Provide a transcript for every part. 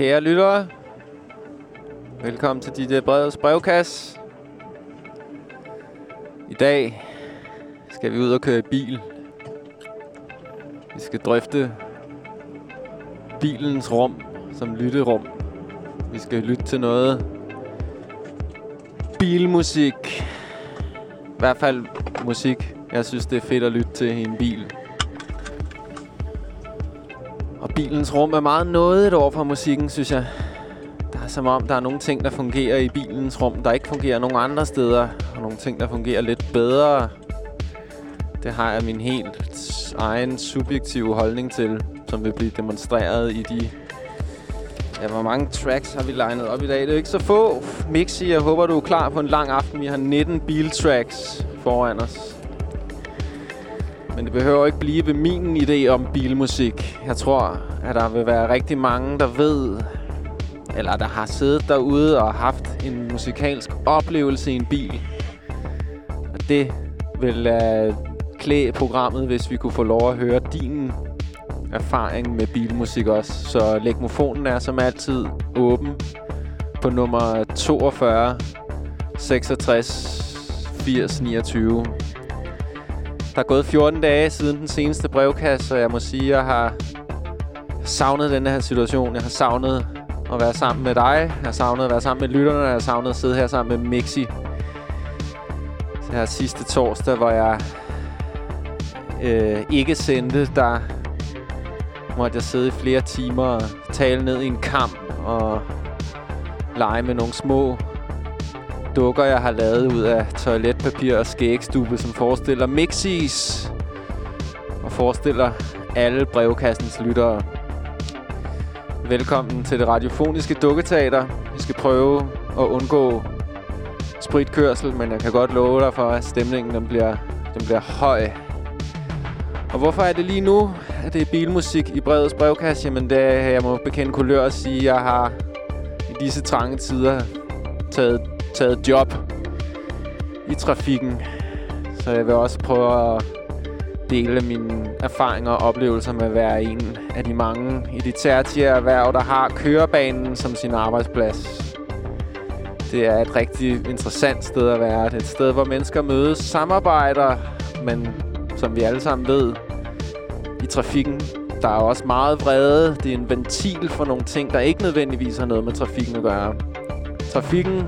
Kære lyttere, velkommen til dit øh, brevets brevkasse. I dag skal vi ud og køre i bil. Vi skal drøfte bilens rum som lytterum. Vi skal lytte til noget bilmusik. I hvert fald musik, jeg synes det er fedt at lytte til i en bil bilens rum er meget noget over for musikken, synes jeg. Der er som om, der er nogle ting, der fungerer i bilens rum, der ikke fungerer nogen andre steder. Og nogle ting, der fungerer lidt bedre. Det har jeg min helt egen subjektive holdning til, som vil blive demonstreret i de... Ja, hvor mange tracks har vi legnet op i dag? Det er ikke så få. Mixi, jeg håber, du er klar på en lang aften. Vi har 19 biltracks foran os. Men det behøver ikke blive ved min idé om bilmusik. Jeg tror, at der vil være rigtig mange, der ved, eller der har siddet derude og haft en musikalsk oplevelse i en bil. Og det vil uh, klæde programmet, hvis vi kunne få lov at høre din erfaring med bilmusik også. Så legmofonen er som altid åben på nummer 42 66 80 29. Der er gået 14 dage siden den seneste brevkasse, og jeg må sige, at jeg har savnet den her situation. Jeg har savnet at være sammen med dig. Jeg har savnet at være sammen med lytterne. Jeg har savnet at sidde her sammen med Mixi. Det her sidste torsdag, hvor jeg øh, ikke sendte, der måtte jeg sidde i flere timer og tale ned i en kamp og lege med nogle små dukker, jeg har lavet ud af toiletpapir og skægstube, som forestiller Mixis og forestiller alle brevkassens lyttere. Velkommen til det radiofoniske dukketeater. Vi skal prøve at undgå spritkørsel, men jeg kan godt love dig for, at stemningen den bliver, den bliver høj. Og hvorfor er det lige nu, at det er bilmusik i brevets brevkasse? Jamen, det er, jeg må bekende kulør og sige, at jeg har i disse trange tider taget taget job i trafikken. Så jeg vil også prøve at dele mine erfaringer og oplevelser med at være en af de mange i de tertiære erhverv, der har kørebanen som sin arbejdsplads. Det er et rigtig interessant sted at være. Det er et sted, hvor mennesker mødes, samarbejder, men som vi alle sammen ved, i trafikken, der er også meget vrede. Det er en ventil for nogle ting, der ikke nødvendigvis har noget med trafikken at gøre. Trafikken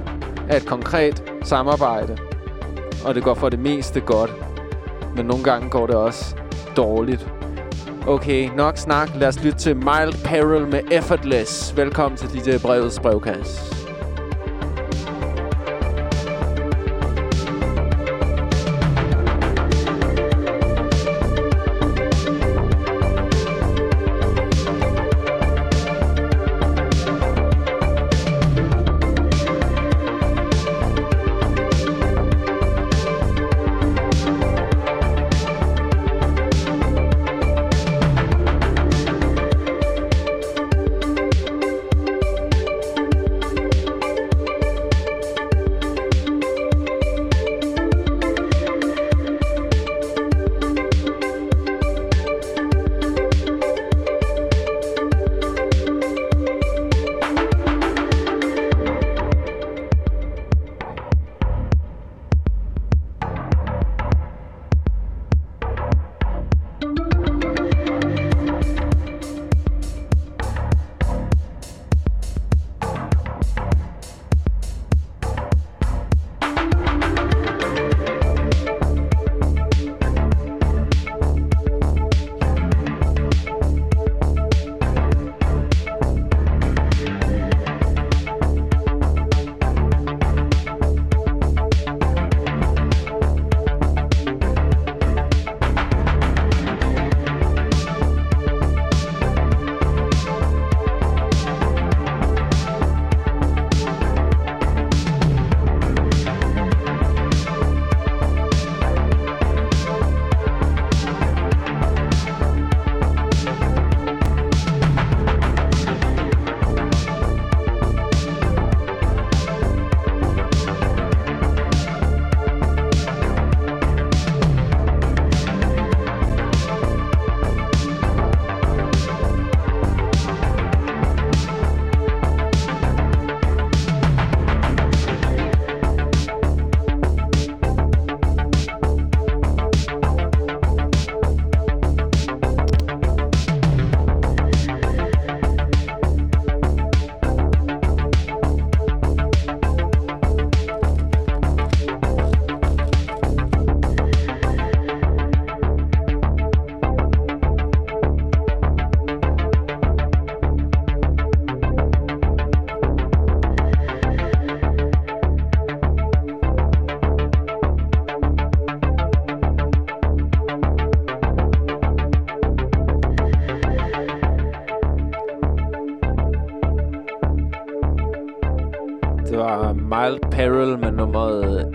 er et konkret samarbejde, og det går for det meste godt. Men nogle gange går det også dårligt. Okay, nok snak. Lad os lytte til Mild Peril med Effortless. Velkommen til DJ Brevets brevkasse.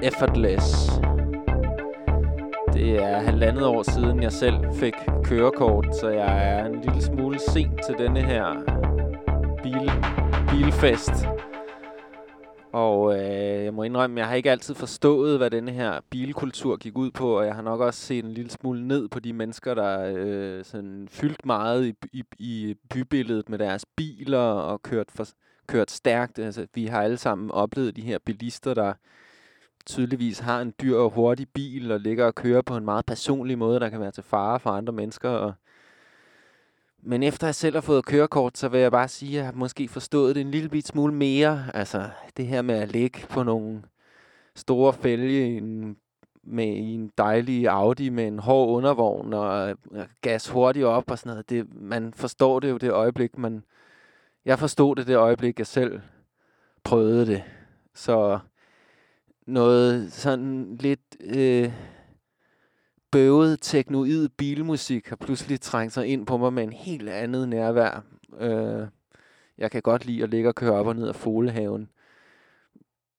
Effortless. Det er halvandet år siden, jeg selv fik kørekort, så jeg er en lille smule sent til denne her bil, bilfest. Og øh, jeg må indrømme, jeg har ikke altid forstået, hvad denne her bilkultur gik ud på, og jeg har nok også set en lille smule ned på de mennesker, der øh, sådan fyldt meget i, i, i bybilledet med deres biler og kørt, for, kørt stærkt. Altså, vi har alle sammen oplevet de her bilister, der tydeligvis har en dyr og hurtig bil og ligger og kører på en meget personlig måde, der kan være til fare for andre mennesker. Og men efter jeg selv har fået kørekort, så vil jeg bare sige, at jeg har måske forstået det en lille bit smule mere. Altså, det her med at ligge på nogle store fælge i en, med i en dejlig Audi med en hård undervogn og øh, gas hurtigt op og sådan noget. Det, man forstår det jo det øjeblik, man... Jeg forstod det det øjeblik, jeg selv prøvede det. Så noget sådan lidt... Øh, bøvet, teknoid bilmusik har pludselig trængt sig ind på mig med en helt andet nærvær. Øh, jeg kan godt lide at ligge og køre op og ned af Folehaven.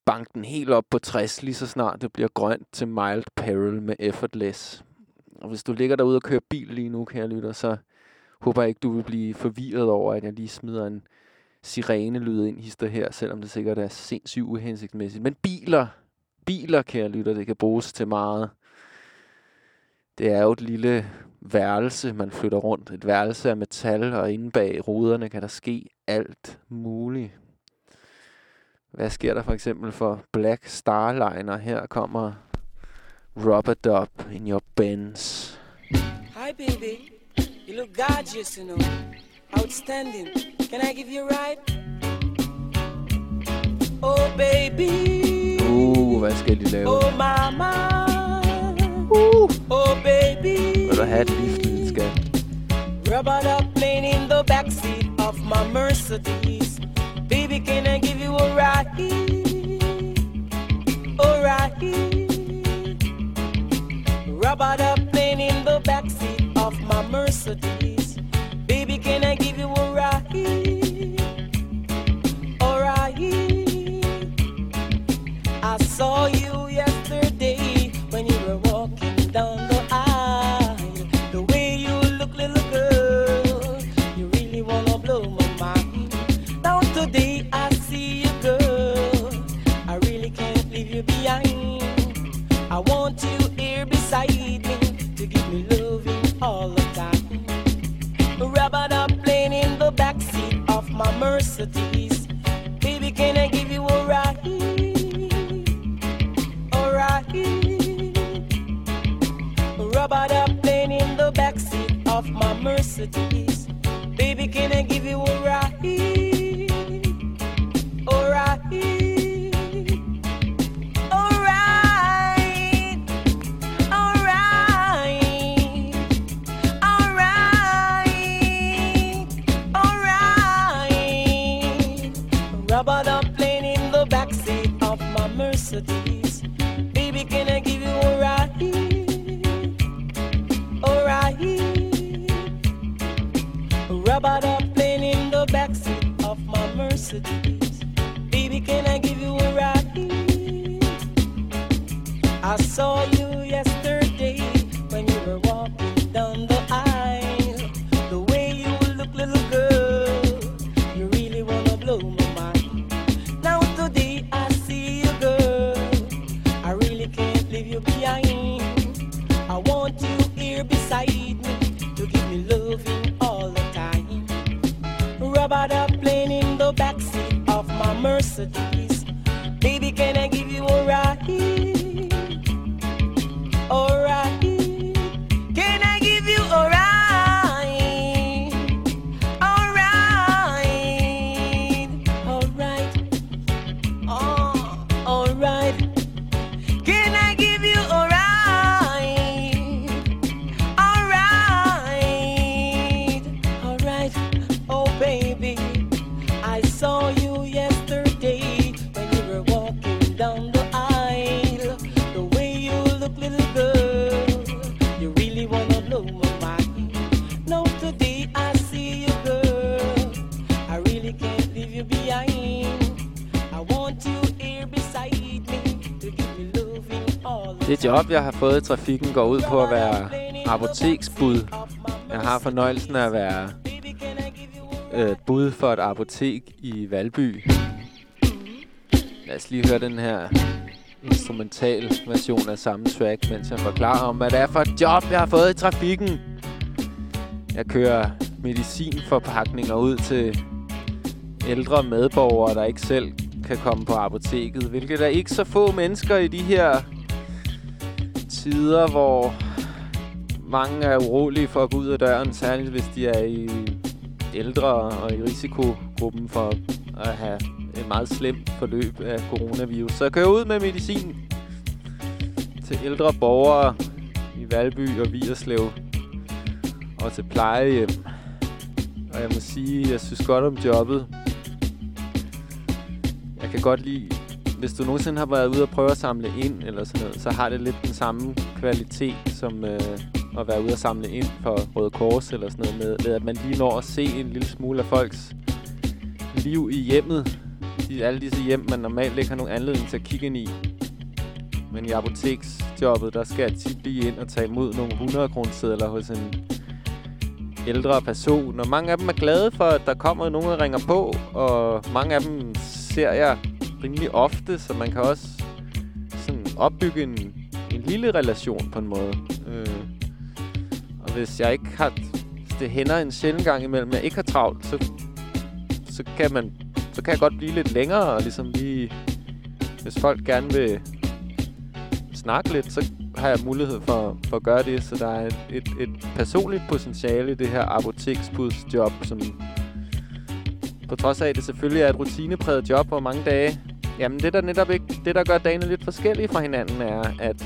Bank den helt op på 60, lige så snart det bliver grønt til Mild Peril med Effortless. Og hvis du ligger derude og kører bil lige nu, kære lytter, så håber jeg ikke, du vil blive forvirret over, at jeg lige smider en sirene-lyd ind hister her, selvom det sikkert er sindssygt uhensigtsmæssigt. Men biler, biler, kære lytter, det kan bruges til meget. Det er jo et lille værelse, man flytter rundt. Et værelse af metal, og inde bag ruderne kan der ske alt muligt. Hvad sker der for eksempel for Black Starliner? Her kommer Rubber Dub in your Benz. Hi baby, you look gorgeous, you know. Outstanding. Can I give you a ride? Oh baby. Uh, hvad skal de lave? Oh mama. Uh. Oh, baby. Vil du have et lift, lille skat? Rubber up playing in the backseat of my Mercedes. Baby, can I give you a ride? A ride. Rubber up playing in the backseat of my Mercedes. Baby, can I give you a ride? I saw you yesterday when you were walking down the Rubber up playing in the backseat of my Mercedes. Baby, can I give you a ride? Alright. Rubber up playing in the backseat of my Mercedes. Baby, can I give you a ride? I saw you job, jeg har fået i trafikken, går ud på at være apoteksbud. Jeg har fornøjelsen af at være øh, bud for et apotek i Valby. Lad os lige høre den her instrumental version af samme track, mens jeg forklarer om, hvad det er for et job, jeg har fået i trafikken. Jeg kører medicinforpakninger ud til ældre medborgere, der ikke selv kan komme på apoteket. Hvilket er ikke så få mennesker i de her tider, hvor mange er urolige for at gå ud af døren, særligt hvis de er i ældre og i risikogruppen for at have et meget slemt forløb af coronavirus. Så kør kører ud med medicin til ældre borgere i Valby og Vierslev og til plejehjem. Og jeg må sige, jeg synes godt om jobbet. Jeg kan godt lide, hvis du nogensinde har været ude og prøve at samle ind eller sådan noget, så har det lidt den samme kvalitet som øh, at være ude og samle ind for Røde Kors eller sådan noget med, med, at man lige når at se en lille smule af folks liv i hjemmet. I alle disse hjem, man normalt ikke har nogen anledning til at kigge ind i. Men i apoteksjobbet, der skal jeg tit lige ind og tage imod nogle 100 kroner hos en ældre person. Og mange af dem er glade for, at der kommer nogen, der ringer på. Og mange af dem ser jeg rimelig ofte, så man kan også sådan opbygge en, en lille relation på en måde. Øh. Og hvis jeg ikke har... Det hænder en sjældent gang imellem, jeg ikke har travlt, så, så kan man så kan jeg godt blive lidt længere og ligesom lige... Hvis folk gerne vil snakke lidt, så har jeg mulighed for, for at gøre det. Så der er et, et, et personligt potentiale i det her apoteksbudsjob, som på trods af, at det selvfølgelig er et rutinepræget job hvor mange dage. Jamen det der netop ikke, det der gør dagene lidt forskellige fra hinanden er, at,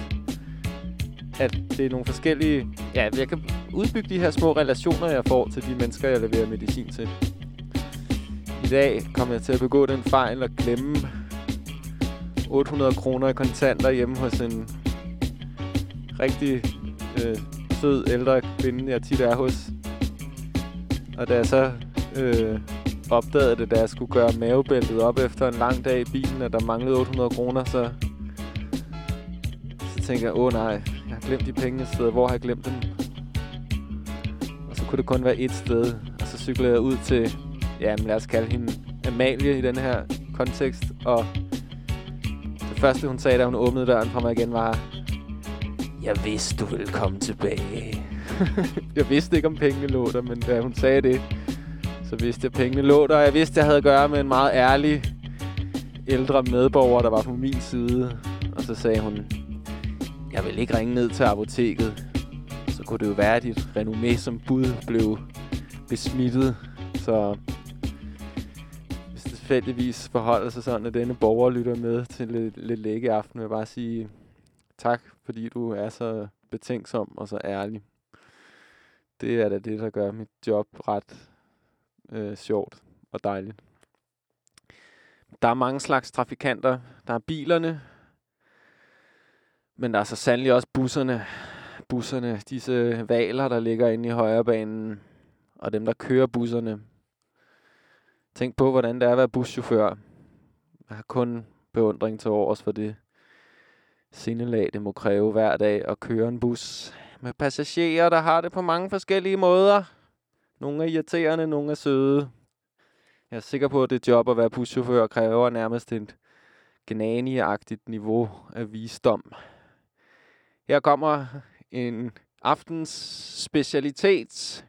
at det er nogle forskellige... Ja, jeg kan udbygge de her små relationer, jeg får til de mennesker, jeg leverer medicin til. I dag kom jeg til at begå den fejl at glemme 800 kroner i kontanter hjemme hos en rigtig øh, sød ældre kvinde, jeg tit er hos. Og da jeg så øh, opdagede det, da jeg skulle gøre mavebæltet op efter en lang dag i bilen, at der manglede 800 kroner, så, så tænkte jeg, åh nej, jeg har glemt de penge et sted. Hvor har jeg glemt dem? Og så kunne det kun være et sted. Og så cyklede jeg ud til, ja, men lad os kalde hende Amalie i den her kontekst. Og det første, hun sagde, da hun åbnede døren for mig igen, var, jeg vidste, du ville komme tilbage. jeg vidste ikke, om pengene lå der, men da hun sagde det, så vidste jeg, at pengene lå der. Jeg vidste, at jeg havde at gøre med en meget ærlig ældre medborger, der var på min side. Og så sagde hun, jeg vil ikke ringe ned til apoteket. Så kunne det jo være, at dit renommé som bud blev besmittet. Så hvis det tilfældigvis forholder sig sådan, at denne borger lytter med til lidt, lidt læge aften, vil jeg bare sige tak, fordi du er så betænksom og så ærlig. Det er da det, der gør mit job ret øh, sjovt og dejligt. Der er mange slags trafikanter. Der er bilerne, men der er så sandelig også busserne. Busserne, disse valer, der ligger inde i højrebanen, og dem, der kører busserne. Tænk på, hvordan det er at være buschauffør. Jeg har kun beundring til overs for det sindelag, det må kræve hver dag at køre en bus med passagerer, der har det på mange forskellige måder. Nogle er irriterende, nogle er søde. Jeg er sikker på, at det job at være buschauffør kræver nærmest et gnaniagtigt niveau af visdom. Her kommer en aftens specialitet.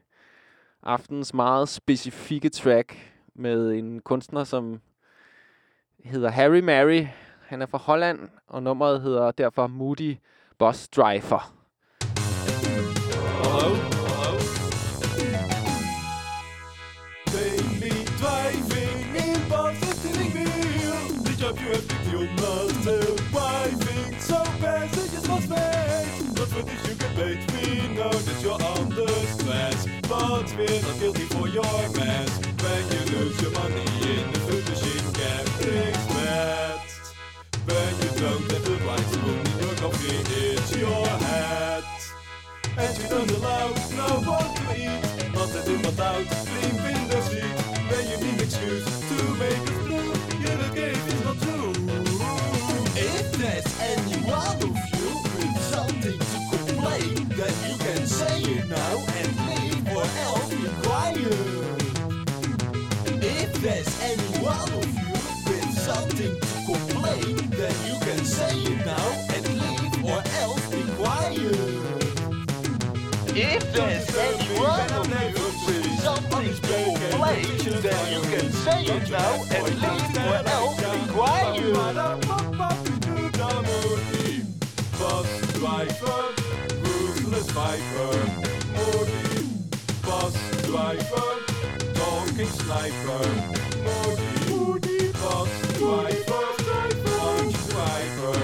Aftens meget specifikke track med en kunstner, som hedder Harry Mary. Han er fra Holland, og nummeret hedder derfor Moody Bus Driver. But we're not guilty for your mess When you lose your money in the food machine Get brings mad When you don't have the right spoon in your coffee It's your hat And you don't allow no one to eat Not that it was out, there's any one of you with something to complain, then you can say it now and leave or else be quiet. Bus driver, ruthless viper, Morty. Bus driver, talking sniper, Morty. Bus driver, lunch driver.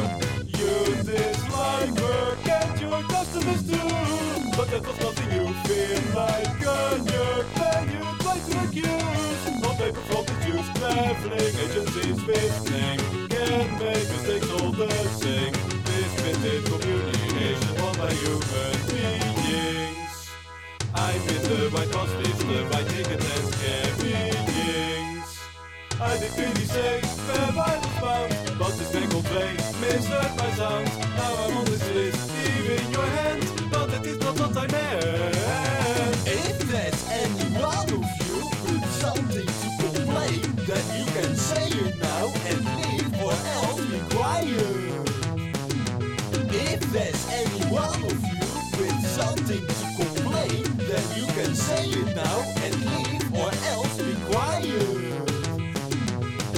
You dislike work and your customers too, but that like a jerk. Then you try to accuse of paper from the juice traveling agencies with can make mistakes all the same. This vintage communication won by human beings. I bid the right cost, it's the right ticket and carryings. I did really say where I was bound, but this on play misheard my sound. Now I'm on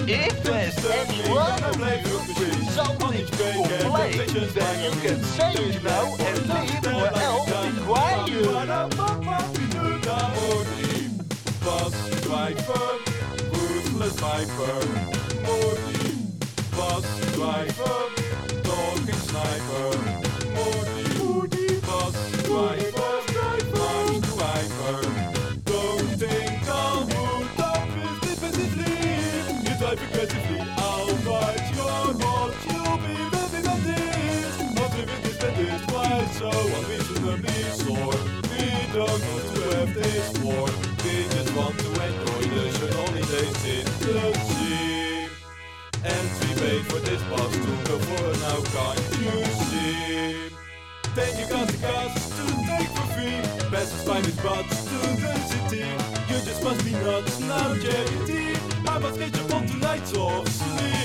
If there's any one of you with something to complain, then you can say it now and leave or else be quiet. Bus driver, ruthless viper, Morty. Bus driver, talking sniper, Morty. Bus driver, sea. And we pay for this bus to go for now, can't you see? Then you got the gas to take for free. Passes by with butts to the city. You just must be nuts, now charity. I must get you on tonight's off sleep.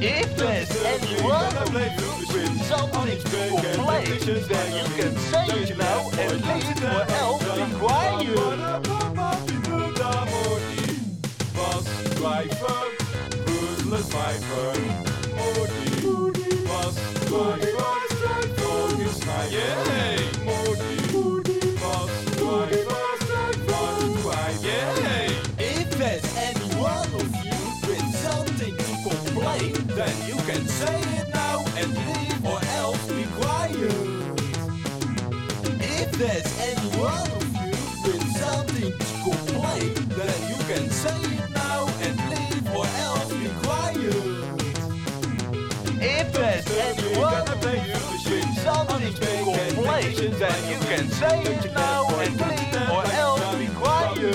If there's any one of you with something to complain, then you can say it now and leave or else be quiet. Bus driver, ruthless viper, Morty. Bus driver, to complain, then you can say now and leave or else be quiet.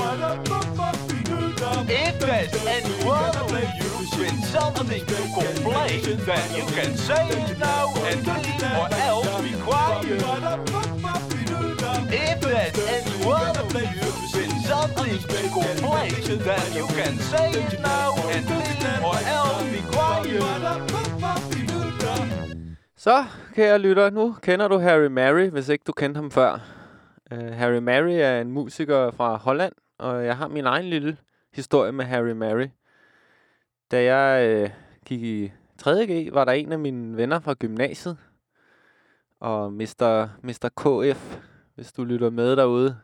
If there's any one of you with something to complain, then you can say it now and leave or else be quiet. If there's something to complain, then you can say it now and leave or else be quiet. Så, kære lytter, nu kender du Harry Mary, hvis ikke du kendte ham før. Uh, Harry Mary er en musiker fra Holland, og jeg har min egen lille historie med Harry Mary. Da jeg uh, gik i 3.G, var der en af mine venner fra gymnasiet, og Mr. Mr. KF, hvis du lytter med derude.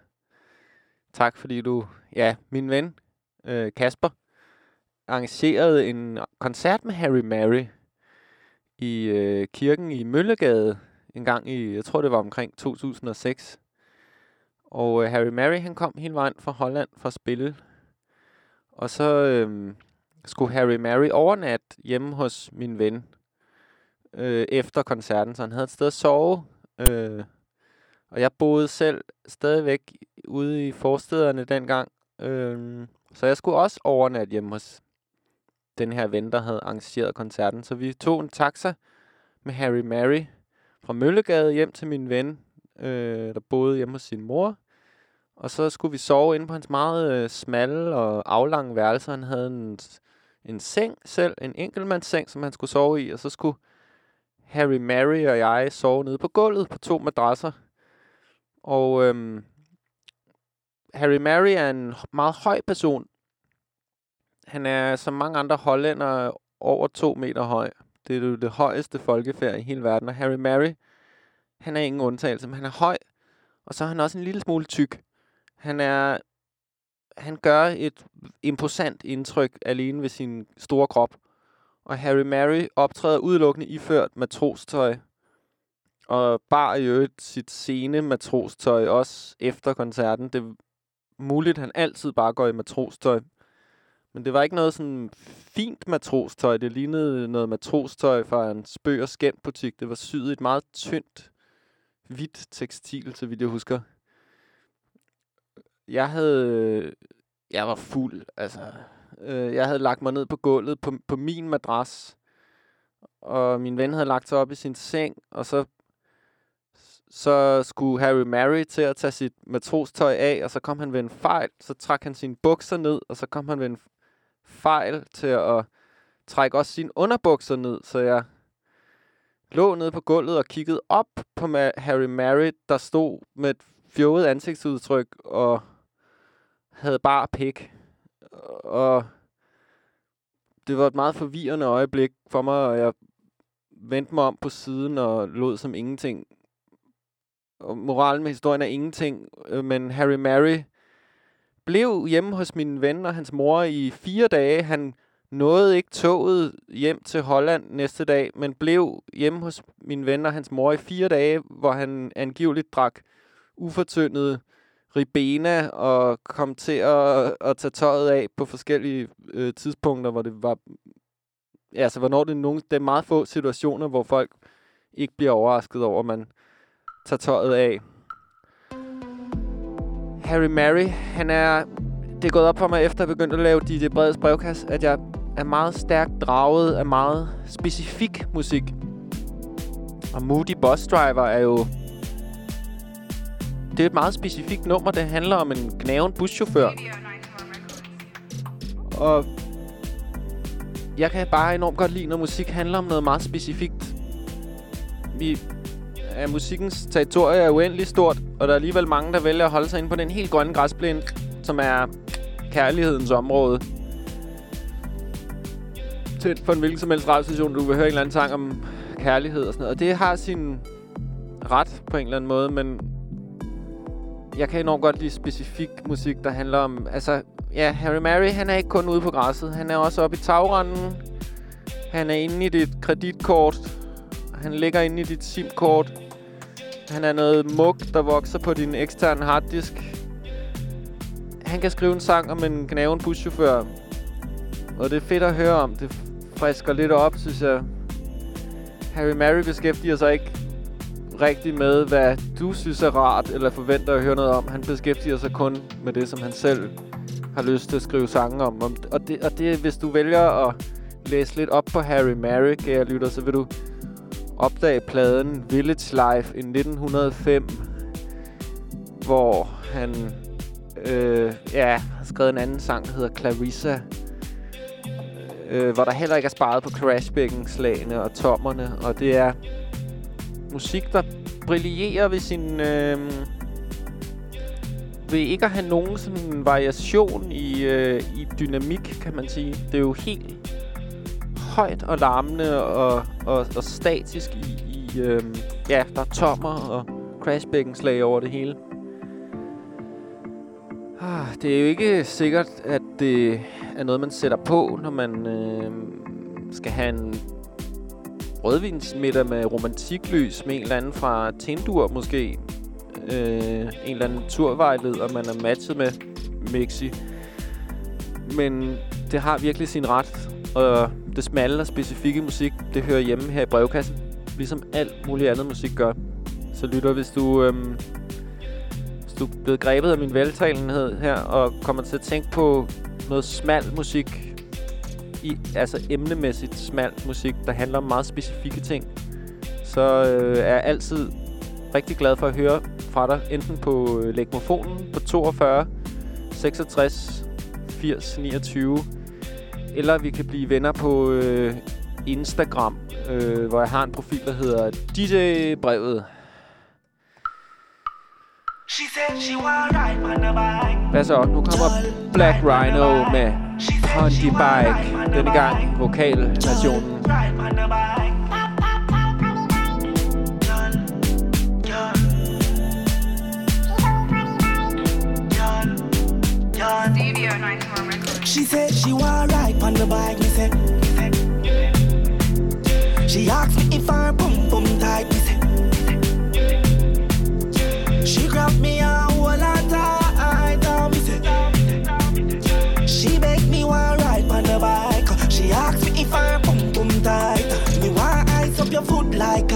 Tak fordi du, ja, min ven, uh, Kasper, arrangerede en koncert med Harry Mary i øh, kirken i Møllegade en gang i, jeg tror det var omkring 2006. Og øh, Harry Mary, han kom hele vejen fra Holland for at spille. Og så øh, skulle Harry Mary overnatte hjemme hos min ven. øh, efter koncerten, så han havde et sted at sove. Øh, og jeg boede selv stadigvæk ude i forstederne dengang. Øh, så jeg skulle også overnatte hjemme hos den her ven, der havde arrangeret koncerten. Så vi tog en taxa med Harry Mary fra Møllegade hjem til min ven, øh, der boede hjemme hos sin mor. Og så skulle vi sove inde på hans meget øh, smalle og aflange værelse. Han havde en, en seng selv, en enkeltmandsseng, som han skulle sove i. Og så skulle Harry, Mary og jeg sove nede på gulvet på to madrasser. Og øhm, Harry Mary er en meget høj person. Han er som mange andre hollændere over to meter høj. Det er jo det højeste folkefærd i hele verden. Og Harry Mary, han er ingen undtagelse, men han er høj. Og så er han også en lille smule tyk. Han er... Han gør et imposant indtryk alene ved sin store krop. Og Harry Mary optræder udelukkende iført matrostøj. Og bar i øvrigt sit scene matrostøj også efter koncerten. Det er muligt, at han altid bare går i matrostøj. Men det var ikke noget sådan fint matrostøj. Det lignede noget matrostøj fra en spøg- og skændbutik. Det var syet i et meget tyndt, hvidt tekstil, så vidt jeg husker. Jeg havde... Jeg var fuld, altså. Øh, jeg havde lagt mig ned på gulvet på, på min madras. Og min ven havde lagt sig op i sin seng, og så så skulle Harry Mary til at tage sit matrostøj af, og så kom han ved en fejl. Så trak han sine bukser ned, og så kom han ved en fejl til at trække også sine underbukser ned. Så jeg lå nede på gulvet og kiggede op på Ma- Harry Mary, der stod med et fjollet ansigtsudtryk og havde bare pik. Og det var et meget forvirrende øjeblik for mig, og jeg vendte mig om på siden og lod som ingenting. Og moralen med historien er ingenting, øh, men Harry Mary blev hjemme hos min ven og hans mor i fire dage. Han nåede ikke toget hjem til Holland næste dag, men blev hjemme hos min ven og hans mor i fire dage, hvor han angiveligt drak ufortyndet ribena og kom til at, at tage tøjet af på forskellige øh, tidspunkter, hvor det var... Ja, altså, hvornår det er nogle... Det er meget få situationer, hvor folk ikke bliver overrasket over, at man tager tøjet af. Harry Mary, han er... Det er gået op for mig, efter jeg begyndte at lave DJ Breds brevkasse, at jeg er meget stærkt draget af meget specifik musik. Og Moody Bus Driver er jo... Det er et meget specifikt nummer. Det handler om en gnaven buschauffør. Og jeg kan bare enormt godt lide, når musik handler om noget meget specifikt. Vi at musikkens territorie er uendelig stort, og der er alligevel mange, der vælger at holde sig inde på den helt grønne græsplæne, som er kærlighedens område. Tæt for en hvilken som helst radiostation, du vil høre en eller anden sang om kærlighed og sådan noget. Og det har sin ret på en eller anden måde, men jeg kan enormt godt lide specifik musik, der handler om... Altså, ja, Harry Mary, han er ikke kun ude på græsset. Han er også oppe i tagranden. Han er inde i dit kreditkort. Han ligger inde i dit SIM-kort. Han er noget mug, der vokser på din eksterne harddisk. Han kan skrive en sang om en gnaven buschauffør. Og det er fedt at høre om. Det frisker lidt op, synes jeg. Harry Mary beskæftiger sig ikke rigtig med, hvad du synes er rart, eller forventer at høre noget om. Han beskæftiger sig kun med det, som han selv har lyst til at skrive sange om. Og det, og det hvis du vælger at læse lidt op på Harry Mary, kære lytter, så vil du opdage pladen Village Life i 1905, hvor han øh, ja, har skrevet en anden sang, der hedder Clarissa, øh, hvor der heller ikke er sparet på crashbækkenslagene og tommerne, og det er musik, der brillerer ved sin... Øh, ved ikke at have nogen sådan variation i, øh, i dynamik, kan man sige. Det er jo helt højt og larmende og, og, og statisk i, i øhm, ja, der er tommer og crashbækkenslag over det hele. Ah, det er jo ikke sikkert, at det er noget, man sætter på, når man øh, skal have en rødvinsmiddag med romantiklys med en eller anden fra Tindur måske. Øh, en eller anden turvejleder, man er matchet med Mexi. Men det har virkelig sin ret, og det smalle og specifikke musik, det hører hjemme her i brevkassen. ligesom alt muligt andet musik gør. Så lytter, hvis du, øhm, hvis du er blevet grebet af min veltalenhed her, og kommer til at tænke på noget smal musik, i, altså emnemæssigt smal musik, der handler om meget specifikke ting, så øh, er jeg altid rigtig glad for at høre fra dig, enten på øh, Legmofonen på 42 66 80 29, eller vi kan blive venner på øh, Instagram, øh, hvor jeg har en profil, der hedder DJ-brevet. Hvad så? Nu kommer Black Rhino med Pondy Bike. Denne gang vokalversionen. Ride She said she want ride on the bike. Me say. She asked me if her boom boom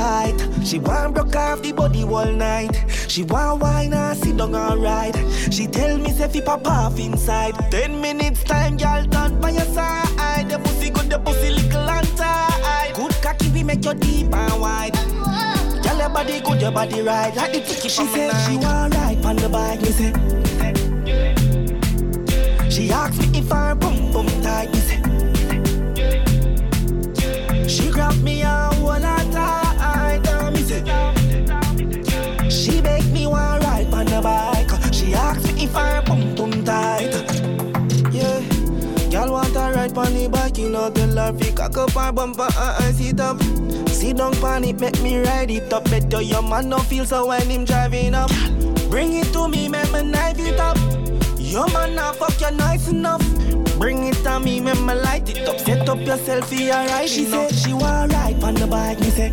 kite. She want broke off the body all night. She want wine and sit down and ride. She tell me say fi pop off inside. Ten minutes time, girl done by your side. The pussy good, the pussy little and tight. Good cocky we make you deep and wide. Girl your body good, your body right. Like the ticket she said she want ride on the bike. Me say. She asked me if her boom boom tight. Me say. She grabbed me and hold on tight. Tight. Yeah, girl want a ride on the bike, you know tell her fi cock up her bumper and I sit up. Sit down pon it, make me ride it up. Better your man no feel so when him driving up. Bring it to me, make me knife it up. Your man not fuck you nice enough. Bring it to me, make me light it up. Set up yourself for alright. She said she want ride on the bike, me say.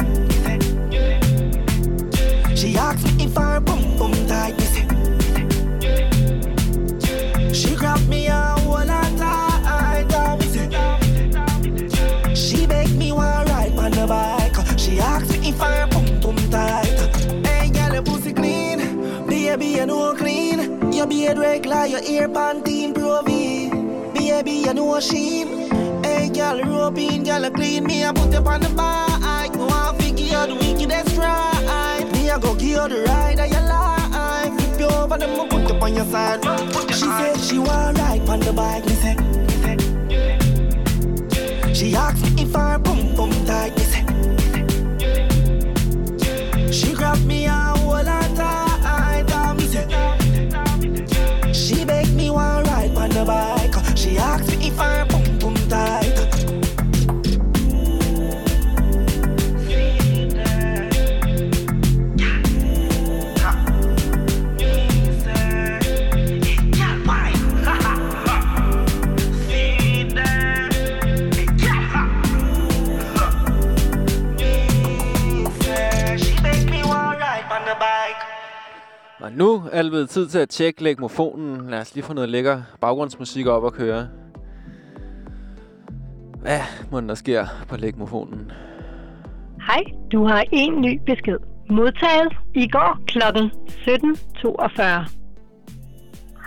She asked me if her boom boom tight, beard regular, your ear panteen provy. Baby, you know sheen. Hey, girl, rope in, girl, clean me and put you on the bike. No one figure you the wickedest right. Me, I go give you the ride of your life. Flip you over, then I put you on your side. She said she want ride on the bike. Me say, she asked me if her boom boom tight. Me say, she grabbed me and Og nu er det blevet tid til at tjekke legmofonen. Lad os lige få noget lækker baggrundsmusik op at køre. Hvad må der sker på legmofonen? Hej, du har en ny besked. Modtaget i går kl. 17.42.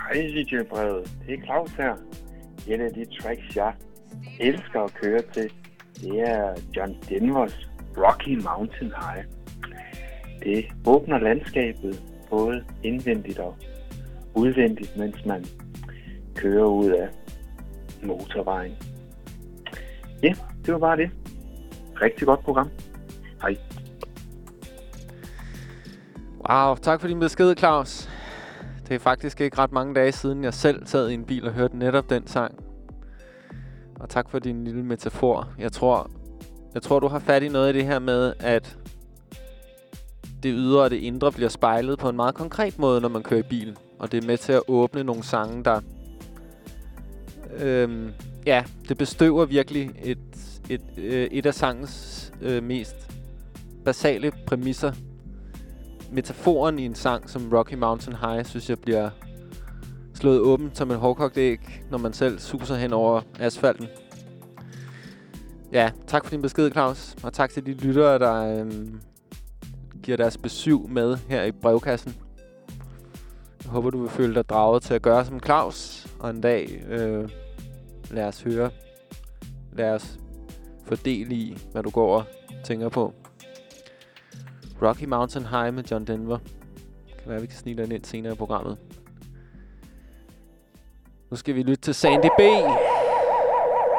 Hej DJ-brevet, det er Claus her. En af de tracks, jeg elsker at køre til, det er John Denvers Rocky Mountain High. Det åbner landskabet både indvendigt og udvendigt, mens man kører ud af motorvejen. Ja, det var bare det. Rigtig godt program. Hej. Wow, tak for din besked, Claus. Det er faktisk ikke ret mange dage siden, jeg selv sad i en bil og hørte netop den sang. Og tak for din lille metafor. Jeg tror, jeg tror, du har fat i noget af det her med, at det ydre og det indre bliver spejlet på en meget konkret måde, når man kører i bil. Og det er med til at åbne nogle sange, der... Øhm, ja, det bestøver virkelig et, et, øh, et af sangens øh, mest basale præmisser. Metaforen i en sang som Rocky Mountain High, synes jeg bliver slået åbent som en hårdkogt æg, når man selv suser hen over asfalten. Ja, tak for din besked, Claus. Og tak til de lyttere, der Øh, giver deres besøg med her i brevkassen. Jeg håber, du vil føle dig draget til at gøre som Claus. Og en dag øh, lad os høre. Lad os fordele i, hvad du går og tænker på. Rocky Mountain High med John Denver. Kan være, vi kan snige den ind senere i programmet. Nu skal vi lytte til Sandy B.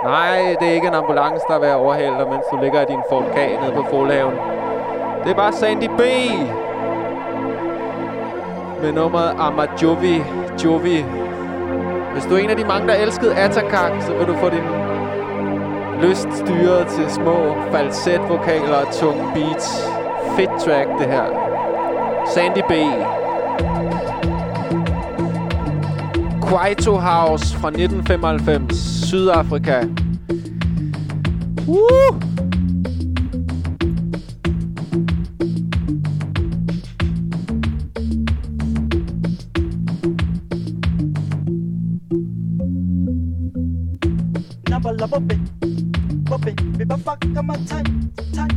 Nej, det er ikke en ambulance, der er ved at overhale dig, mens du ligger i din Ford K nede på forlaven. Det er bare Sandy B. Med nummeret Amajovi Jovi. Hvis du er en af de mange, der elskede Atakak, så vil du få din lyst styret til små falsetvokaler og tunge beats. Fedt track, det her. Sandy B. Kwaito House fra 1995, Sydafrika. Woo! bafaka amathanithani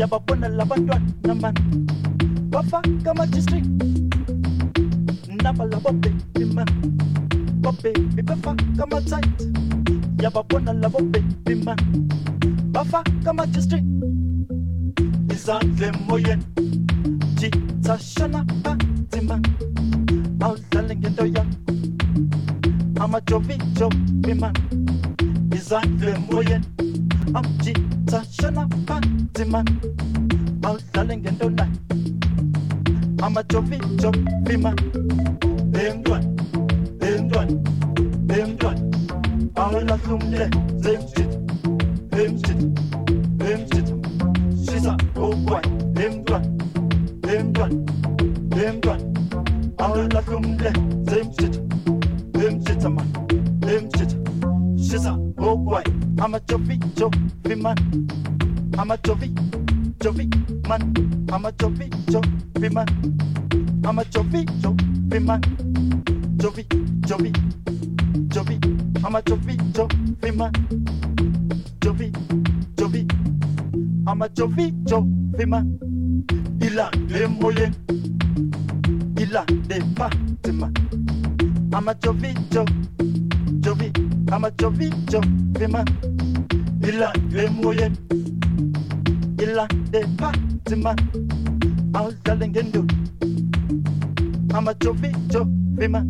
yababona labantwana mani bafaka ama-district naba labobhebi mani bobhebi bafaka amathanith yababona labobhebi mani bafaka ama-district izandla emoyeni jithashana phansi mani awudlale ngento yakho amajovijovi mani izandla emoyeni amjita shona phansi man. Awudlale ngento nayo amajovijovi man emntwana emntwana emntwana awulahlumle zemjita emjita emjita shisa ogwayi emntwana emntwana emntwana awulahlumle zemjita emjita man. Emjita shisa ogwayi Jovi man. I'm a Jovi, Jovi man. I'm a Jovi, Jovi man. I'm a Jovi, Jovi man. Jovi, Jovi, Jovi. I'm a Jovi, Jovi man. Jovi, Jovi. I'm a Jovi, Jovi man. Il a des moyens. Il a des bâtiments. I'm a Jovi. Jovi. I'm a Jovi, Jovi man. Il a des moyens. Il a des I'm a Ama Chofi Chofima.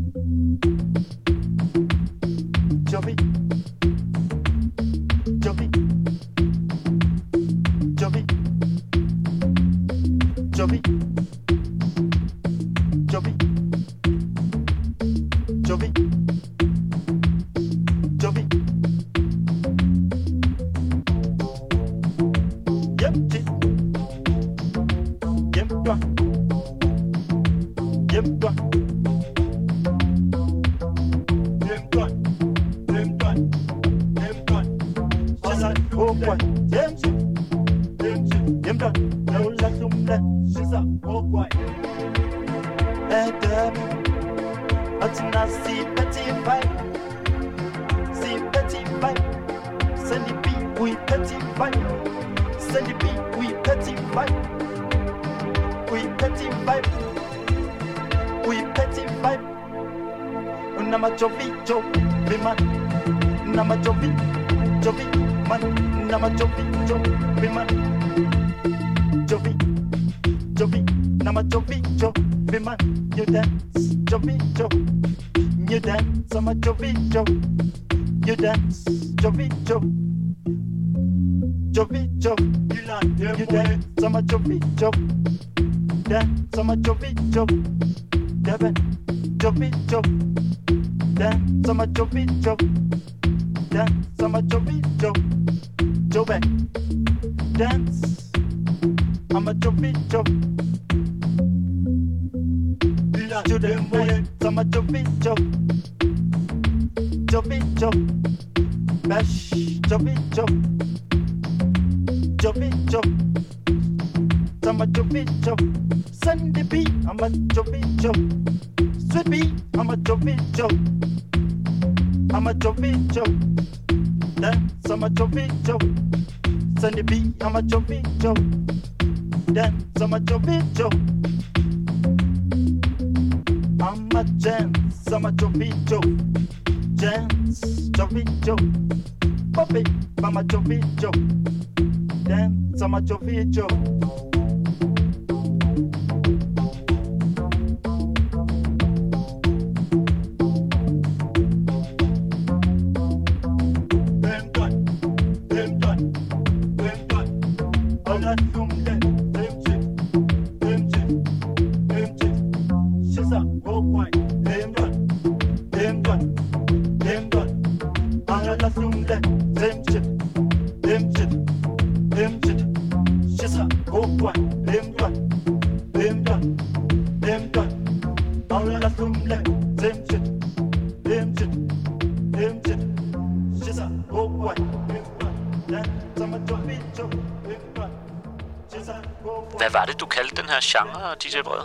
Brød?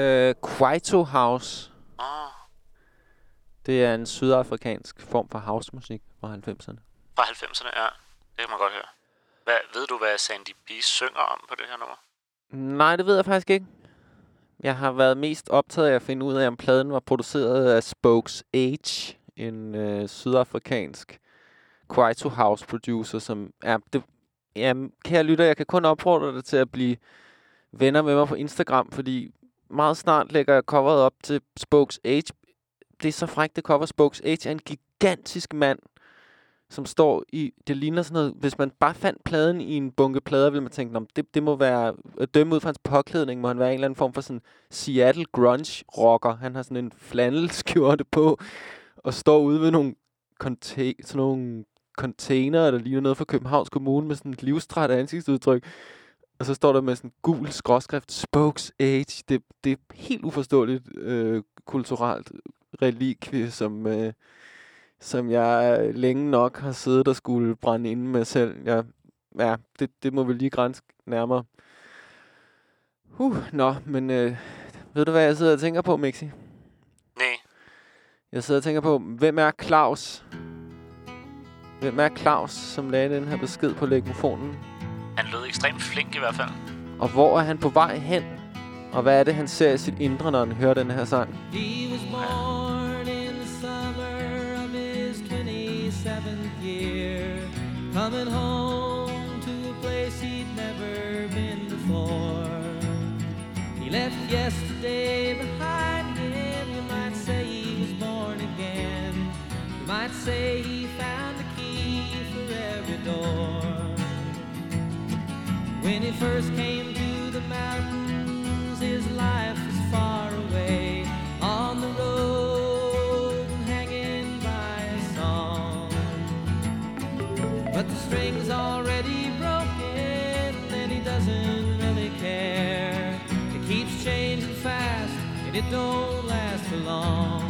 Øh, Kwaito House. Åh, Det er en sydafrikansk form for housemusik fra 90'erne. fra 90'erne, ja. Det kan man godt høre. Hvad, ved du, hvad Sandy B synger om på det her nummer? Nej, det ved jeg faktisk ikke. Jeg har været mest optaget af at finde ud af, om pladen var produceret af Spokes Age, en øh, sydafrikansk Kwaito House producer, som er... Det, ja, kære lytter, jeg kan kun opfordre dig til at blive venner med mig på Instagram, fordi meget snart lægger jeg coveret op til Spokes Age. Det er så frækt, det cover. Spokes Age er en gigantisk mand, som står i... Det ligner sådan noget... Hvis man bare fandt pladen i en bunke plader, ville man tænke, om det, det må være... At dømme ud fra hans påklædning, må han være en eller anden form for sådan Seattle grunge rocker. Han har sådan en flannelskjorte på, og står ude ved nogle, sådan nogle container, der ligner noget fra Københavns Kommune, med sådan et livstræt ansigtsudtryk. Og så står der med sådan gul skråskrift, Spokes Age. Det, det er helt uforståeligt øh, kulturelt relikvie, som, øh, som jeg længe nok har siddet og skulle brænde inde med selv. Jeg, ja, det, det må vi lige grænse nærmere. Uh, nå, men øh, ved du, hvad jeg sidder og tænker på, Mixi? Nej. Jeg sidder og tænker på, hvem er Claus? Hvem er Claus, som lagde den her besked på legmofonen? Han lød ekstremt flink i hvert fald. Og hvor er han på vej hen? Og hvad er det, han ser i sit indre, når han hører den her sang? He was born in the summer of his 27th year, coming home to a place he'd never been before. He left yesterday behind him. You might say he was born again. You might say When he first came to the mountains, his life was far away on the road, hanging by a song. But the string's already broken, and he doesn't really care. It keeps changing fast, and it don't last for long.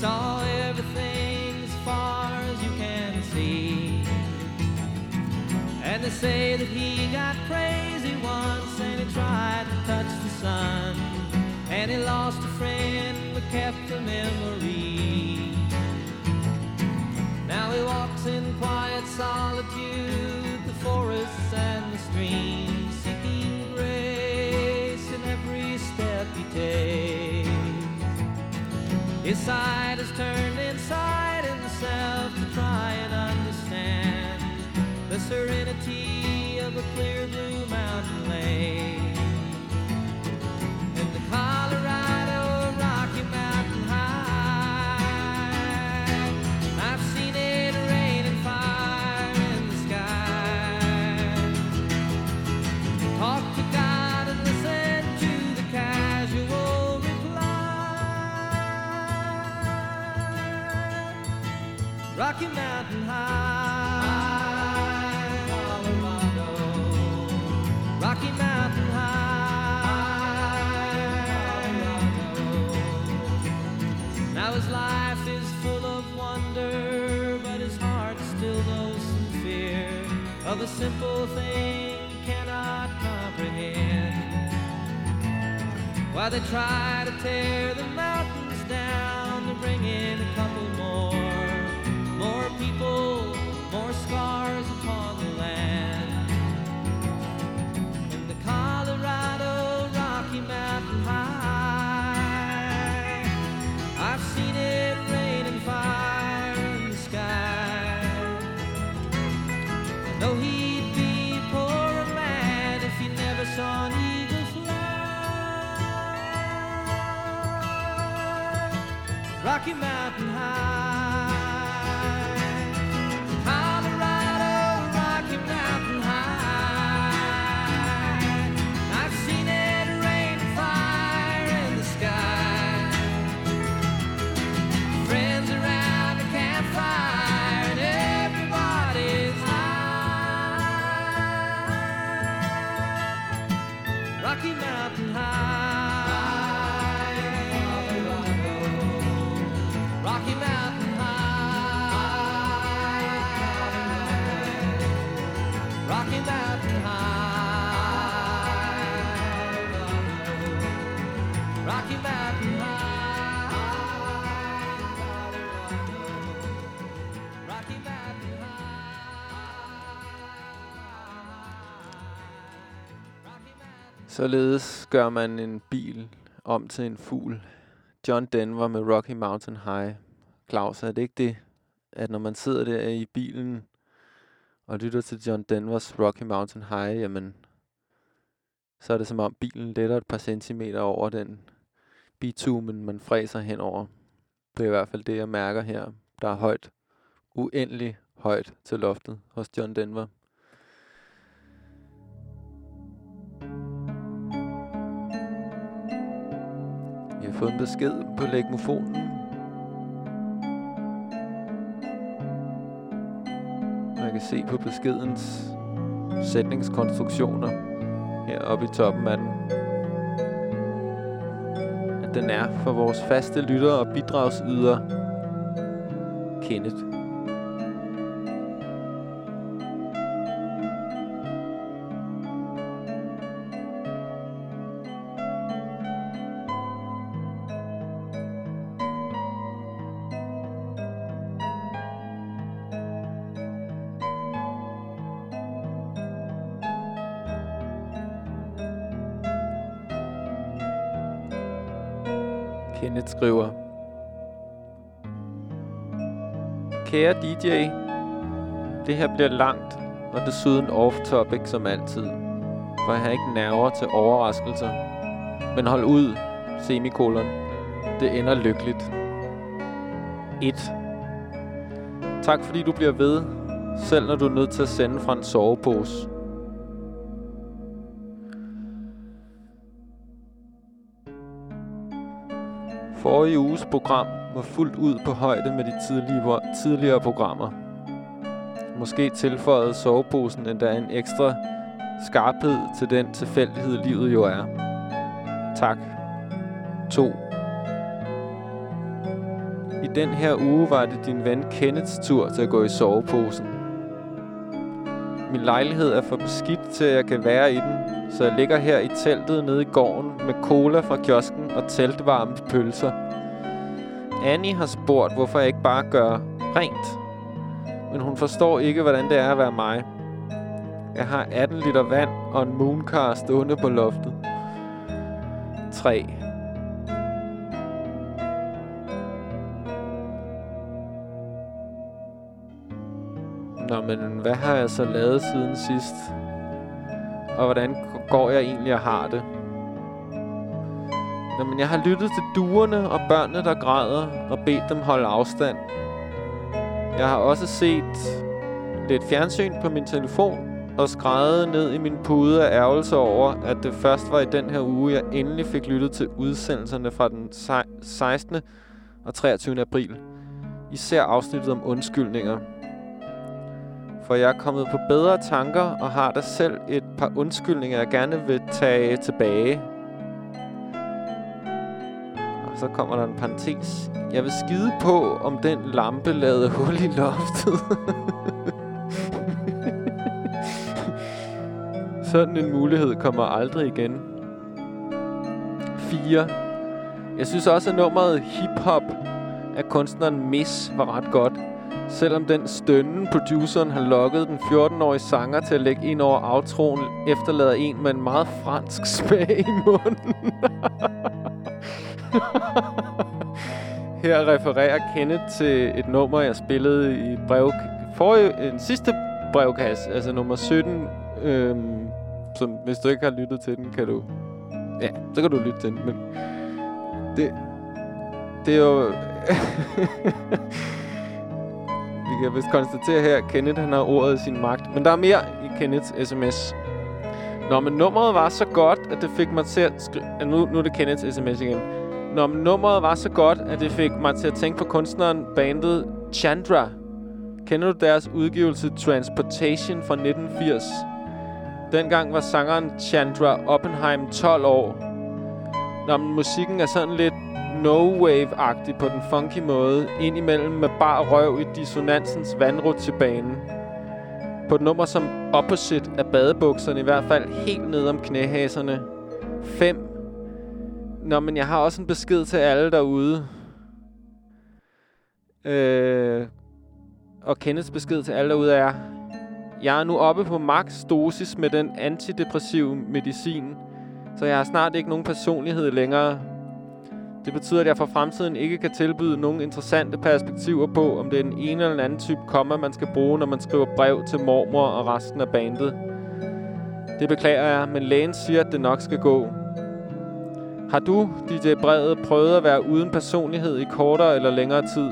saw everything as far as you can see. And they say that he got crazy once and he tried to touch the sun. And he lost a friend but kept the memory. Now he walks in quiet solitude, the forests and the streams, His side is turned inside himself to try and understand the serenity of a clear blue mountain lake. And the Rocky Mountain High, Colorado. Rocky Mountain High, Colorado. Now his life is full of wonder, but his heart still knows some fear of a simple thing cannot comprehend. Why they try to tear the mountains down to bring in a couple more people, more scars upon the land. In the Colorado Rocky Mountain High, I've seen it rain and fire in the sky. I know he'd be a poorer man if he never saw an eagle fly. Rocky Mountain High, Således gør man en bil om til en fugl. John Denver med Rocky Mountain High. Claus, er det ikke det, at når man sidder der i bilen og lytter til John Denvers Rocky Mountain High, jamen, så er det som om bilen letter et par centimeter over den bitumen, man fræser henover. Det er i hvert fald det, jeg mærker her. Der er højt, uendelig højt til loftet hos John Denver. Fået en besked på legmofonen. Man kan se på beskedens sætningskonstruktioner heroppe i toppen af den, at den er for vores faste lyttere og bidragsyder Kenneth Kære DJ Det her bliver langt Og desuden off-topic som altid. For jeg har ikke nerver til overraskelser. Men hold ud Semikolon. Det ender lykkeligt. 1 Tak fordi du bliver ved Selv når du er nødt til at sende fra en sovepose. Forrige uges program var fuldt ud på højde med de tidligere, tidligere programmer. Måske tilføjede soveposen endda en ekstra skarphed til den tilfældighed, livet jo er. Tak. 2. I den her uge var det din ven Kenneths tur til at gå i soveposen. Min lejlighed er for beskidt til, at jeg kan være i den, så jeg ligger her i teltet nede i gården med cola fra kiosken og teltvarme pølser. Annie har spurgt, hvorfor jeg ikke bare gør rent. Men hun forstår ikke, hvordan det er at være mig. Jeg har 18 liter vand og en mooncar stående på loftet. 3. Nå, men hvad har jeg så lavet siden sidst? Og hvordan går jeg egentlig og har det? Nå, men jeg har lyttet til duerne og børnene, der græder, og bedt dem holde afstand. Jeg har også set lidt fjernsyn på min telefon, og skrædede ned i min pude af ærgelse over, at det først var i den her uge, jeg endelig fik lyttet til udsendelserne fra den 16. og 23. april. Især afsnittet om undskyldninger. For jeg er kommet på bedre tanker og har der selv et par undskyldninger, jeg gerne vil tage tilbage. Og så kommer der en parentes. Jeg vil skide på, om den lampe lavede hul i loftet. Sådan en mulighed kommer aldrig igen. 4. Jeg synes også, at nummeret Hip Hop af kunstneren Miss var ret godt. Selvom den stønnen, produceren har lokket den 14-årige sanger til at lægge ind over outroen, efterlader en med en meget fransk smag i munden. Her refererer Kenneth til et nummer, jeg spillede i brev... Forrige, en sidste brevkasse, altså nummer 17, øhm, som hvis du ikke har lyttet til den, kan du... Ja, så kan du lytte til den, men... Det, det er jo... Vi kan vist konstatere her, at Kenneth han har ordet i sin magt. Men der er mere i Kenneths sms. Nå, men nummeret var så godt, at det fik mig til at skrive... Nu, nu er det Kenneths sms igen. Nå, men nummeret var så godt, at det fik mig til at tænke på kunstneren bandet Chandra. Kender du deres udgivelse Transportation fra 1980? Dengang var sangeren Chandra Oppenheim 12 år. Nå, men musikken er sådan lidt no-wave-agtig på den funky måde, indimellem med bar røv i dissonansens vandrutsjebane. På et nummer som Opposite af badebukserne, i hvert fald helt ned om knæhaserne. 5. Nå, men jeg har også en besked til alle derude. Øh, og Kenneths besked til alle derude er, jeg er nu oppe på max dosis med den antidepressive medicin, så jeg har snart ikke nogen personlighed længere. Det betyder, at jeg for fremtiden ikke kan tilbyde nogen interessante perspektiver på, om det er den ene eller den anden type komma, man skal bruge, når man skriver brev til mormor og resten af bandet. Det beklager jeg, men lægen siger, at det nok skal gå. Har du, DJ Brevet, prøvet at være uden personlighed i kortere eller længere tid?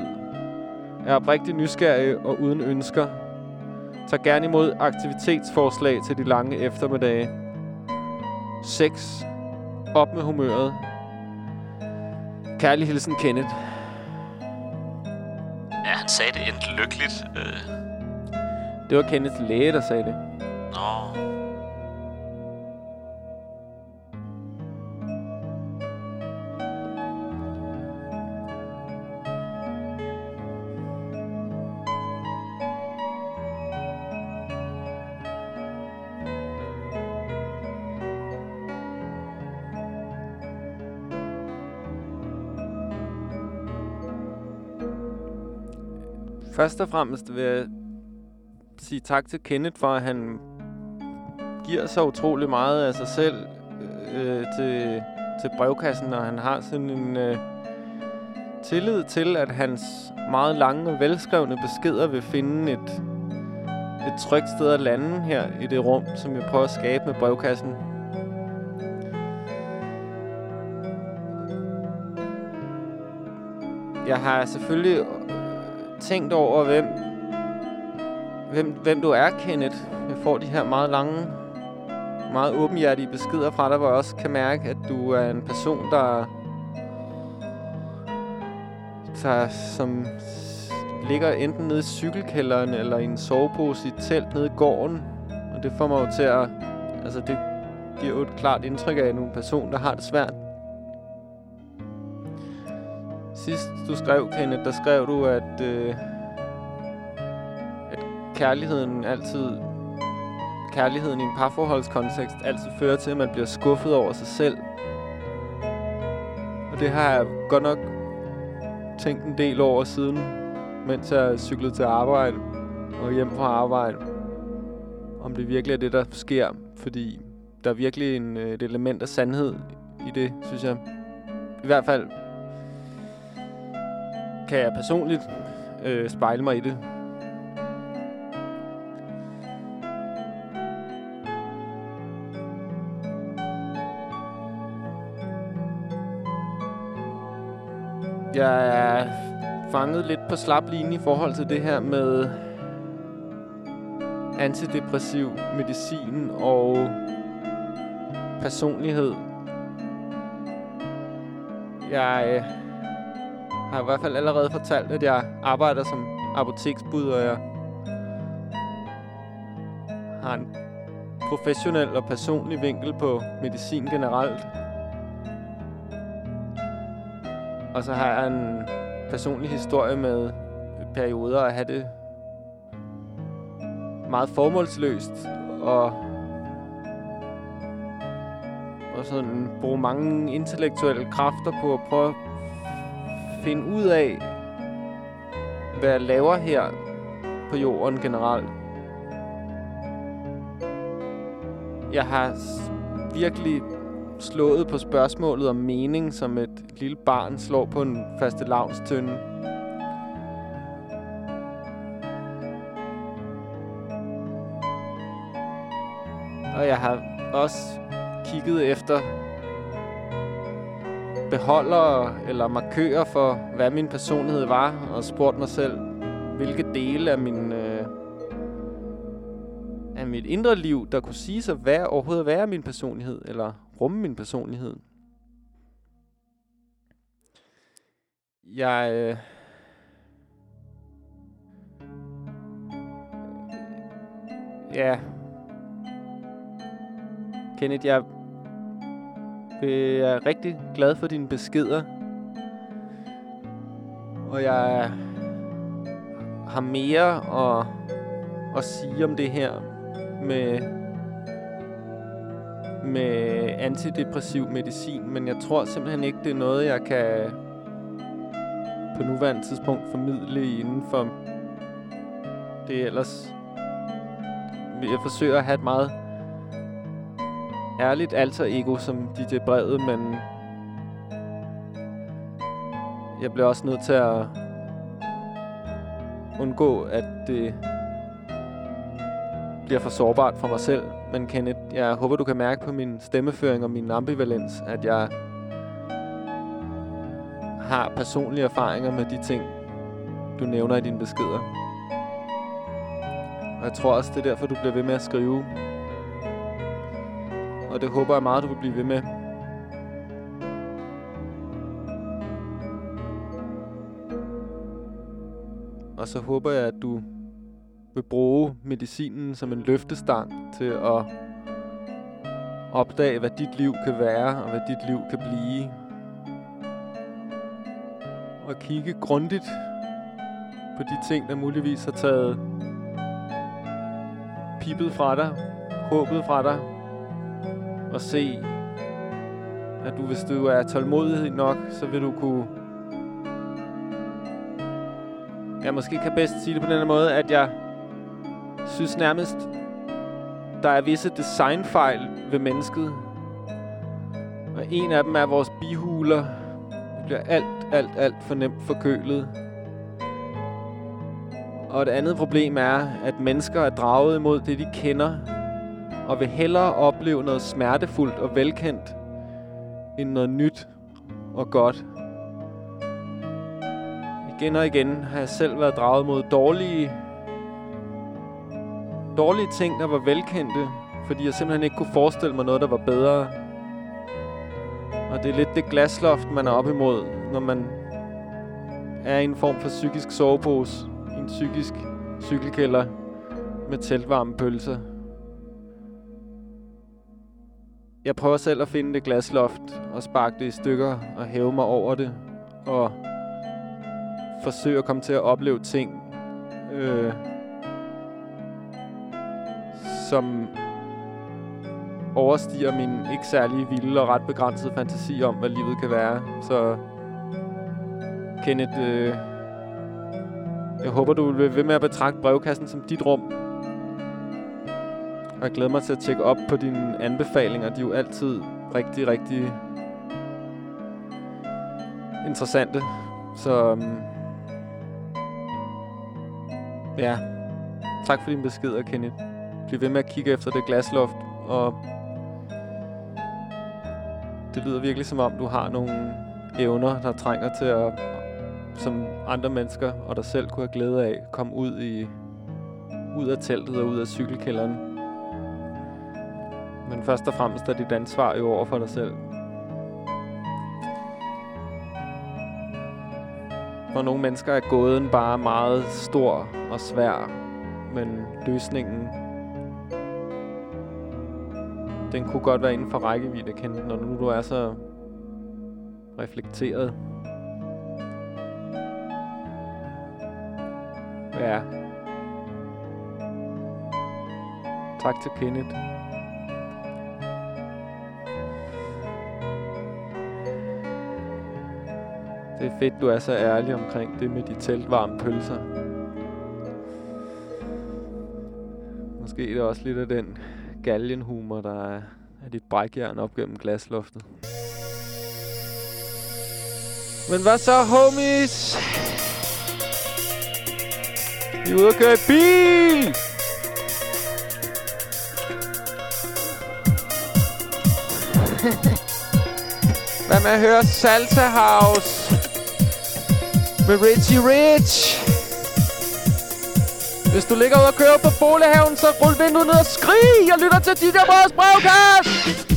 Er oprigtig nysgerrig og uden ønsker. Tag gerne imod aktivitetsforslag til de lange eftermiddage. 6. Op med humøret. Kærlig hilsen, Kenneth. Ja, han sagde det endte lykkeligt. Øh, Det var Kenneths læge, der sagde det. nå, Først og fremmest vil jeg sige tak til Kenneth for, at han giver så utrolig meget af sig selv øh, øh til, til brevkassen, og han har sådan en øh, tillid til, at hans meget lange og velskrevne beskeder vil finde et, et trygt sted at lande her i det rum, som jeg prøver at skabe med brevkassen. Jeg har selvfølgelig tænkt over, hvem, hvem, hvem du er, Kenneth. Jeg får de her meget lange, meget åbenhjertige beskeder fra dig, hvor jeg også kan mærke, at du er en person, der, der som ligger enten nede i cykelkælderen eller i en sovepose i et telt nede i gården. Og det får mig jo til at... Altså, det giver jo et klart indtryk af, at du er en person, der har det svært. Sidst du skrev, Kenneth, der skrev du, at, øh, at kærligheden altid kærligheden i en parforholdskontekst altid fører til, at man bliver skuffet over sig selv. Og det har jeg godt nok tænkt en del over siden, mens jeg cyklede til arbejde og hjem fra arbejde. Om det virkelig er det, der sker. Fordi der er virkelig en, øh, et element af sandhed i det, synes jeg. I hvert fald kan jeg personligt øh, spejle mig i det. Jeg er fanget lidt på slap linje i forhold til det her med antidepressiv medicin og personlighed. Jeg øh, har i hvert fald allerede fortalt, at jeg arbejder som apoteksbud, og jeg har en professionel og personlig vinkel på medicin generelt. Og så har jeg en personlig historie med perioder at have det meget formålsløst og og sådan bruge mange intellektuelle kræfter på at prøve at finde ud af, hvad jeg laver her på jorden generelt. Jeg har virkelig slået på spørgsmålet om mening, som et lille barn slår på en faste lavnstønde. Og jeg har også kigget efter beholdere eller markører for, hvad min personlighed var, og spurgt mig selv, hvilke dele af min øh, af mit indre liv, der kunne sige sig være, overhovedet være min personlighed, eller rumme min personlighed. Jeg... Øh, ja. Kenneth, jeg jeg er rigtig glad for dine beskeder. Og jeg har mere at, at sige om det her med, med antidepressiv medicin, men jeg tror simpelthen ikke, det er noget, jeg kan på nuværende tidspunkt formidle inden for det ellers... Jeg forsøger at have et meget ærligt alter ego som DJ Brevet, men jeg bliver også nødt til at undgå, at det bliver for sårbart for mig selv. Men Kenneth, jeg håber, du kan mærke på min stemmeføring og min ambivalens, at jeg har personlige erfaringer med de ting, du nævner i dine beskeder. Og jeg tror også, det er derfor, du bliver ved med at skrive og det håber jeg meget, du vil blive ved med. Og så håber jeg, at du vil bruge medicinen som en løftestang til at opdage, hvad dit liv kan være, og hvad dit liv kan blive. Og kigge grundigt på de ting, der muligvis har taget pippet fra dig, håbet fra dig, og se, at du, hvis du er tålmodig nok, så vil du kunne... Jeg måske kan bedst sige det på den måde, at jeg synes nærmest, der er visse designfejl ved mennesket. Og en af dem er vores bihuler. Det bliver alt, alt, alt for nemt forkølet. Og et andet problem er, at mennesker er draget imod det, de kender, og vil hellere opleve noget smertefuldt og velkendt, end noget nyt og godt. Igen og igen har jeg selv været draget mod dårlige, dårlige ting, der var velkendte, fordi jeg simpelthen ikke kunne forestille mig noget, der var bedre. Og det er lidt det glasloft, man er op imod, når man er i en form for psykisk sovepose, i en psykisk cykelkælder med teltvarme pølser. Jeg prøver selv at finde det glasloft og sparke det i stykker og hæve mig over det. Og forsøge at komme til at opleve ting, øh, som overstiger min ikke særlig vilde og ret begrænsede fantasi om, hvad livet kan være. Så Kenneth, øh, jeg håber, du vil ved med at betragte brevkassen som dit rum. Og jeg glæder mig til at tjekke op på dine anbefalinger. De er jo altid rigtig, rigtig interessante. Så um, ja, tak for din besked, Kenneth. Bliv ved med at kigge efter det glasloft, og det lyder virkelig som om, du har nogle evner, der trænger til at, som andre mennesker og dig selv kunne have glæde af, komme ud i ud af teltet og ud af cykelkælderen. Men først og fremmest er dit ansvar jo over for dig selv. For nogle mennesker er gåden bare meget stor og svær. Men løsningen... Den kunne godt være inden for rækkevidde, Kent, når nu du er så reflekteret. Ja. Tak til Kenneth. Det er fedt, du er så ærlig omkring det med de teltvarme pølser. Måske er det også lidt af den galgenhumor, der er af dit brækjern op gennem glasloftet. Men hvad så, homies? Vi er ude at køre i bil! Hvad med at høre Salsa House med Richie Rich? Hvis du ligger ude og kører på bolighaven, så rul vinduet ned og skrig! Jeg lytter til DJ Breds brevkast!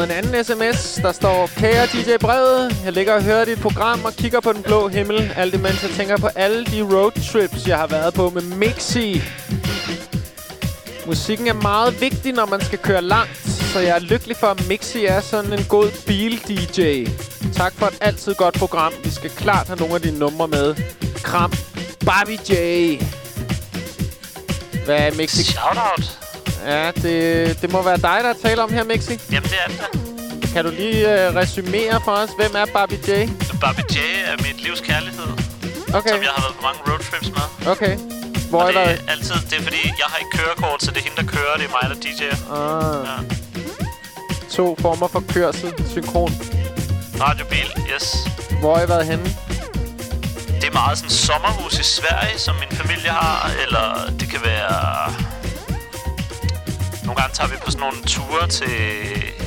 Fået en anden sms, der står Kære DJ Brevet, jeg ligger og hører dit program og kigger på den blå himmel, alt imens jeg tænker på alle de roadtrips, jeg har været på med Mixi. Musikken er meget vigtig, når man skal køre langt, så jeg er lykkelig for, at Mixi er sådan en god bil-DJ. Tak for et altid godt program. Vi skal klart have nogle af dine numre med. Kram. Barbie J. Hvad er Mixi? Shoutout. Ja, det, det må være dig, der taler om her, Mixi. Jamen, det er det. Kan du lige uh, resumere for os, hvem er Barbie J? Barbie J er mit livs kærlighed, Okay, som jeg har været på mange roadtrips med. okay. Hvor Og er det er altid, det er fordi, jeg har ikke kørekort, så det er hende, der kører, det er mig, der DJ'er. Ah, Ja. to former for kørsel, synkron. Radiobil, yes. Hvor har I været henne? Det er meget sådan sommerhus i Sverige, som min familie har, eller det kan være... Nogle gange tager vi på sådan nogle ture til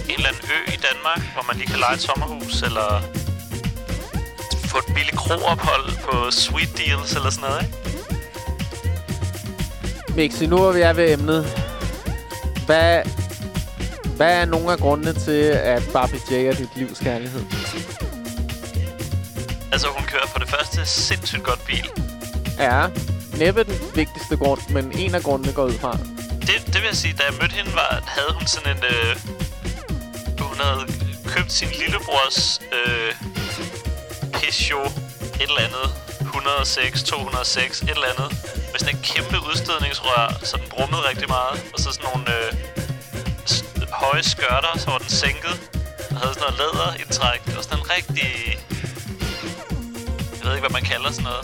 en eller anden ø i Danmark, hvor man lige kan lege et sommerhus, eller få et billigt kroophold på Sweet Deals eller sådan noget, ikke? Mixi, nu er vi er ved emnet. Hvad, hvad er nogle af grundene til, at Barbie J er dit livs kærlighed? Altså, hun kører for det første sindssygt godt bil. Er næppe den vigtigste grund, men en af grundene går ud fra. Det, det vil jeg sige, da jeg mødte hende, var, havde hun sådan en... Øh, hun havde købt sin lillebrors øh, Peugeot et eller andet 106, 206, et eller andet. Med sådan et kæmpe udstødningsrør, så den brummede rigtig meget. Og så sådan nogle øh, høje skørter, så var den sænket. Og havde sådan noget læderindtræk. Var sådan en rigtig... Jeg ved ikke, hvad man kalder sådan noget.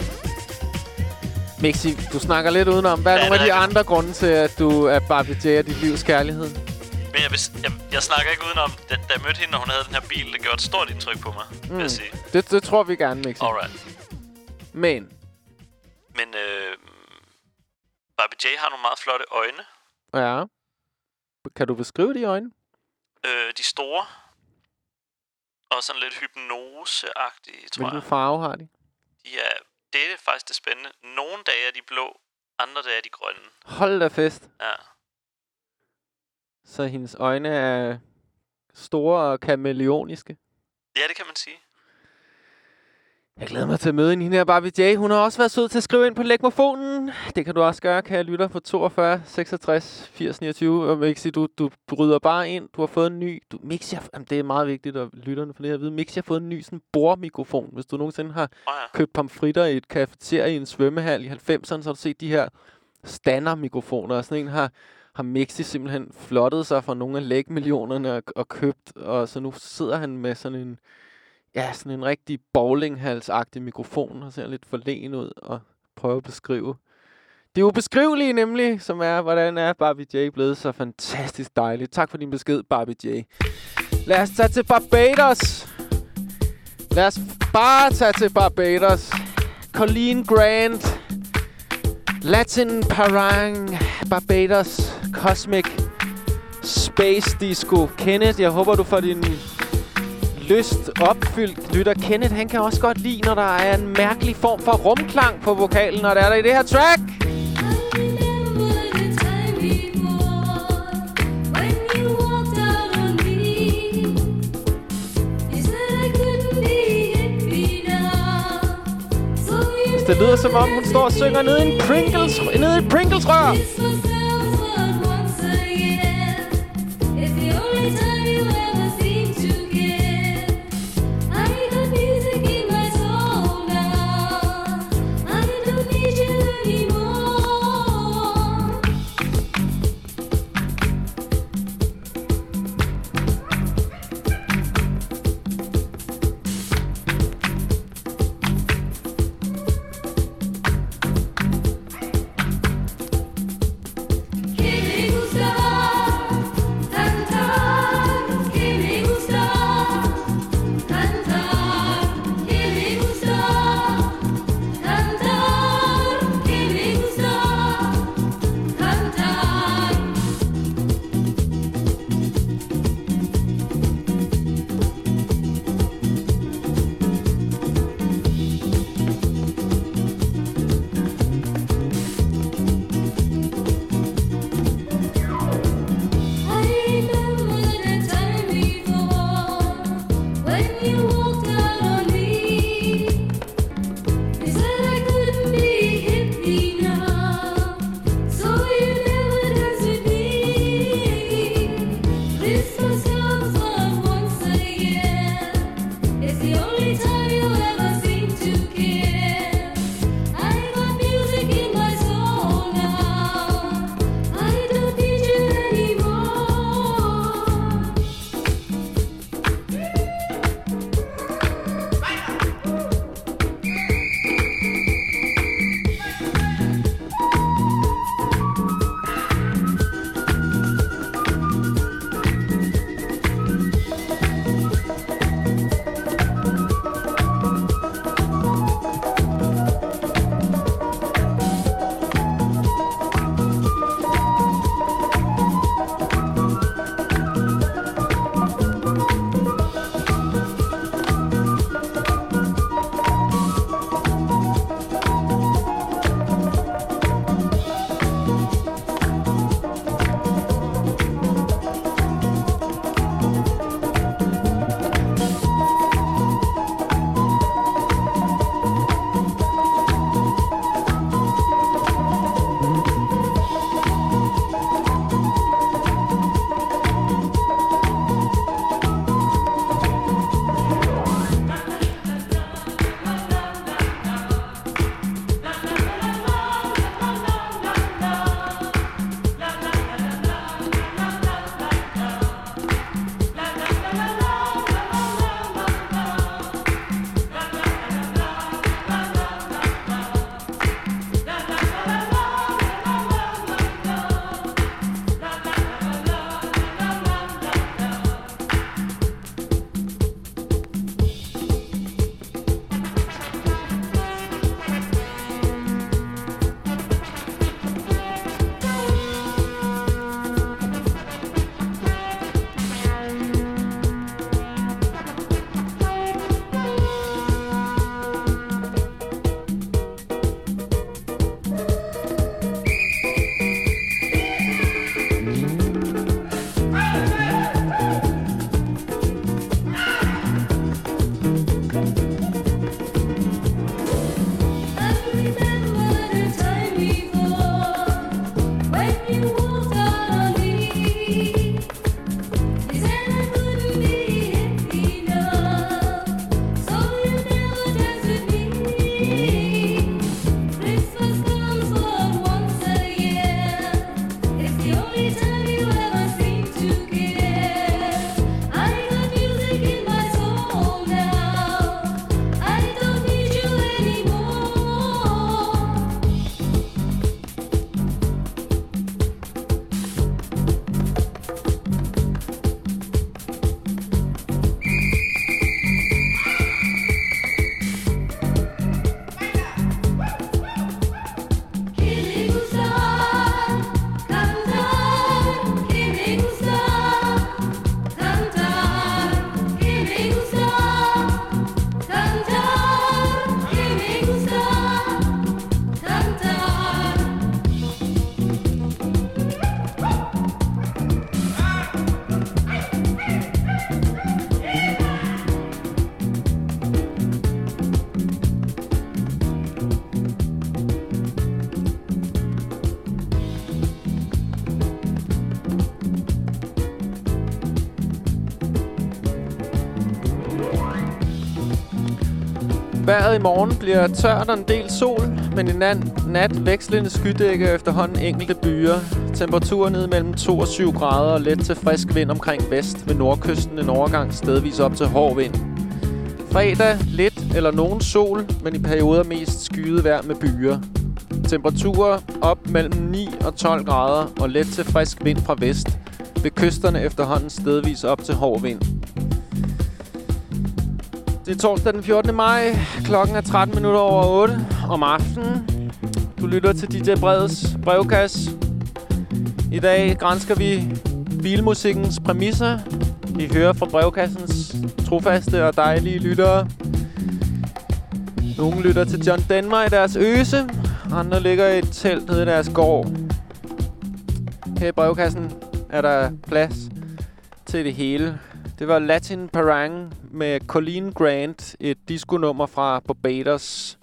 Mixi, du snakker lidt udenom. Hvad er Ja, nogle af de andre grunde til, at du er Barbie J dit livs kærlighed? Men jeg, jeg, jeg snakker ikke udenom, da, da jeg mødte hende, når hun havde den her bil, det gjorde et stort indtryk på mig, mm. vil jeg sige. Det, det tror vi gerne, Mixi. Alright. Men, Men øh, Barbie J har nogle meget flotte øjne. ja. Kan du beskrive de øjne? Øh, de store. Og sådan lidt hypnoseagtige, tror Hvilken jeg. farve har de? De er, det er faktisk det spændende. Nogle dage er de blå, andre dage er de grønne. Hold da fest. Ja. Så hendes øjne er store og kameleoniske. ja, det kan man sige. Jeg glæder mig til at møde hende her, Barbie J. Hun har også været sød til at skrive ind på lægmofonen. Det kan du også gøre, kan jeg lytte på 42 66 80 29. Og Mixi, du, du bryder bare ind. Du har fået en ny... Du, Mixi, jamen, det er meget vigtigt, at lytterne for det her at vide. Mixi har fået en ny sådan bordmikrofon. Hvis du nogensinde har oh, ja. købt pomfritter i et kafeterie i en svømmehal i 90'erne, så har du set de her standardmikrofoner. Og sådan en har, har Mixi simpelthen flottet sig for nogle af lægmillionerne og, og købt. Og så nu sidder han med sådan en, ja, sådan en rigtig bowlinghalsagtig mikrofon, og ser lidt forlegen ud og prøver at beskrive. Det ubeskrivelige nemlig, som er, hvordan er Barbie J blevet så fantastisk dejligt. Tak for din besked, Barbie J. Lad os tage til Barbados. Lad os bare tage til Barbados. Colleen Grant. Latin Parang. Barbados. Cosmic. Space Disco. Kenneth, jeg håber, du får din lyst opfyldt. Lytter Kenneth, han kan også godt lide, når der er en mærkelig form for rumklang på vokalen, når der er der i det her track. Det lyder som om, hun står og synger nede i en Pringles, nede i Pringles-rør. Vejret i morgen bliver tørt og en del sol, men i nat, nat vekslende skydække og efterhånden enkelte byer. Temperaturen ned mellem 2 og 7 grader og let til frisk vind omkring vest ved nordkysten en overgang stedvis op til hård vind. Fredag lidt eller nogen sol, men i perioder mest skyet vejr med byer. Temperaturer op mellem 9 og 12 grader og let til frisk vind fra vest. Ved kysterne efterhånden stedvis op til hård vind. Det er torsdag den 14. maj. Klokken er 13 minutter over 8 om aftenen. Du lytter til DJ Breds brevkasse. I dag grænsker vi bilmusikkens præmisser. Vi hører fra brevkassens trofaste og dejlige lyttere. Nogle lytter til John Denver i deres øse. Andre ligger i et telt nede i deres gård. Her i brevkassen er der plads til det hele. Det var Latin Parang med Colleen Grant, et disco-nummer fra Barbados.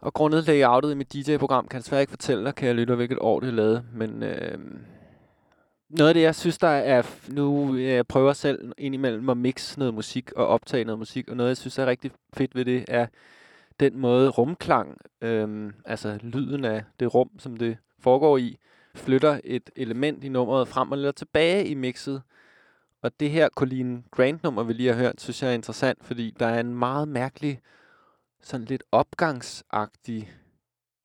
Og grundet layoutet i mit DJ-program kan jeg desværre ikke fortælle dig, kan jeg lytte, hvilket år det er lavet. Men øh, noget af det, jeg synes, der er... Nu øh, jeg prøver selv indimellem at mixe noget musik og optage noget musik. Og noget, jeg synes er rigtig fedt ved det, er den måde rumklang, øh, altså lyden af det rum, som det foregår i, flytter et element i nummeret frem og lidt tilbage i mixet. Og det her Colleen Grant-nummer, vi lige har hørt, synes jeg er interessant, fordi der er en meget mærkelig, sådan lidt opgangsagtig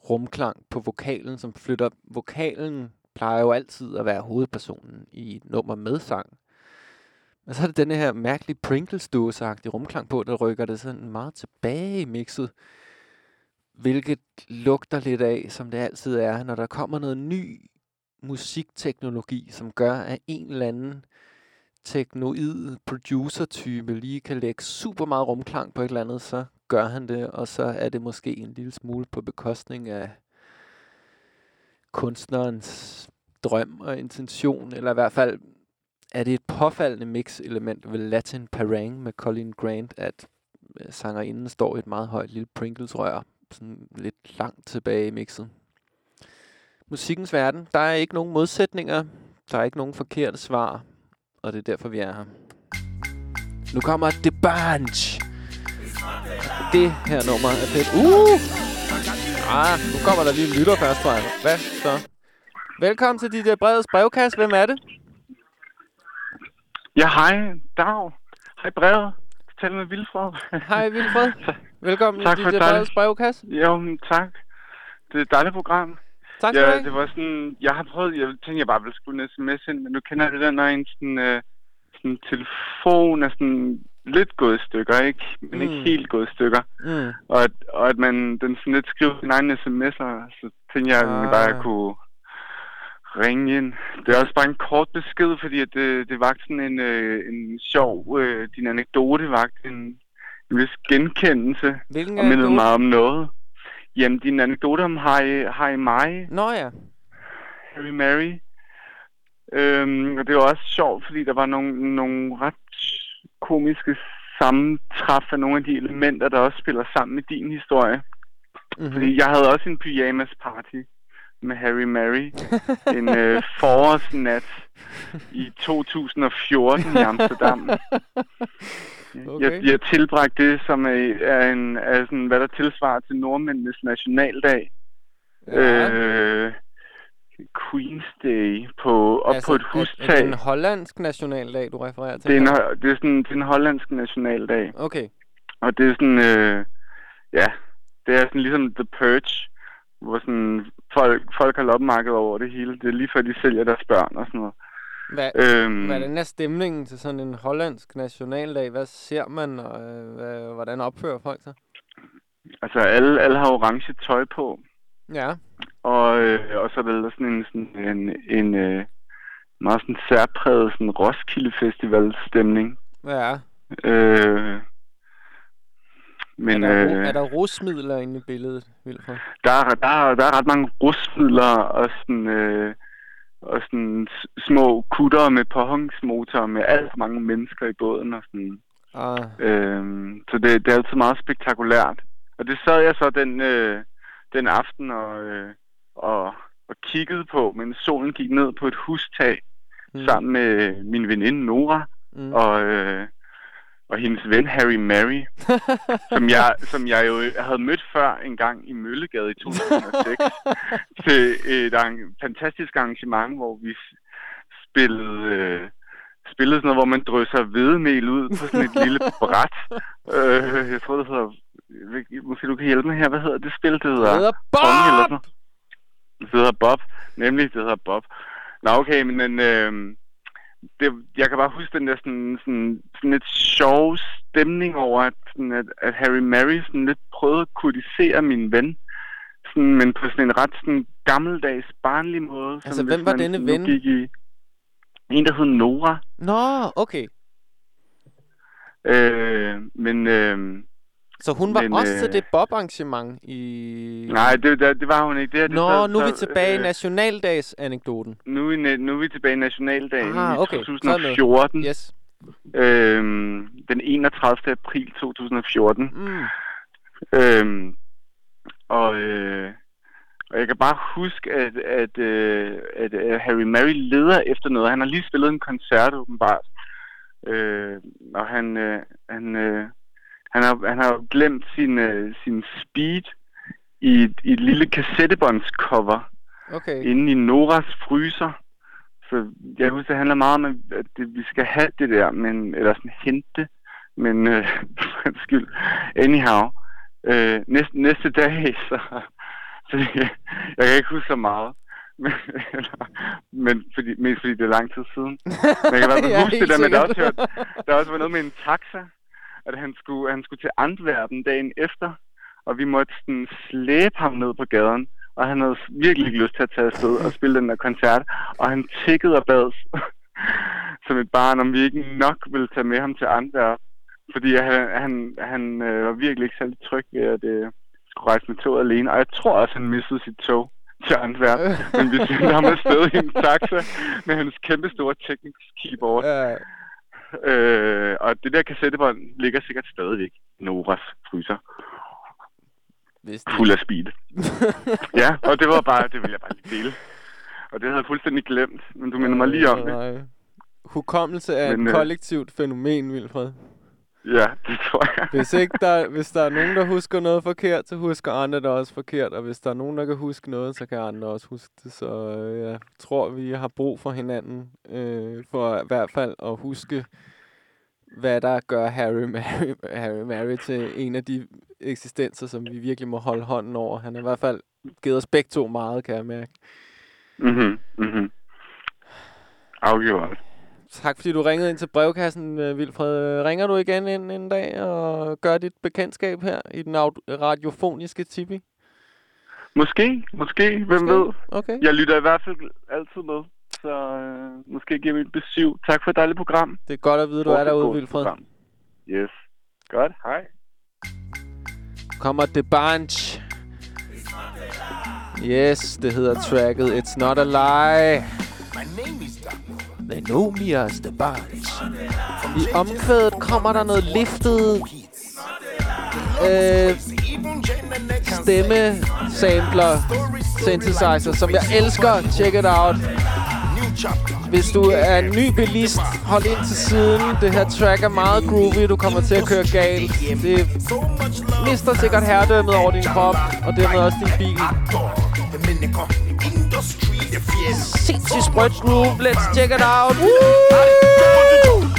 rumklang på vokalen, som flytter... Vokalen plejer jo altid at være hovedpersonen i et nummer med sang. Men så er det denne her mærkelige pringles agtige rumklang på, der rykker det sådan meget tilbage i mixet. Hvilket lugter lidt af, som det altid er, når der kommer noget ny musikteknologi, som gør, at en eller anden teknoid producer-type lige kan lægge super meget rumklang på et eller andet, så gør han det, og så er det måske en lille smule på bekostning af kunstnerens drøm og intention, eller i hvert fald er det et påfaldende mix-element ved Latin Parang med Colin Grant, at øh, sangerinden står i et meget højt lille Pringles-rør, sådan lidt langt tilbage i mixet. Musikkens verden, der er ikke nogen modsætninger, der er ikke nogen forkerte svar, og det er derfor, vi er her. Nu kommer The Bunch. Det her nummer er fedt. Uh! Ah, nu kommer der lige en lytter først, tror jeg. Hvad så? Velkommen til dit brevets brevkasse. Hvem er det? Ja, hej. Dag. Hej, brevet. Tal med Vilfred. Hej, Vilfred. Velkommen Tak til dit dejligt- brevets brevkasse. Jo, tak. Det er et dejligt program. Tak skal ja, det var sådan, jeg har prøvet, jeg tænkte, jeg bare ville skrive en sms ind, men nu kender jeg det der, når en sådan, øh, sådan telefon er sådan lidt gået i stykker, ikke? Men ikke Mm. helt gået i stykker. Mm. Og at, og at man den sådan lidt skriver sin egen sms'er, så tænkte jeg, at Ah. jeg bare kunne ringe ind. Det er også bare en kort besked, fordi at det, det var sådan en, øh, en sjov, øh, din anekdote var en, en vis genkendelse. Hvilken og mindede mig om noget. Jamen, din anekdote om Harry, Harry Mai. Nå ja. Harry Mary. Øhm, og det var også sjovt, fordi der var nogle, nogle ret komiske sammentræf af nogle af de elementer, der også spiller sammen med din historie. Mhm. Fordi jeg havde også en pyjamas party med Harry Mary en øh, forårsnat i 2014 i Amsterdam. Okay. Jeg, jeg tilbragte det, som er, er, en, er sådan, hvad der tilsvarer til nordmændenes nationaldag. Ja. Øh, Queen's Day på, op altså, på et Er, er hustag. det en hollandsk nationaldag, du refererer til? Det er, en, her? det er sådan det er en hollandsk nationaldag. Okay. Og det er sådan, øh, ja, det er sådan ligesom The Purge, hvor sådan folk, folk har loppemarked over det hele. Det er lige før de sælger deres børn og sådan noget. Hvad, Øhm. hvad er stemningen til sådan en hollandsk nationaldag? Hvad ser man, og øh, hvad, hvordan opfører folk sig? Altså alle, alle har orange tøj på. Ja. Og, øh, og så er der sådan en, sådan en, en øh, meget sådan særpræget sådan Roskilde Festival stemning. Ja. Øh, men er, der, øh, er der rusmidler inde i billedet, Vilfred? der, er, der, er, der er ret mange rusmidler og sådan, øh, og sådan små kutter med påhængsmotor med alt for mange mennesker i båden og sådan. Ah. Øhm, så det, det er altid meget spektakulært. Og det sad jeg så den, øh, den aften og, øh, og, og kiggede på, mens solen gik ned på et hustag Mm. sammen med min veninde Nora Mm. og, øh, og hendes ven Harry Mary, som, jeg, som jeg jo havde mødt før en gang i Møllegade i 2006, til et arran- fantastisk arrangement, hvor vi spillede, øh, spillede sådan noget, hvor man drysser hvedemel ud på sådan et lille bræt. Øh, jeg tror, det hedder... Måske du kan hjælpe mig her. Hvad hedder det spil, det hedder? Det hedder Pong eller sådan Bob! Det hedder Bob. Nemlig, det hedder Bob. Nå, okay, men øh, det, jeg kan bare huske den der sådan, sådan, sådan lidt sjov stemning over, at, sådan, at, at Harry Mary sådan lidt prøvede at kritisere min ven. Sådan, men på sådan en ret sådan gammeldags, barnlig måde. Altså, som hvem var man denne ven? Gik i, en, der hed Nora. Nå, okay. Øh, men øh, Så hun var Men, også øh, til det Bob-arrangement i... nej, det, det, det var hun ikke. Det, her, det Nå, sad- nu er vi tilbage i øh, nationaldags-anekdoten. Nu er, nu er vi tilbage i Nationaldagen Ah, i okay. Sådan 2014. Yes. Øhm, den 31. april 2014. Mm. Øhm, og, øh, og jeg kan bare huske, at, at, øh, at, at Harry Mary leder efter noget. Han har lige spillet en koncert, åbenbart. Øh, og han, øh, han, øh, han, har, han har glemt sin, øh, sin speed i, et- i et lille kassettebåndscover Okay. inde i Noras fryser. Så jeg husker, det handler meget om, at det, vi skal have det der, men, eller sådan hente, men øh, for skyld. Anyhow, øh, næste, næste dag, så, så jeg, jeg kan ikke huske så meget. Men, eller, men fordi, mest fordi det er lang tid siden. Men jeg kan i hvert fald Ja, huske det der med, der også, hørte, der også var noget med en taxa, at han skulle, han skulle til Antwerpen dagen efter, og vi måtte sådan slæbe ham ned på gaden, og han havde virkelig ikke lyst til at tage afsted og spille den der koncert, og han tikkede og bad som et barn, om vi ikke nok ville tage med ham til Antwerp, fordi han, han, han øh, var virkelig ikke særlig tryg ved at øh, skulle rejse med toget alene, og jeg tror også, han mistede sit tog til Antwerp, men vi sendte ham afsted i en taxa med hans kæmpe store Technics keyboard. Ja. Øh, og det der kassettebånd ligger sikkert stadigvæk i Noras fryser. Hvis Fuld af speed. ja, og det var bare, det ville jeg bare lige dele. Og det havde jeg fuldstændig glemt, men du minder mig lige om det. Hukommelse er Men, et øh, kollektivt fænomen, Vilfred. Ja, det tror jeg. Hvis, ikke der, hvis der er nogen, der husker noget forkert, så husker andre det også forkert. Og hvis der er nogen, der kan huske noget, så kan andre også huske det. Så øh, jeg tror, vi har brug for hinanden. Øh, for i hvert fald at huske, hvad der gør Harry Mary, Harry Mary til en af de eksistenser, som vi virkelig må holde hånden over. Han har i hvert fald givet os begge to meget, kan jeg mærke. Mhm, mhm. Afgjort. Tak fordi du ringede ind til brevkassen, øh, Vilfred. Ringer du igen en, en dag og gør dit bekendtskab her i den radiofoniske tipi? Måske, måske, hvem Måske. ved. Okay. Jeg lytter i hvert fald altid med, så øh, måske giver vi et besøg. Tak for et dejligt program. Det er godt at vide, du er Fortsat derude, Vilfred. program. Yes. Godt, hej. Kommer The Bunch. Yes, det hedder tracket It's Not a Lie. They know me as The Bunch. I omkvædet kommer der noget liftet øh, stemme sampler synthesizer, som jeg elsker. Check it out. Hvis du er en ny bilist, hold ind til siden. Det her track er meget groovy. Du kommer til at køre galt. Det mister sikkert herredømmet over din krop, og dermed også din bil. Sindssygt sprødt groove. Let's check it out. Woo!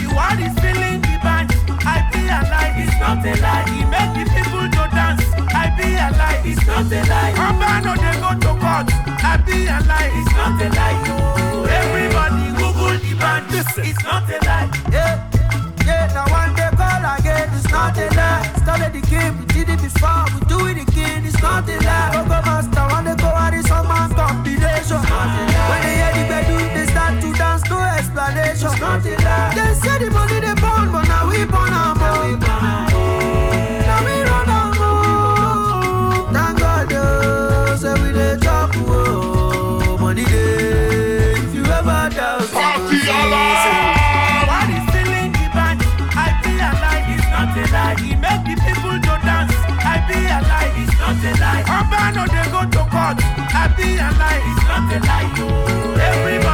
You are this feeling the band. I be alive, it's not a lie. He make the people to dance. I be alive, it's not a lie. Urban or they go to court. I be alive, it's not a lie. Everybody Google the band. It's not a lie. Yeah, yeah, now one day call again, it's not a lie. Started the game, we did it before, we do it again, it's not a lie. Go go master, one day combination. When they hear the bedroom, they start to dance, no explanation. They say the money they born, but now we born I be alive, it's not a lie. Everybody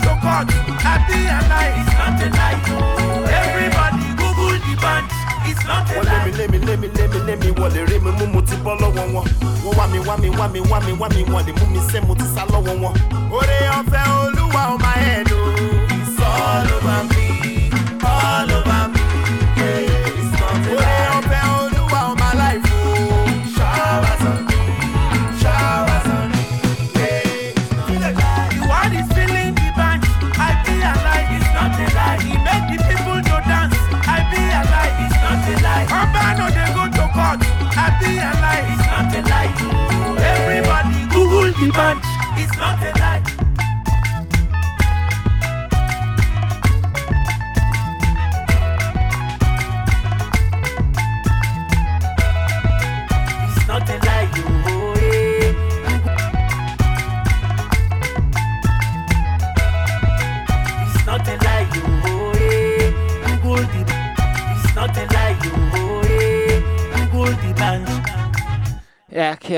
court. I be a lie. It's not a lie. Everybody Google the bunch. It's not a wọ́n lé mi lie. lé mi lé mi lé mi lé mi wọ́n lè rí mi mú mo ti bọ́ lọ́wọ́ wọn. wọ́n wá mi wá mi wá mi wá mi wá mi wọ́n lè mú mi sẹ́ mo ti sá lọ́wọ́ wọn. oore ọ̀fẹ́ olúwa on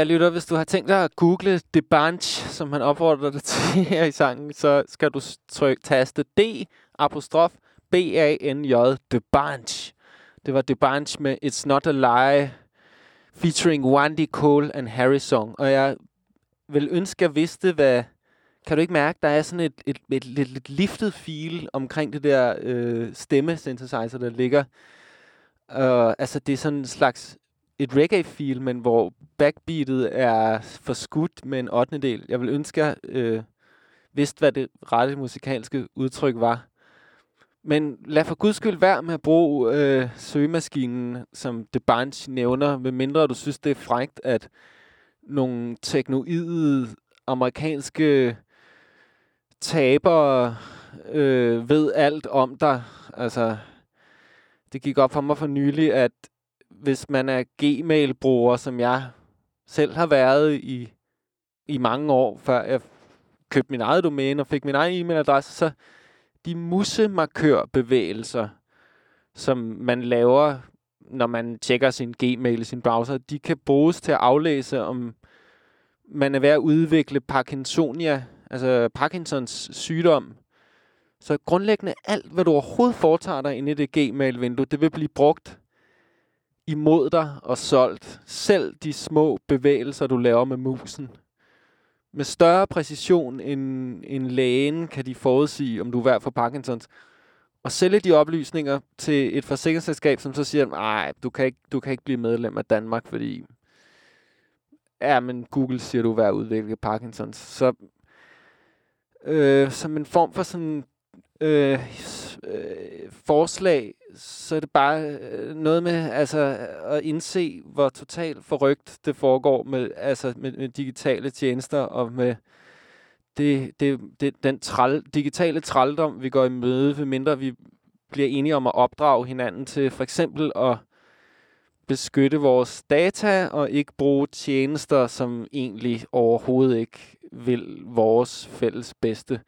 lytter, hvis du har tænkt dig at google The Bunch, som han opfordrer dig til her i sangen, så skal du trykke taste D, apostrof, B-A-N-J, The Bunch. Det var The Bunch med It's Not a Lie, featuring Wandy Cole and Harry Song. Og jeg vil ønske, at jeg vidste, hvad... Kan du ikke mærke, der er sådan et, et, et, lidt, lidt liftet feel omkring det der øh, stemme-synthesizer, der ligger. Uh, altså, det er sådan en slags et reggae-feel, men hvor backbeatet er forskudt med en 8. del. Jeg vil ønske, at jeg øh, vidste, hvad det rette musikalske udtryk var. Men lad for guds skyld være med at bruge øh, søgemaskinen, som The Bunch nævner, medmindre du synes, det er frægt, at nogle teknoide amerikanske tabere øh, ved alt om dig. Altså, det gik op for mig for nylig, at hvis man er Gmail-bruger, som jeg selv har været i, i mange år, før jeg købte min eget domæne og fik min egen e-mailadresse, så de musemarkørbevægelser, som man laver, når man tjekker sin Gmail i sin browser, de kan bruges til at aflæse, om man er ved at udvikle Parkinsonia, altså Parkinsons sygdom. Så grundlæggende alt, hvad du overhovedet foretager dig inde i det Gmail-vindue, det vil blive brugt imod dig og solgt. Selv de små bevægelser, du laver med musen. Med større præcision end, end lægen kan de forudsige, om du er værd for Parkinsons. Og sælge de oplysninger til et forsikringsselskab, som så siger, nej, du kan ikke, du kan ikke blive medlem af Danmark, fordi ja, men Google siger, du er værd at udvikle Parkinsons. Så øh, som en form for sådan øh, øh, forslag, så er det bare øh, noget med altså, at indse, hvor totalt forrygt det foregår med, altså, med, med digitale tjenester og med det, det, det, den træl, digitale trældom, vi går i møde, ved mindre vi bliver enige om at opdrage hinanden til for eksempel at beskytte vores data og ikke bruge tjenester, som egentlig overhovedet ikke vil vores fælles bedste.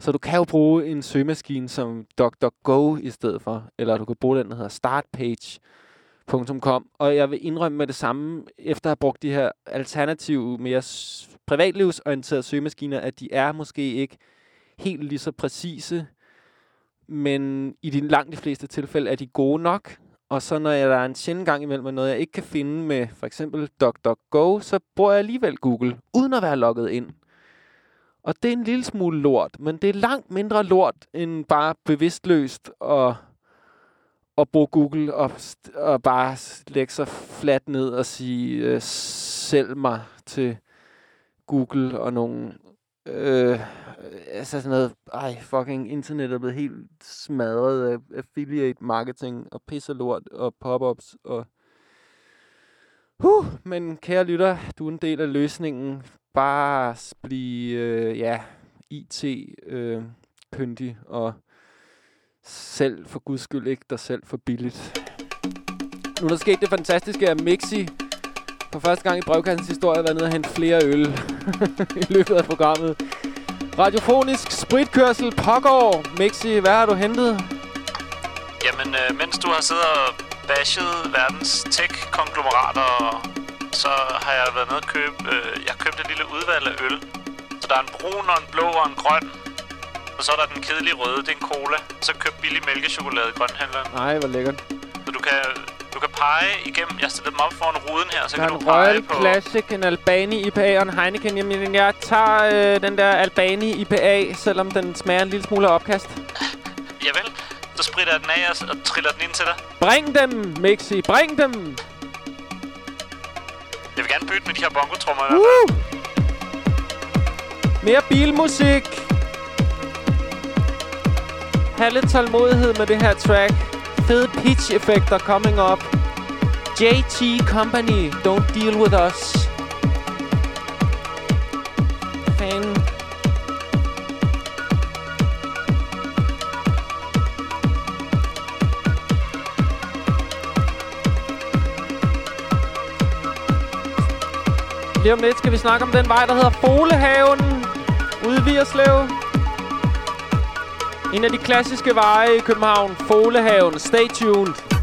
Så du kan jo bruge en søgemaskine som DuckDuckGo i stedet for, eller du kan bruge den, der hedder startpage.com. Og jeg vil indrømme med det samme, efter at have brugt de her alternative, mere privatlivsorienterede søgemaskiner, at de er måske ikke helt lige så præcise, men i de langt de fleste tilfælde er de gode nok. Og så når jeg, der er en sjældent gang imellem med noget, jeg ikke kan finde med for eksempel DuckDuckGo, så bruger jeg alligevel Google, uden at være logget ind. Og det er en lille smule lort, men det er langt mindre lort, end bare bevidstløst at, at bruge Google og, og bare lægge sig fladt ned og sige, øh, sælg mig til Google og nogle... Øh, altså sådan noget, ej, fucking internet er blevet helt smadret af affiliate marketing og pisse lort og pop-ups og... Huh, men kære lytter, du er en del af løsningen. Bare blive, øh, ja, IT-kyndig øh, og selv for guds skyld ikke dig selv for billigt. Nu er der sket det fantastiske, at Mixi for første gang i brevkassens historie har været nede og hente flere øl i løbet af programmet. Radiofonisk spritkørsel pågår. Mixi, hvad har du hentet? Jamen, øh, mens du har siddet og bashet verdens tech-konglomerater, og så har jeg været nede og købe... Øh, jeg har købt et lille udvalg af øl. Så der er en brun og en blå og en grøn. Og så er der den kedelige røde, det er en cola. Så køb billig mælkechokolade i grønhandleren. Nej, hvor lækkert. Så du kan, du kan pege igennem... Jeg har stillet dem op foran ruden her, så Der er kan du pege Royal på... Classic, en Albani IPA og en Heineken. Jamen, jeg tager øh, den der Albani IPA, selvom den smager en lille smule af opkast. Javel, så spritter jeg den af og, og triller den ind til dig. Bring dem, Mixi. Bring dem. Bytte med de her bongotrummer i hvert Woo! fald. Mere bilmusik. Ha' lidt tålmodighed med det her track. Fede pitch-effekter coming up. JT Company, don't deal with us. Lige om lidt skal vi snakke om den vej, der hedder Folehaven. Ude i Vierslev. En af de klassiske veje i København. Folehaven. Stay tuned.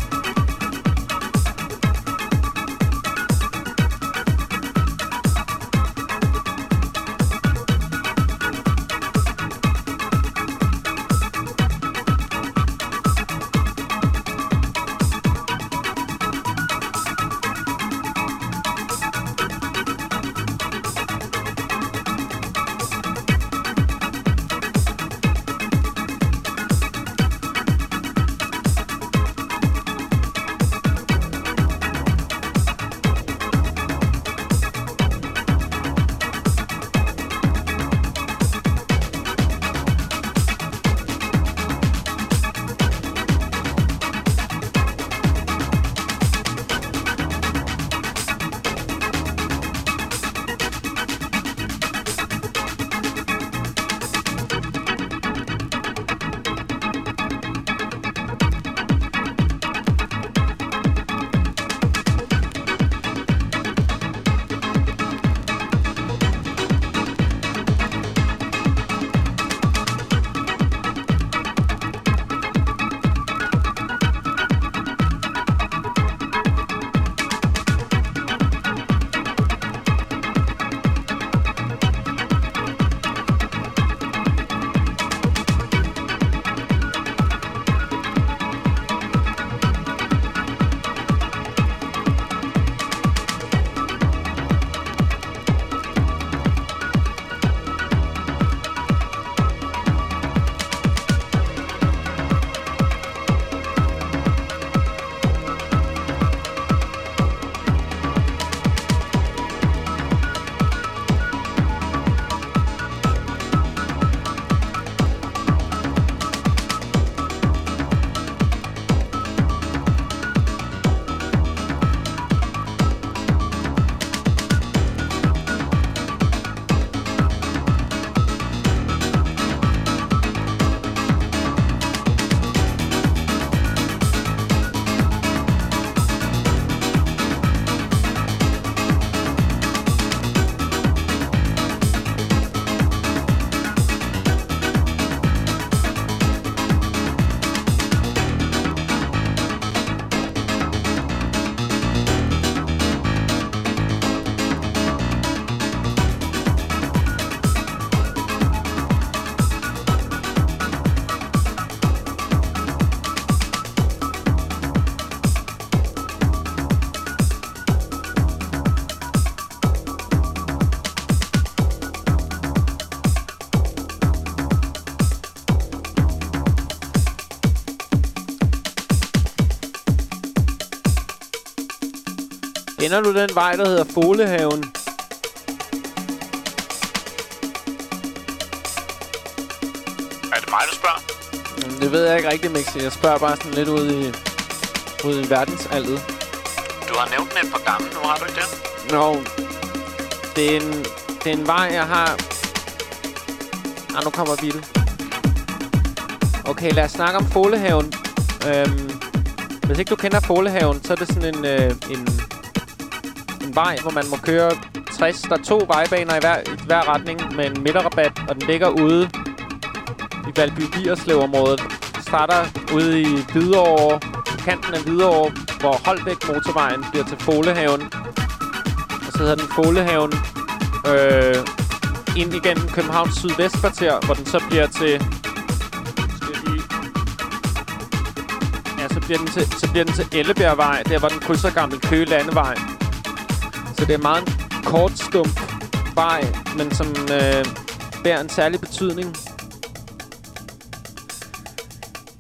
Kender du den vej, der hedder Folehaven? Er det mig, du spørger? Det ved jeg ikke rigtigt, Mixi. Jeg spørger bare sådan lidt ud i, ud i verdensaldet. Du har nævnt den et par gange nu, har du ikke det? Nå, det er en, det er en vej, jeg har... Ah, nu kommer Bitte. Okay, lad os snakke om Folehaven. Øhm, hvis ikke du kender Folehaven, så er det sådan en, øh, en vej, hvor man må køre 60. Der er to vejbaner i hver, i hver retning med en midterrabat, og den ligger ude i Valby Bierslev-området. Starter ude i Hvidovre, kanten af Hvidovre, hvor Holbæk motorvejen bliver til Folehaven. Og så hedder den Folehaven øh, ind igennem Københavns sydvestkvarter, hvor den så bliver til Ja, så bliver den til, så bliver den til Ellebjergvej, der hvor den krydser Gammel Køge Landevej. Så det er meget en kort stump vej, men som øh, bærer en særlig betydning.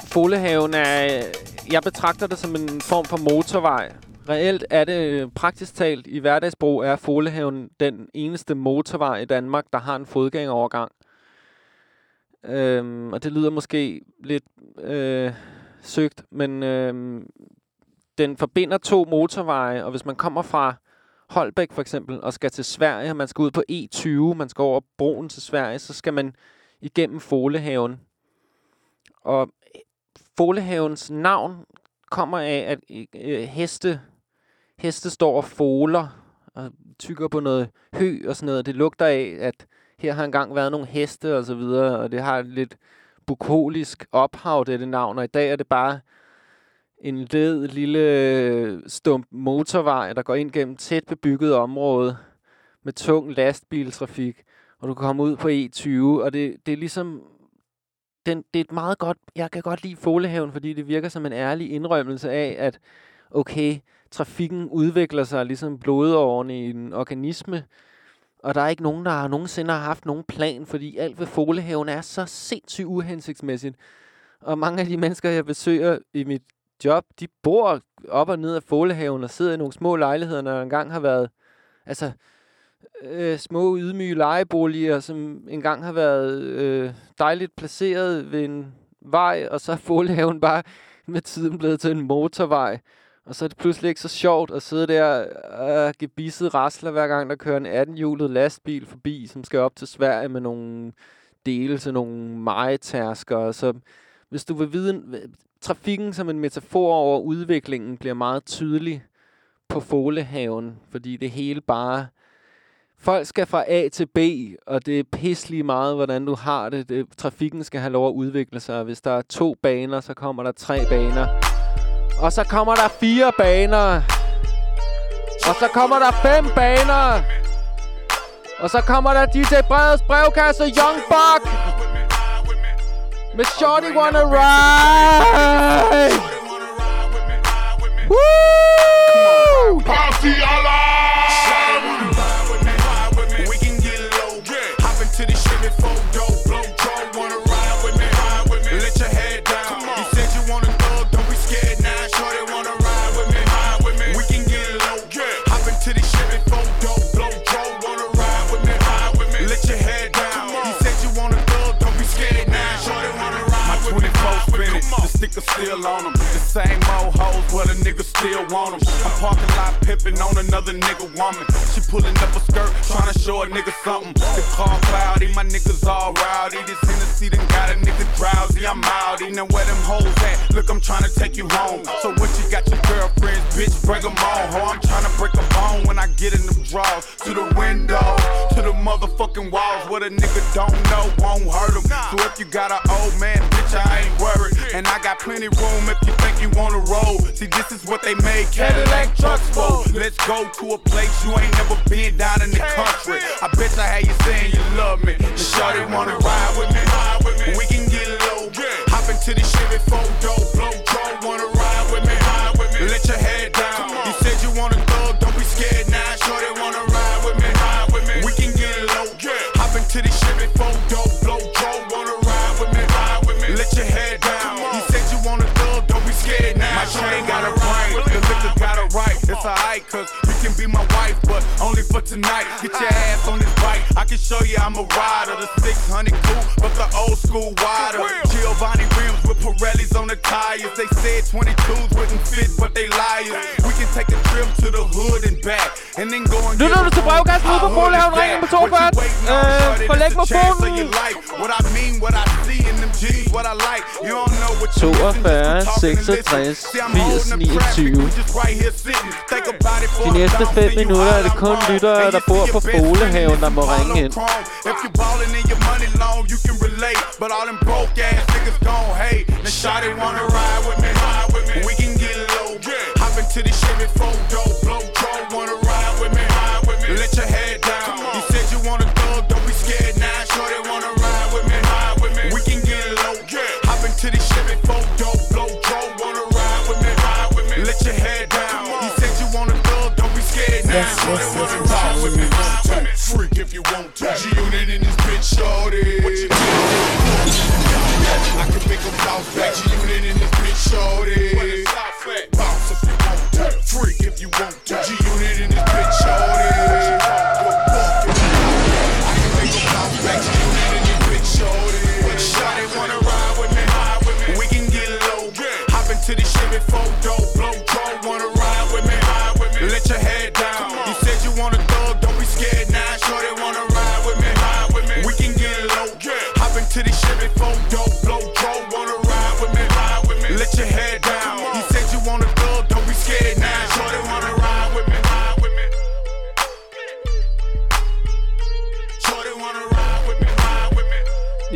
Folehaven er... Jeg betragter det som en form for motorvej. Reelt er det øh, praktisk talt i hverdagsbrug er Folehaven den eneste motorvej i Danmark, der har en fodgængerovergang. Øhm, og det lyder måske lidt øh, søgt, men øh, den forbinder to motorveje, og hvis man kommer fra Holbæk for eksempel, og skal til Sverige, og man skal ud på E20, man skal over broen til Sverige, så skal man igennem Folehaven. Og øh, Folehavens navn kommer af, at øh, heste, heste står og foler og tykker på noget hø og sådan noget. Det lugter af, at her har engang været nogle heste og så videre, og det har et lidt bukolisk ophav, det, det navn. Og i dag er det bare en led lille øh, stump motorvej, der går ind gennem tæt bebygget område med tung lastbiltrafik, og du kan komme ud på E20, og det, det er ligesom den, det er et meget godt, jeg kan godt lide Folehaven, fordi det virker som en ærlig indrømmelse af, at okay, trafikken udvikler sig ligesom blodårene i en organisme, og der er ikke nogen, der har nogensinde har haft nogen plan, fordi alt ved Folehaven er så sindssygt uhensigtsmæssigt. Og mange af de mennesker, jeg besøger i mit job, de bor op og ned af Folehaven og sidder i nogle små lejligheder, når der engang har været altså, øh, små ydmyge lejeboliger, som engang har været øh, dejligt placeret ved en vej, og så er Folehaven bare med tiden blevet til en motorvej. Og så er det pludselig ikke så sjovt at sidde der og gebisset rasler, hver gang der kører en 18-hjulet lastbil forbi, som skal op til Sverige med nogle dele til nogle majetærsker. Så hvis du vil vide, trafikken som en metafor over udviklingen bliver meget tydelig på Folehaven, fordi det hele bare... Folk skal fra A til B, og det er pisselig meget, hvordan du har det. det. Trafikken skal have lov at udvikle sig. Hvis der er to baner, så kommer der tre baner. Og så kommer der fire baner. Og så kommer der fem baner. Og så kommer der DJ Breds brevkasse Young Buck. Med Shorty Wanna Ride. Woo! Still on them. Same old hoes, but a nigga still want them. I'm parking lot pimping on another nigga woman. She pulling up a skirt, trying to show a nigga something. The car cloudy, my niggas all rowdy. This Hennessy done got a nigga drowsy. I'm outy. Now where them hoes at? Look, I'm trying to take you home. So what you got your girlfriends, bitch, break them on. Ho, I'm trying to break a bone when I get in them drawers. To the window, to the motherfucking walls. What a nigga don't know won't hurt him. So if you got an old man, bitch, I ain't worried. And I got plenty room if you think you wanna roll. See, this is what they made Cadillac trucks for. Let's go to a place you ain't never been down in the country. I bet I had you saying you love me. The shorty wanna ride with me. We can get low. Hop into the Chevy four door, blow draw. Wanna ride with me? Let your head cause you can be my wife, but only for tonight. Get your ass on this. I can show you I'm a rider. The 600 coupe, but the old school wider. Giovanni rims with Pirellis on the tires. They said 22s wouldn't fit, but they liars. We can take a trip to the hood and back, and then go and Lytter du til brevkassen ude på Folehaven? Ring ind på 42. Øh, forlæg mig fonen. What I mean, what I see in them jeans, what I like. You don't know what you 42, 66, 80, 29. De næste 5 minutter er det kun lyttere, der bor på Folehaven, der må ringe ind. If you ballin' and your money long, you can relate. But all them broke ass niggas gon' hate. Now shawty wanna ride with me. We can get low. Hop into the Chevy four door, blow draw. Wanna ride with me. Let your head down. If you want to. Freak if you want to. G-Unit in this bitch, shorty. What you I can make them bounce back. G-Unit in this bitch, shorty.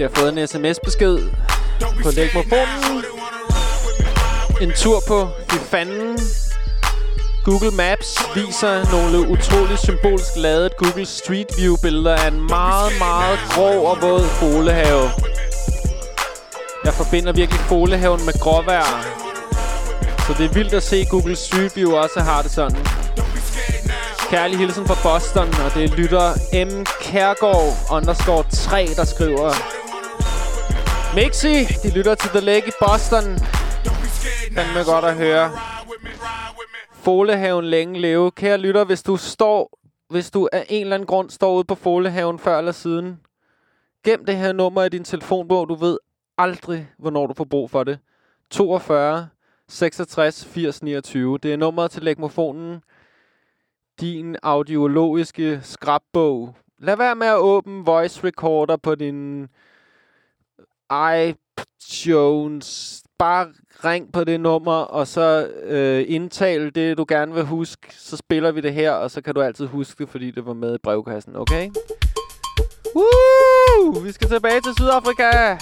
Jeg har fået en sms-besked på lægmofonen. En tur på i fanden. Google Maps viser nogle utroligt symbolsk lavet Google Street View billeder af en meget, meget grov og våd folehave. Jeg forbinder virkelig folehaven med gråvejr. Så det er vildt at se Google Street View også har det sådan. Kærlig hilsen fra Boston, og det er lytter M. Kærgaard underscore 3, der skriver... Mixi, de lytter til The Lake i Boston. Fandme godt at høre. Folehaven længe leve. Kære lytter, hvis du står... Hvis du af en eller anden grund står ude på Folehaven før eller siden, gem det her nummer i din telefonbog. Du ved aldrig, hvornår du får brug for det. 42 66 80 29. Det er nummeret til lægmofonen. Din audiologiske skrabbog. Lad være med at åbne voice recorder på din iTunes. Bare ring på det nummer, og så øh, indtal det, du gerne vil huske. Så spiller vi det her, og så kan du altid huske det, fordi det var med i brevkassen, okay? Woo! Vi skal tilbage til Sydafrika.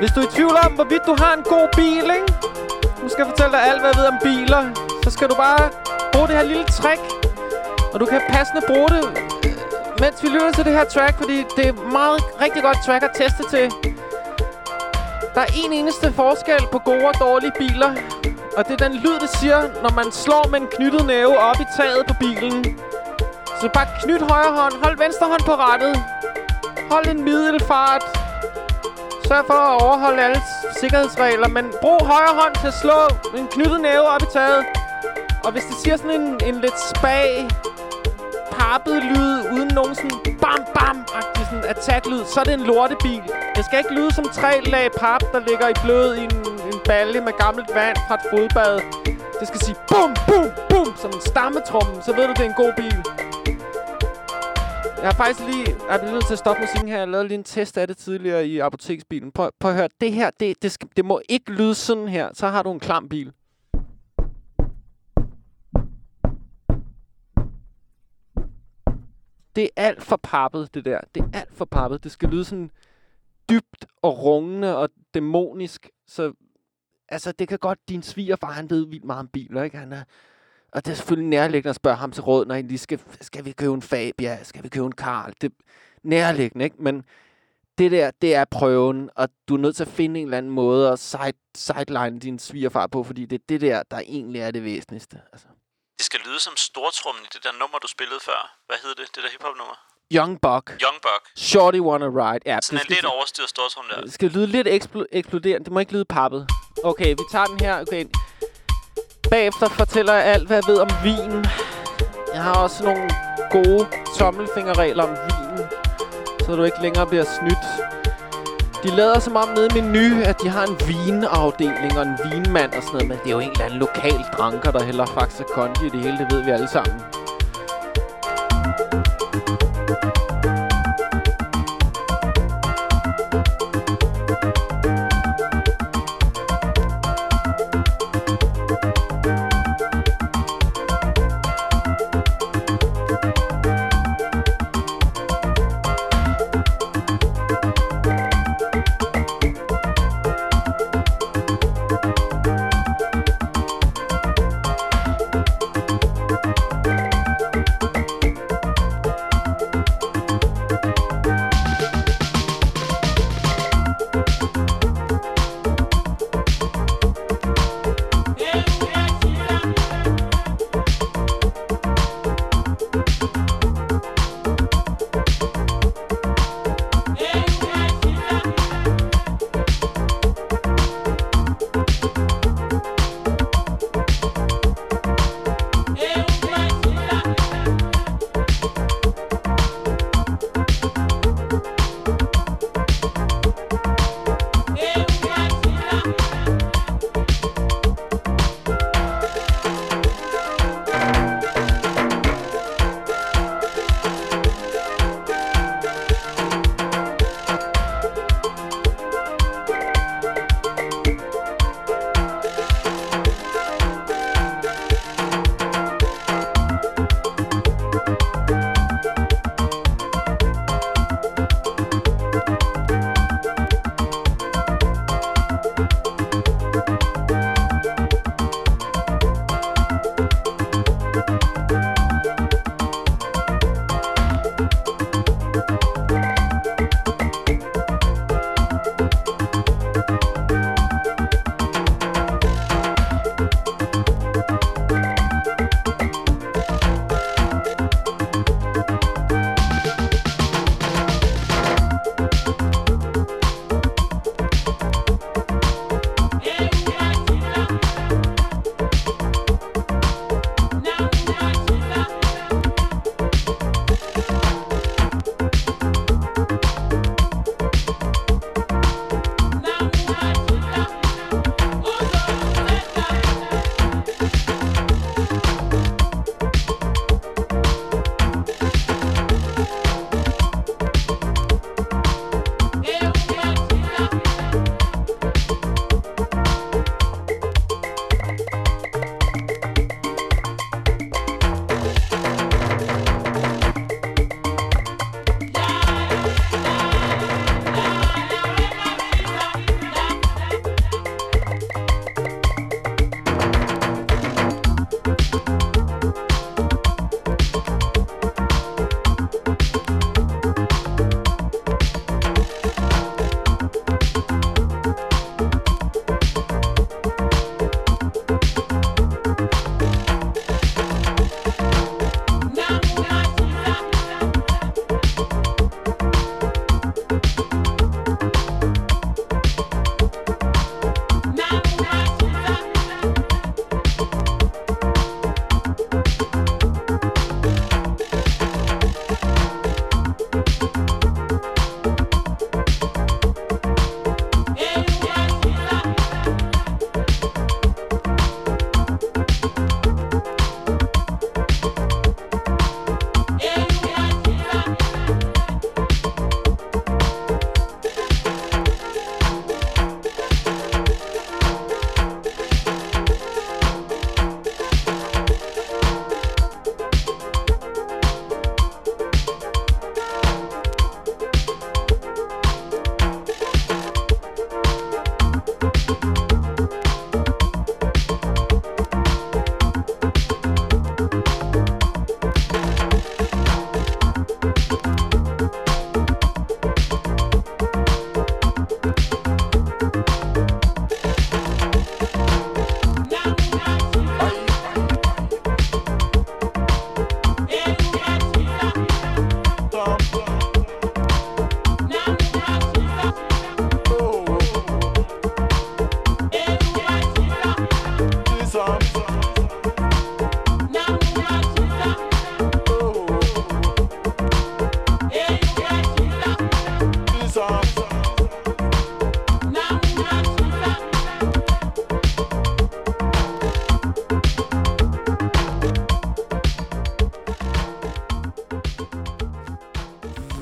Hvis du er i tvivl om, hvorvidt du har en god bil, ikke? Nu skal jeg fortælle dig alt, hvad jeg ved om biler. Så skal du bare bruge det her lille trick. Og du kan passende bruge det, mens vi lytter til det her track, fordi det er meget rigtig godt track at teste til. Der er en eneste forskel på gode og dårlige biler. Og det er den lyd, det siger, når man slår med en knyttet næve op i taget på bilen. Så bare knyt højre hånd, hold venstre hånd på rattet. Hold en middelfart. Sørg for at overholde alle sikkerhedsregler, men brug højre hånd til at slå en knyttet næve op i taget. Og hvis det siger sådan en, en lidt spag, harpet lyd, uden nogen sådan bam bam agtig sådan attack-lyd, så er det en lortebil. Det skal ikke lyde som tre lag pap, der ligger i blød i en, en balje med gammelt vand fra et fodbad. Det skal sige bum, bum, bum, som en stammetrumme, så ved du, det er en god bil. Jeg har faktisk lige... Jeg er nødt til at stoppe musikken her. Jeg lavede lige en test af det tidligere i apoteksbilen. Prøv, prøv at høre. Det her, det, det, skal, det må ikke lyde sådan her. Så har du en klam bil. Det er alt for pappet, det der. Det er alt for pappet. Det skal lyde sådan dybt og rungende og dæmonisk. Så altså, det kan godt... Din svigerfar, han ved vildt meget om biler, ikke? Han er, og det er selvfølgelig nærliggende at spørge ham til råd, når han lige skal... Skal vi købe en Fabia? Skal vi købe en Karl? Det er nærliggende, ikke? Men det der, det er prøven, og du er nødt til at finde en eller anden måde at side, sideline din svigerfar på, fordi det er det der, der egentlig er det væsentligste. Altså. Det skal lyde som stortrummen i det der nummer, du spillede før. Hvad hed det? Det der hiphop-nummer? Young Buck. Young Buck. Shorty Wanna Ride. Ja, Sådan en lidt overstyret stortrum der. det skal lyde lidt eksplo- eksploderende. Det må ikke lyde pappet. Okay, vi tager den her. Okay. Bagefter fortæller jeg alt, hvad jeg ved om vin. Jeg har også nogle gode tommelfingerregler om vin, så du ikke længere bliver snydt. De lader som om nede i menu, at de har en vinafdeling og en vinmand og sådan noget, men det er jo en eller anden lokal dranker, der hælder Faxe Kondi i det hele. Det ved vi alle sammen.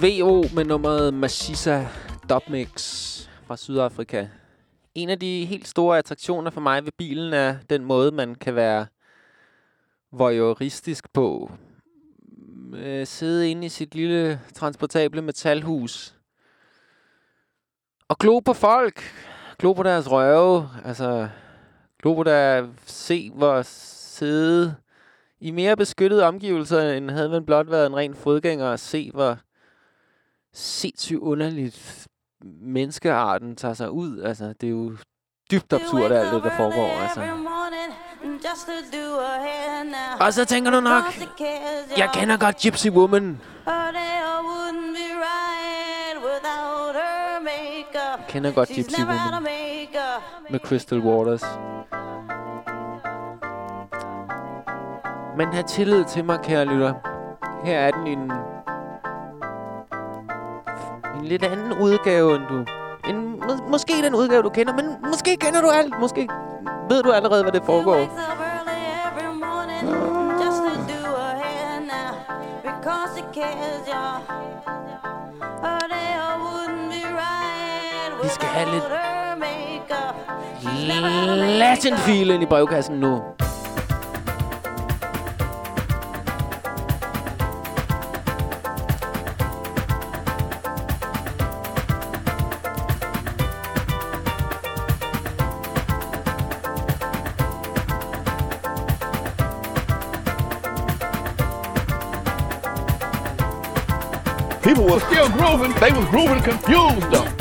VO med nummeret Mashisa Dubmix fra Sydafrika. En af de helt store attraktioner for mig ved bilen er den måde, man kan være voyeuristisk på. Øh, sidde inde i sit lille transportable metalhus. Og glo på folk. Glo på deres røve. Altså, glo på der se hvor sidde i mere beskyttede omgivelser, end havde man blot været en ren fodgænger, og se hvor sindssygt underligt menneskearten tager sig ud. Altså, det er jo dybt absurd, alt det, der foregår. Altså. Og så tænker du nok, jeg kender godt Gypsy Woman. Jeg kender godt Gypsy Woman med Crystal Waters. Men have tillid til mig, kære lytter. Her er den en, en lidt anden udgave, end du... En, må, måske den udgave, du kender, men måske kender du alt. Måske ved du allerede, hvad det foregår. Vi skal have lidt without her makeup. She's never had a makeup. Latin feel ind i brevkassen nu. People were still grooving. They was grooving confused though.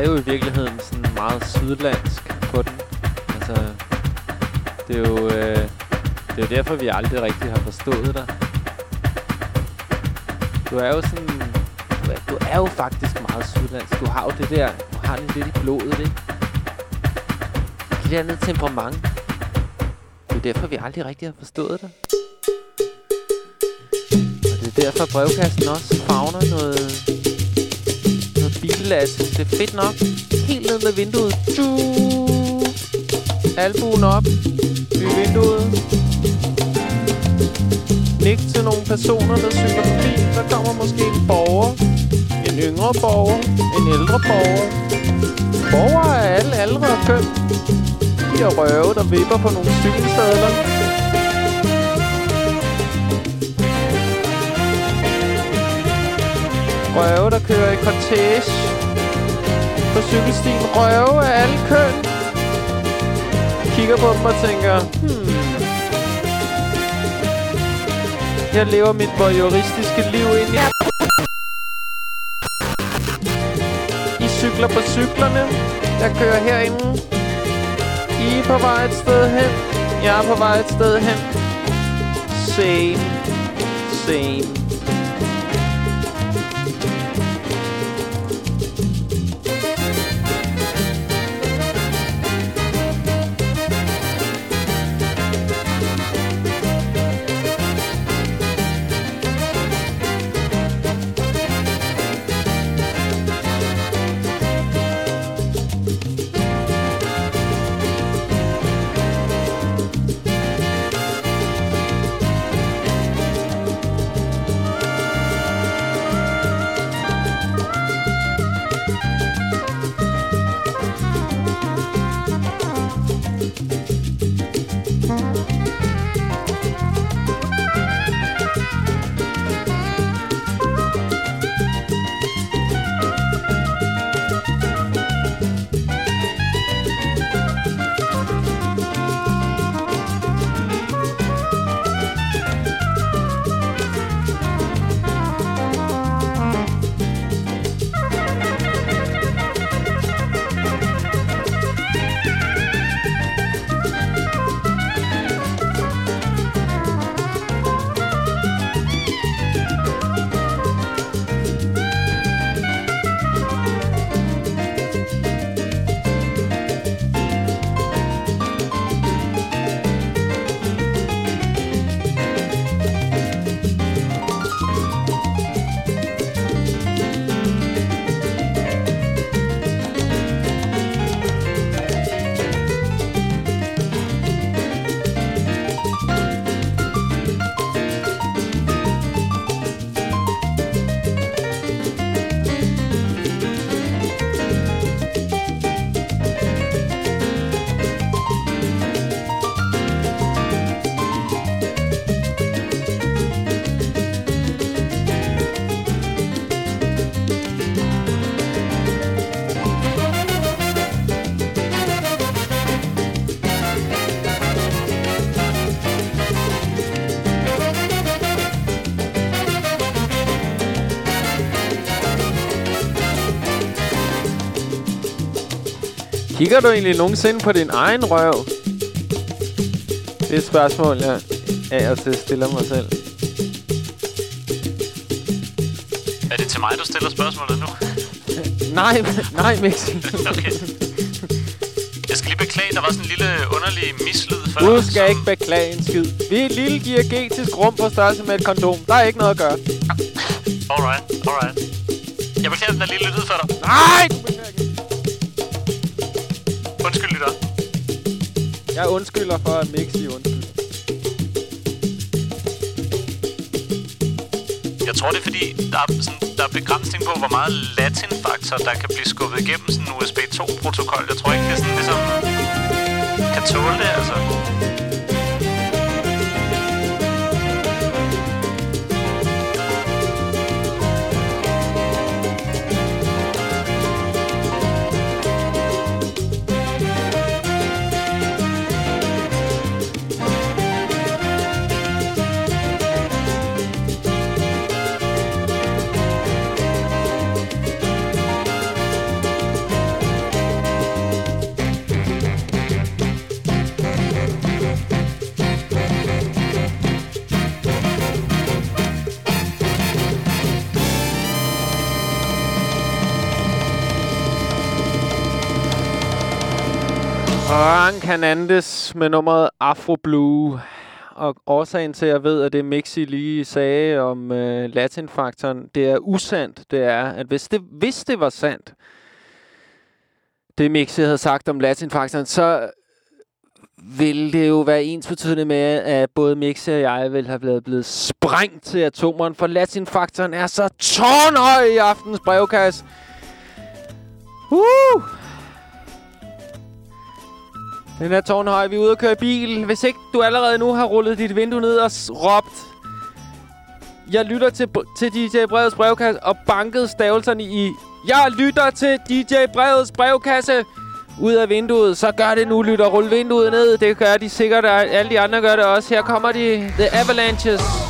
Er jo i virkeligheden sådan meget sydlandsk på den. Altså, det er jo, øh, det er jo derfor, vi aldrig rigtig har forstået dig. Du er jo sådan... Du er, du er jo faktisk meget sydlandsk. Du har jo det der... Du har det lidt i blodet, ikke? Det der noget temperament. Det er derfor, vi aldrig rigtig har forstået dig. Og det er derfor, brevkassen også fagner noget noget. Det er fedt nok. Helt ned med vinduet. Tju! Albuen op. I vinduet. Nik til nogle personer, der cykler forbi. Der kommer måske en borger. En yngre borger. En ældre borger. Borgere af alle aldre og køn. De er røve, der vipper på nogle cykelstadler. Røve, der kører i cortege på cykelstien. Røve af alle køn. Kigger på dem og tænker, hmm. Jeg lever mit voyeuristiske liv ind i... I cykler på cyklerne. Jeg kører herinde. I er på vej et sted hen. Jeg er på vej et sted hen. Same. Same. Kigger du egentlig nogensinde på din egen røv? Det er et spørgsmål, jeg af og til stiller mig selv. Er det til mig, du stiller spørgsmålet nu? Nej, nej, Mixi. okay. Jeg skal lige beklage, der var sådan en lille underlig mislyd før. Du skal ikke beklage en skid. Vi er et lille diagetisk rum på størrelse med et kondom. Der er ikke noget at gøre. Alright, alright. Jeg beklager den der lille lyd for dig. Nej, undskylder for, at Mixi undskylder. Jeg tror, det er fordi, der er, sådan, der er begrænsning på, hvor meget latin-faktor, der kan blive skubbet igennem sådan en USB 2-protokol. Jeg tror ikke, det er sådan ligesom... Kan tåle det, altså. Hernandez med nummeret Afro Blue. Og årsagen til, at jeg ved, at det Mixi lige sagde om øh, latinfaktoren, det er usandt. Det er, at hvis det, hvis det var sandt, det Mixi havde sagt om latinfaktoren, så ville det jo være ens betydende med, at både Mixi og jeg ville have blevet, blevet sprængt til atomeren, for latinfaktoren er så tårnhøj i aftens brevkasse. Uh! Den er tårnhøj. Vi er ude og køre i bil. Hvis ikke du allerede nu har rullet dit vindue ned og råbt, jeg lytter til, til DJ Brevets brevkasse og banket stavelserne i, jeg lytter til DJ Brevets brevkasse ud af vinduet, så gør det nu, lytter. Rul vinduet ned. Det gør de sikkert, og alle de andre gør det også. Her kommer de, The Avalanches.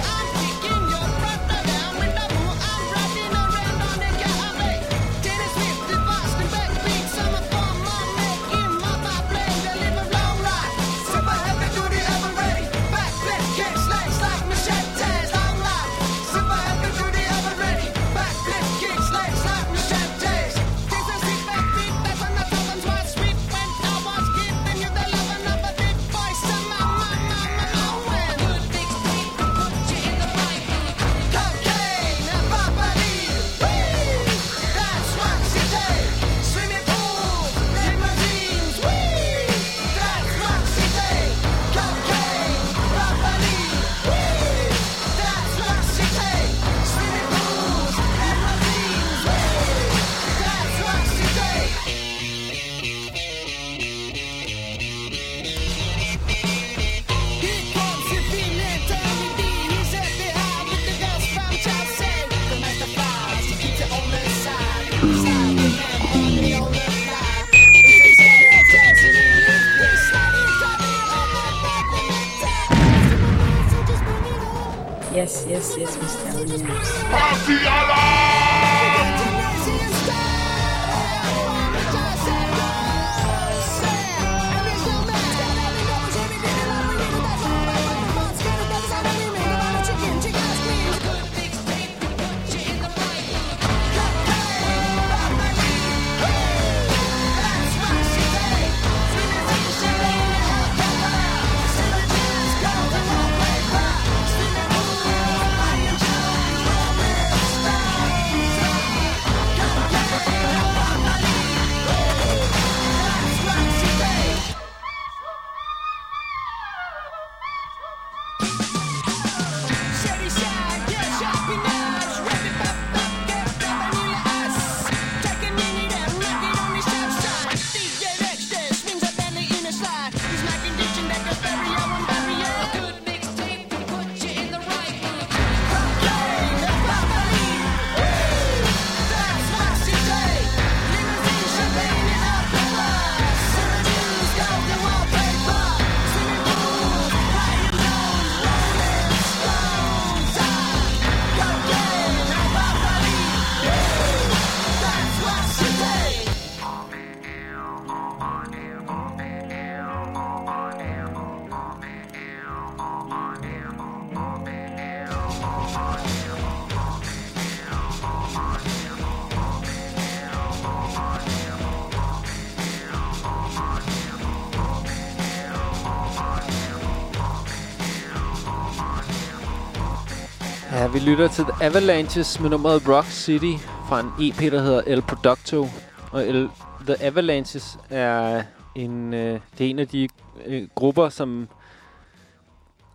Lytter til The Avalanches med nummeret Rock City fra en EP, der hedder El Producto. Og El, The Avalanches er en, øh, det er en af de øh, grupper, som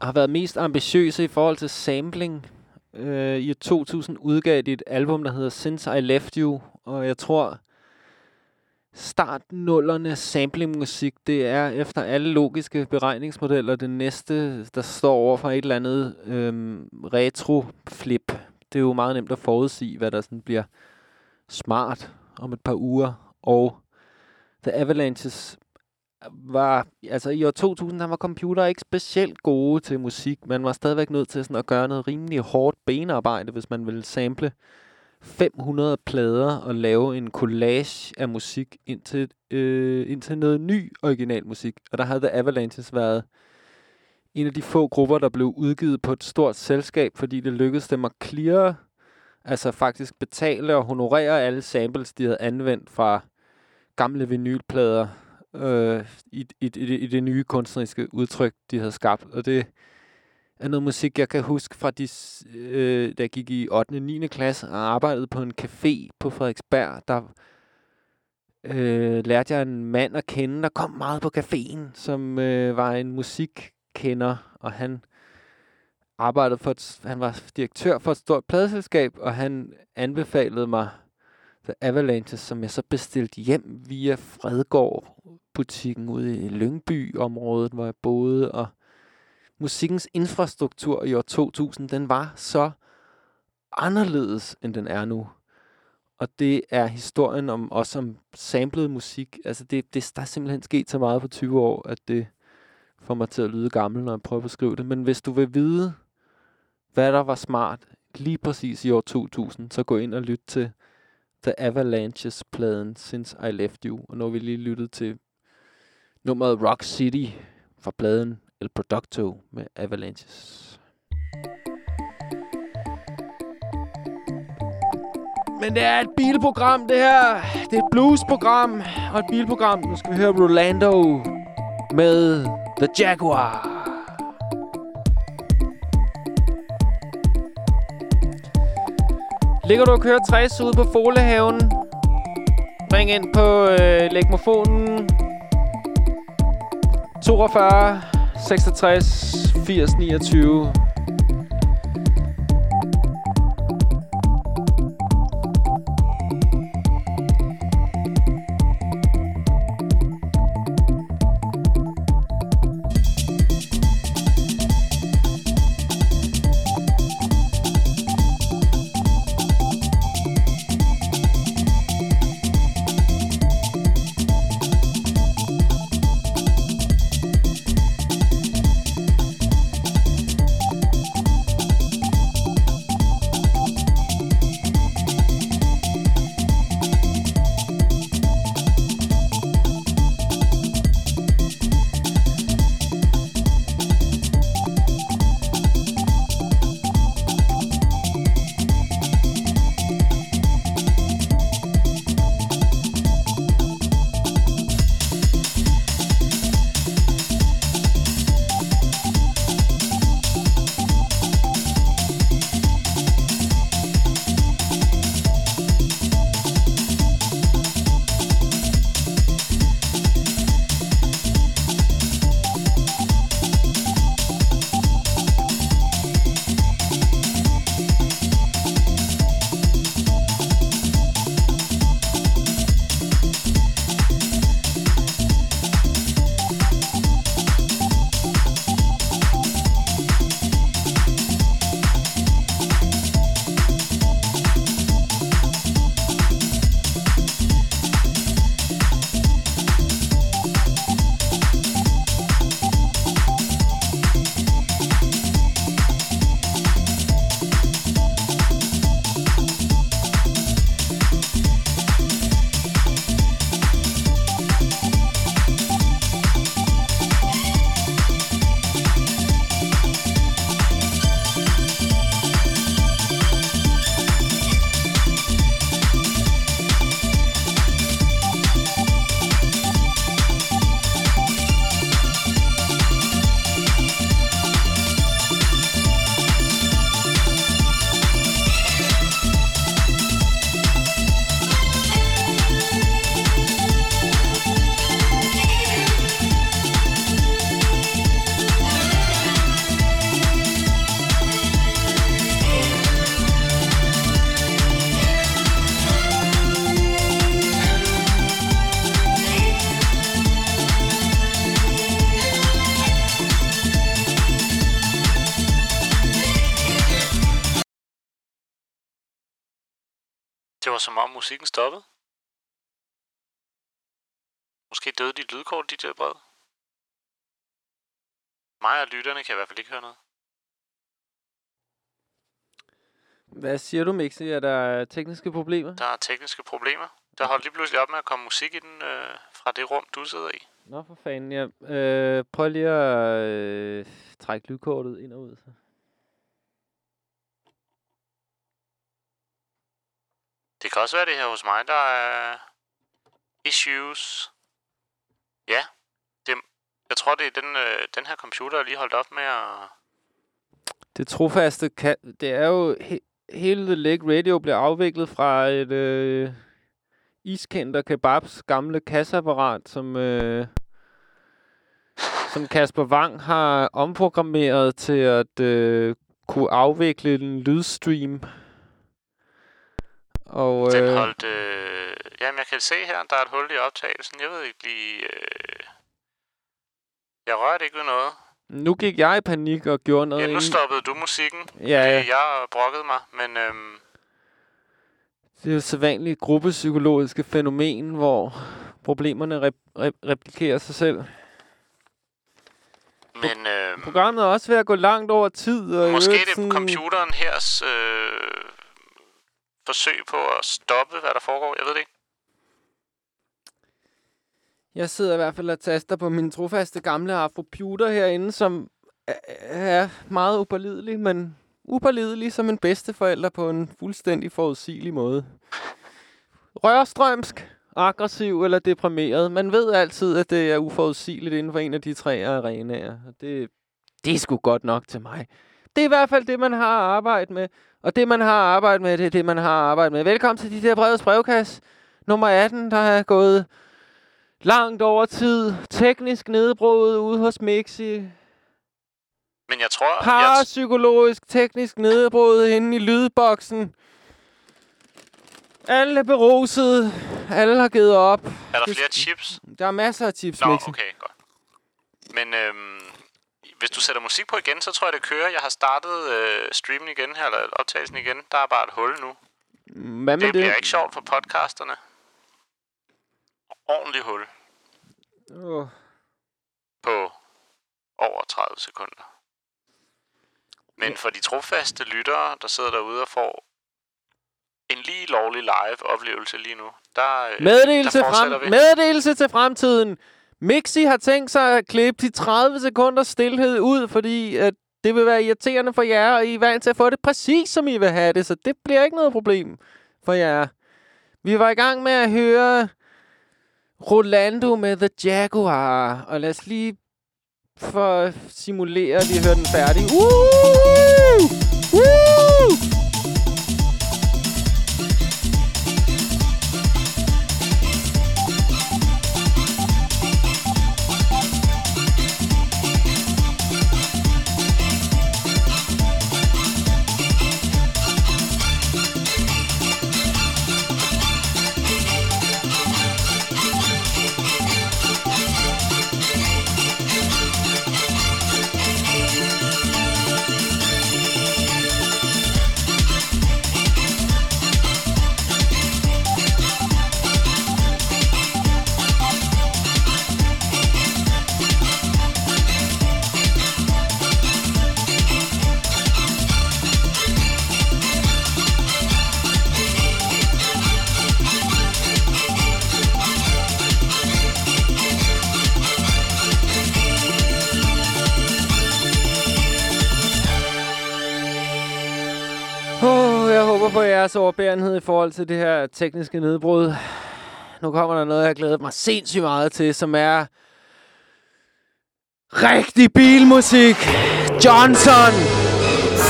har været mest ambitiøse i forhold til sampling. Øh, I 2000 udgav de et album, der hedder Since I Left You, og jeg tror, start nullerne samplingmusik, det er efter alle logiske beregningsmodeller det næste, der står over for et eller andet øhm, retro-flip. Det er jo meget nemt at forudsige, hvad der sådan bliver smart om et par uger. Og The Avalanches var, altså i år 2000, der var computer ikke specielt gode til musik. Man var stadigvæk nødt til sådan at gøre noget rimelig hårdt benarbejde, hvis man ville sample 500 plader og lave en collage af musik ind til, øh, ind til noget ny original musik. Og der havde The Avalanches været en af de få grupper, der blev udgivet på et stort selskab, fordi det lykkedes dem at clear, altså faktisk betale og honorere alle samples, de havde anvendt fra gamle vinylplader øh, i, i, i, i det nye kunstneriske udtryk, de havde skabt. Og det af noget musik, jeg kan huske fra, de, øh, da jeg gik i 8. og 9. klasse og arbejdede på en café på Frederiksberg. Der øh, lærte jeg en mand at kende, der kom meget på caféen, som øh, var en musikkender, og han arbejdede for et, han var direktør for et stort pladeselskab, og han anbefalede mig The Avalanches, som jeg så bestilte hjem via Fredgård butikken ude i Lyngby-området, hvor jeg boede, og musikkens infrastruktur i år 2000, den var så anderledes, end den er nu. Og det er historien om os som samlet musik. Altså det, det, der er simpelthen sket så meget på 20 år, at det får mig til at lyde gammel, når jeg prøver at beskrive det. Men hvis du vil vide, hvad der var smart lige præcis i år 2000, så gå ind og lyt til The Avalanches-pladen Since I Left You. Og nu har vi lige lyttet til nummeret Rock City fra pladen El Producto med Avalanches. Men det er et bilprogram, det her. Det er et bluesprogram og et bilprogram. Nu skal vi høre Rolando med The Jaguar. Ligger du og kører 60 ude på Folehaven? Ring ind på øh, legmofonen 42 66 80 29. lytterne kan i hvert fald ikke høre noget. Hvad siger du, Mixi? Er der tekniske problemer? Der er tekniske problemer. Der holdt lige pludselig op med at komme musik i den, øh, fra det rum, du sidder i. Nå, for fanden. Ja. Øh, prøv lige at øh, trække lydkortet ind og ud. Så. Det kan også være det her hos mig, der er issues. Ja, jeg tror, det er den, øh, den her computer, der lige holdt op med at... Det trofaste, ka- det er jo... He- hele The Leg Radio blev afviklet fra et øh, iskender kebabs gamle kasseapparat, som, øh, som Kasper Wang har omprogrammeret til at øh, kunne afvikle en lydstream. Og, Den øh, holdt... Øh, jamen, jeg kan se her, der er et hul i optagelsen. Jeg ved ikke lige... Øh, jeg rørte ikke ved noget. nu gik jeg i panik og gjorde noget Ja, nu stoppede du musikken. Ja, fordi Jeg brokkede mig, men øhm, Det er jo sædvanligt gruppepsykologiske fænomen, hvor problemerne rep- rep- replikerer sig selv. men øhm, Programmet er også ved at gå langt over tid. Og måske det sådan- computeren hers øh, forsøg på at stoppe, hvad der foregår. Jeg ved det ikke. Jeg sidder i hvert fald og taster på min trofaste gamle afroputer herinde, som er- meget upålidelig, men upålidelig som en bedsteforælder på en fuldstændig forudsigelig måde. Rørstrømsk, aggressiv eller deprimeret. Man ved altid, at det er uforudsigeligt inden for en af de tre arenaer. Og det, det er sgu godt nok til mig. Det er i hvert fald det, man har arbejdet med. Og det, man har arbejdet med, det er det, man har arbejdet med. Velkommen til de der brevets brevkasse. Nummer 18, der er gået langt over tid. Teknisk nedbrud ude hos Mixi. Men jeg tror... Parapsykologisk teknisk nedbrud inde i lydboksen. Alle er beruset. Alle har givet op. er der flere chips? Der er masser af tips, Nå, Mixi. okay, godt. Men øhm, hvis du sætter musik på igen, så tror jeg, det kører. Jeg har startet øh, streamen igen her, eller optagelsen igen. Der er bare et hul nu. Hvad med det det? bliver ikke sjovt for podcasterne. Ordentlig hul Åh. på over 30 sekunder. Men for de trofaste lyttere, der sidder derude og får en lige lovlig live oplevelse lige nu, der, øh, Meddelelse, der frem, vi. meddelelse til fremtiden. Mixi har tænkt sig at klippe de 30 sekunders stillhed ud, fordi at det vil være irriterende for jer, og I er vant til at få det præcis, som I vil have det, så det bliver ikke noget problem for jer. Vi var i gang med at høre Rolando med The Jaguar, og lad os lige for at simulere lige høre den færdig. Uh! Overbærenhed i forhold til det her tekniske nedbrud. Nu kommer der noget, jeg har glædet mig sindssygt meget til, som er rigtig bilmusik. Johnson.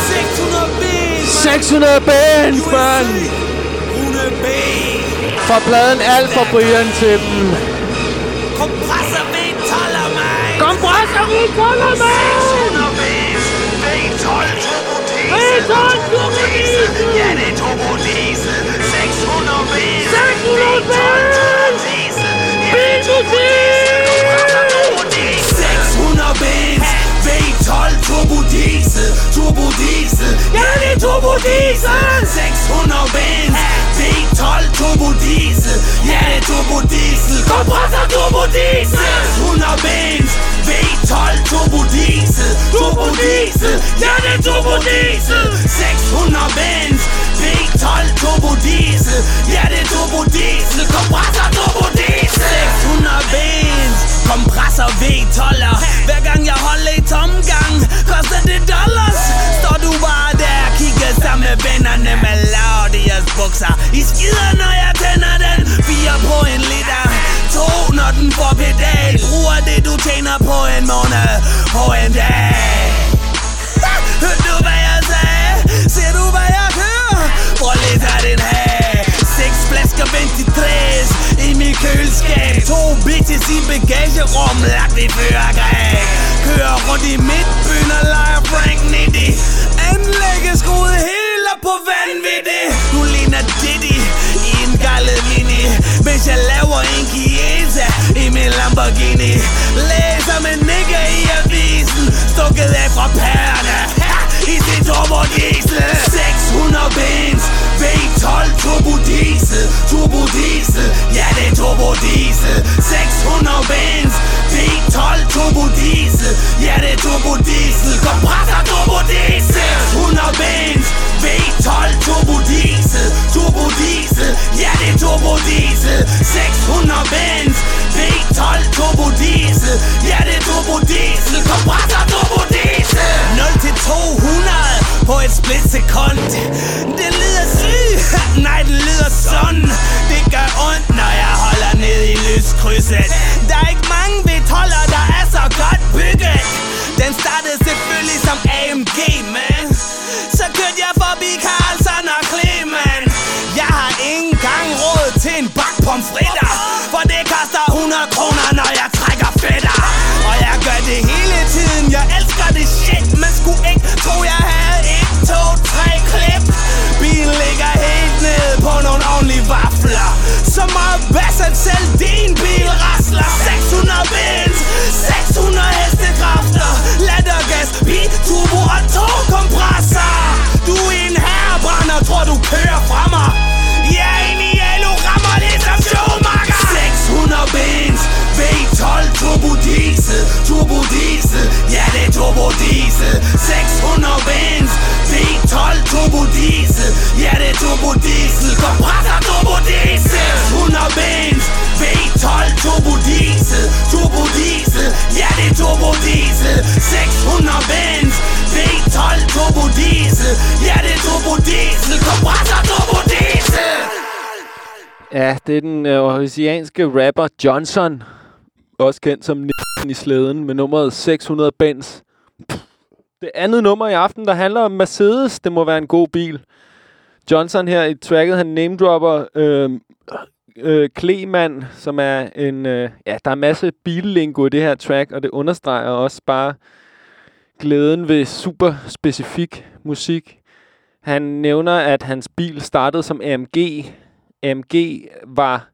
600 ben, 600 bands, mand. 100 ben. For pladen alt for Brian til dem. Kompressor ved toller mig. Kompressor ved toller Tobodiesel! Ja, det er Tobodiesel! 600 Besen! 600 Besen! Biltodiesel! Du brauchst Tobodiesel! 600 Bens! V12 Turbodiesel! Turbodiesel! Ja, det er Turbodiesel! 600 Bens! V12 Turbodiesel! Ja, det er Turbodiesel! Kompressor Turbodiesel! 600 Bens! V12 diesel Ja, det turbo diesel 600 Benz. V12 turbo diesel Ja, det turbo diesel Kompressor turbo diesel 600 Benz. Kompressor V12'er Hver gang jeg holder i tomgang Koster det dollars. Står du bare der Kigger sammen med vennerne Med Laudias bukser. I skider når jeg tænder den. Fire på en liter. To når den får pedal. Bruger det du tjener på en måned. På en dag. Ser du hvad jeg hører? Hvor lidt er den her Seks flasker 23 i mit køleskab To bitches i bagagerum Lagt i førergreb Kører rundt i midtbyen og leger Frank Nitty Anlægget skruet helt op på vanvittigt Du ligner Diddy i en gallet mini Mens jeg laver en Chiesa i min Lamborghini. Læser med nigga i avisen. Stukket af fra pærerne i sin turbo 600 bens. V12 turbo diesel. Turbo diesel, ja det er turbo diesel. 600 bens. V12 turbo diesel Ja det er turbo diesel Kompressor turbo diesel 100 bens. V12 turbo diesel Turbo diesel, ja det er turbo diesel 600 bens. V12 turbo diesel Ja det er turbo diesel Kompressor turbo diesel 0 til 200 på et splitsekund Det lyder syg, nej det lyder sådan. Det gør ondt når jeg holder ned i lyskrydset Der er ikke mange V12'er der er så godt bygget. Den startede selvfølgelig som AMG man Så kørte jeg forbi Carlson og Clemen Jeg har ingen gang råd til en bak pomfritter For det koster 100 kroner når jeg trækker fætter. Og jeg gør det hele tiden, jeg elsker det shit Man skulle ikke. Tro jeg havde et, to, tre klip. Bilen ligger helt ned på nogle ordentlige vafler. Så meget bass at selv din bil rasler. 600 bil kompressor. Du er en herrebrænder, tror du kører fra mig. Jeg er inde i alu, rammer ligesom Schumacher 600 bens, V12 turbo diesel Turbo diesel, ja det er turbo diesel. 600 bens, V12 turbo diesel. Ja det er turbo diesel. Kompressor turbo diesel. 600 bens, V12 turbo diesel Turbo diesel, ja det er turbo diesel. 600 bens, V12 turbo diesel Ja det er turbo diesel Kompressor turbo diesel Ja, det er den øh, oceanske rapper Johnson. Også kendt som Nissen i slæden med nummeret 600 Benz. Det andet nummer i aften, der handler om Mercedes. Det må være en god bil. Johnson her i tracket, han namedropper øhm, øh, øh, Kleman, som er en... Øh, ja, der er en masse billingo i det her track, og det understreger også bare glæden ved super specifik musik. Han nævner, at hans bil startede som AMG. AMG var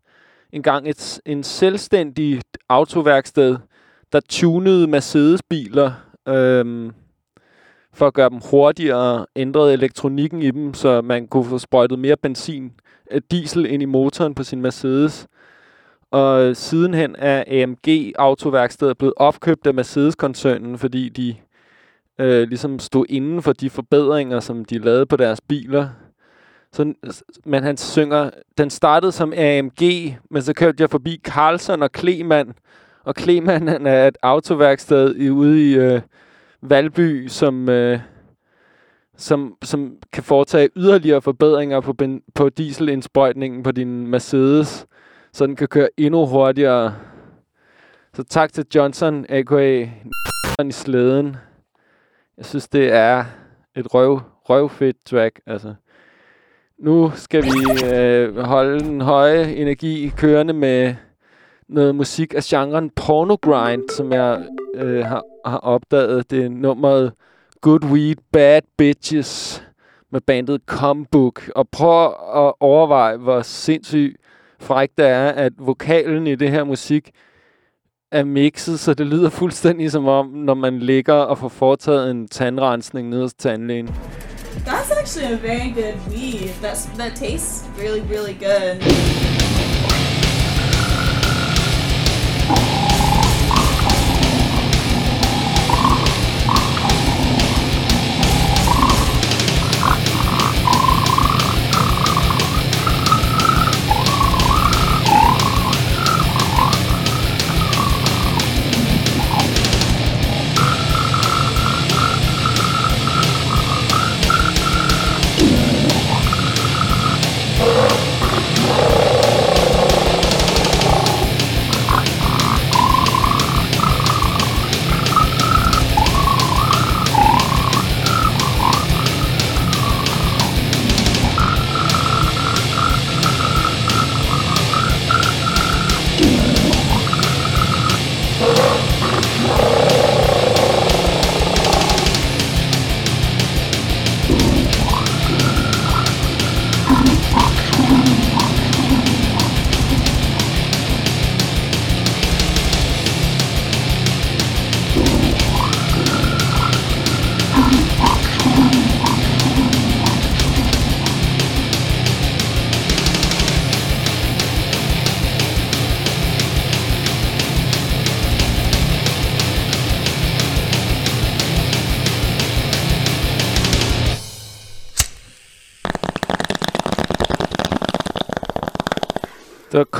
engang et, en selvstændig autoværksted, der tunede Mercedes-biler øhm, for at gøre dem hurtigere, ændrede elektronikken i dem, så man kunne få sprøjtet mere benzin, øh, diesel ind i motoren på sin Mercedes. Og sidenhen er AMG autoværkstedet blevet opkøbt af Mercedes-koncernen, fordi de øh, ligesom stod inden for de forbedringer, som de lavede på deres biler. Så, men han synger, den startede som AMG, men så kørte jeg forbi Carlson og Kleman. Og Kleman han er et autoværksted i, ude i øh, Valby, som, øh, som, som kan foretage yderligere forbedringer på, ben, på dieselindsprøjtningen på din Mercedes, så den kan køre endnu hurtigere. Så tak til Johnson, a.k.a. i slæden. Jeg synes, det er et røv, røvfedt track, altså. Nu skal vi øh, holde den høje energi kørende med noget musik af genren pornogrind, som jeg øh, har, har opdaget. Det er nummeret Good Weed, Bad Bitches med bandet Combook. Og prøv at overveje, hvor sindssygt frækt det er, at vokalen i det her musik er mixet, så det lyder fuldstændig som om, når man ligger og får foretaget en tandrensning ned hos tandlægen. That's actually a very good weed. That's that tastes really, really good.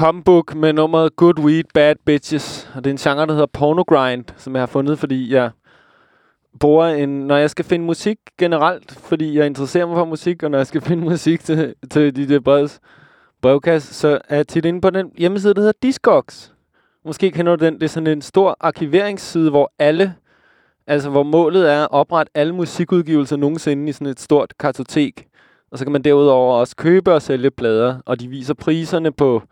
Det med nummeret Good Weed, Bad Bitches. Og det er en genre, der hedder pornogrind, som jeg har fundet, fordi jeg bruger en... Når jeg skal finde musik generelt, fordi jeg interesserer mig for musik, og når jeg skal finde musik til, til de der breds brevkasse, så er jeg tit inde på den hjemmeside, der hedder Discogs. Måske kender du den. Det er sådan en stor arkiveringsside, hvor alle... Altså, hvor målet er at oprette alle musikudgivelser nogensinde i sådan et stort kartotek. Og så kan man derudover også købe og sælge plader, og de viser priserne på,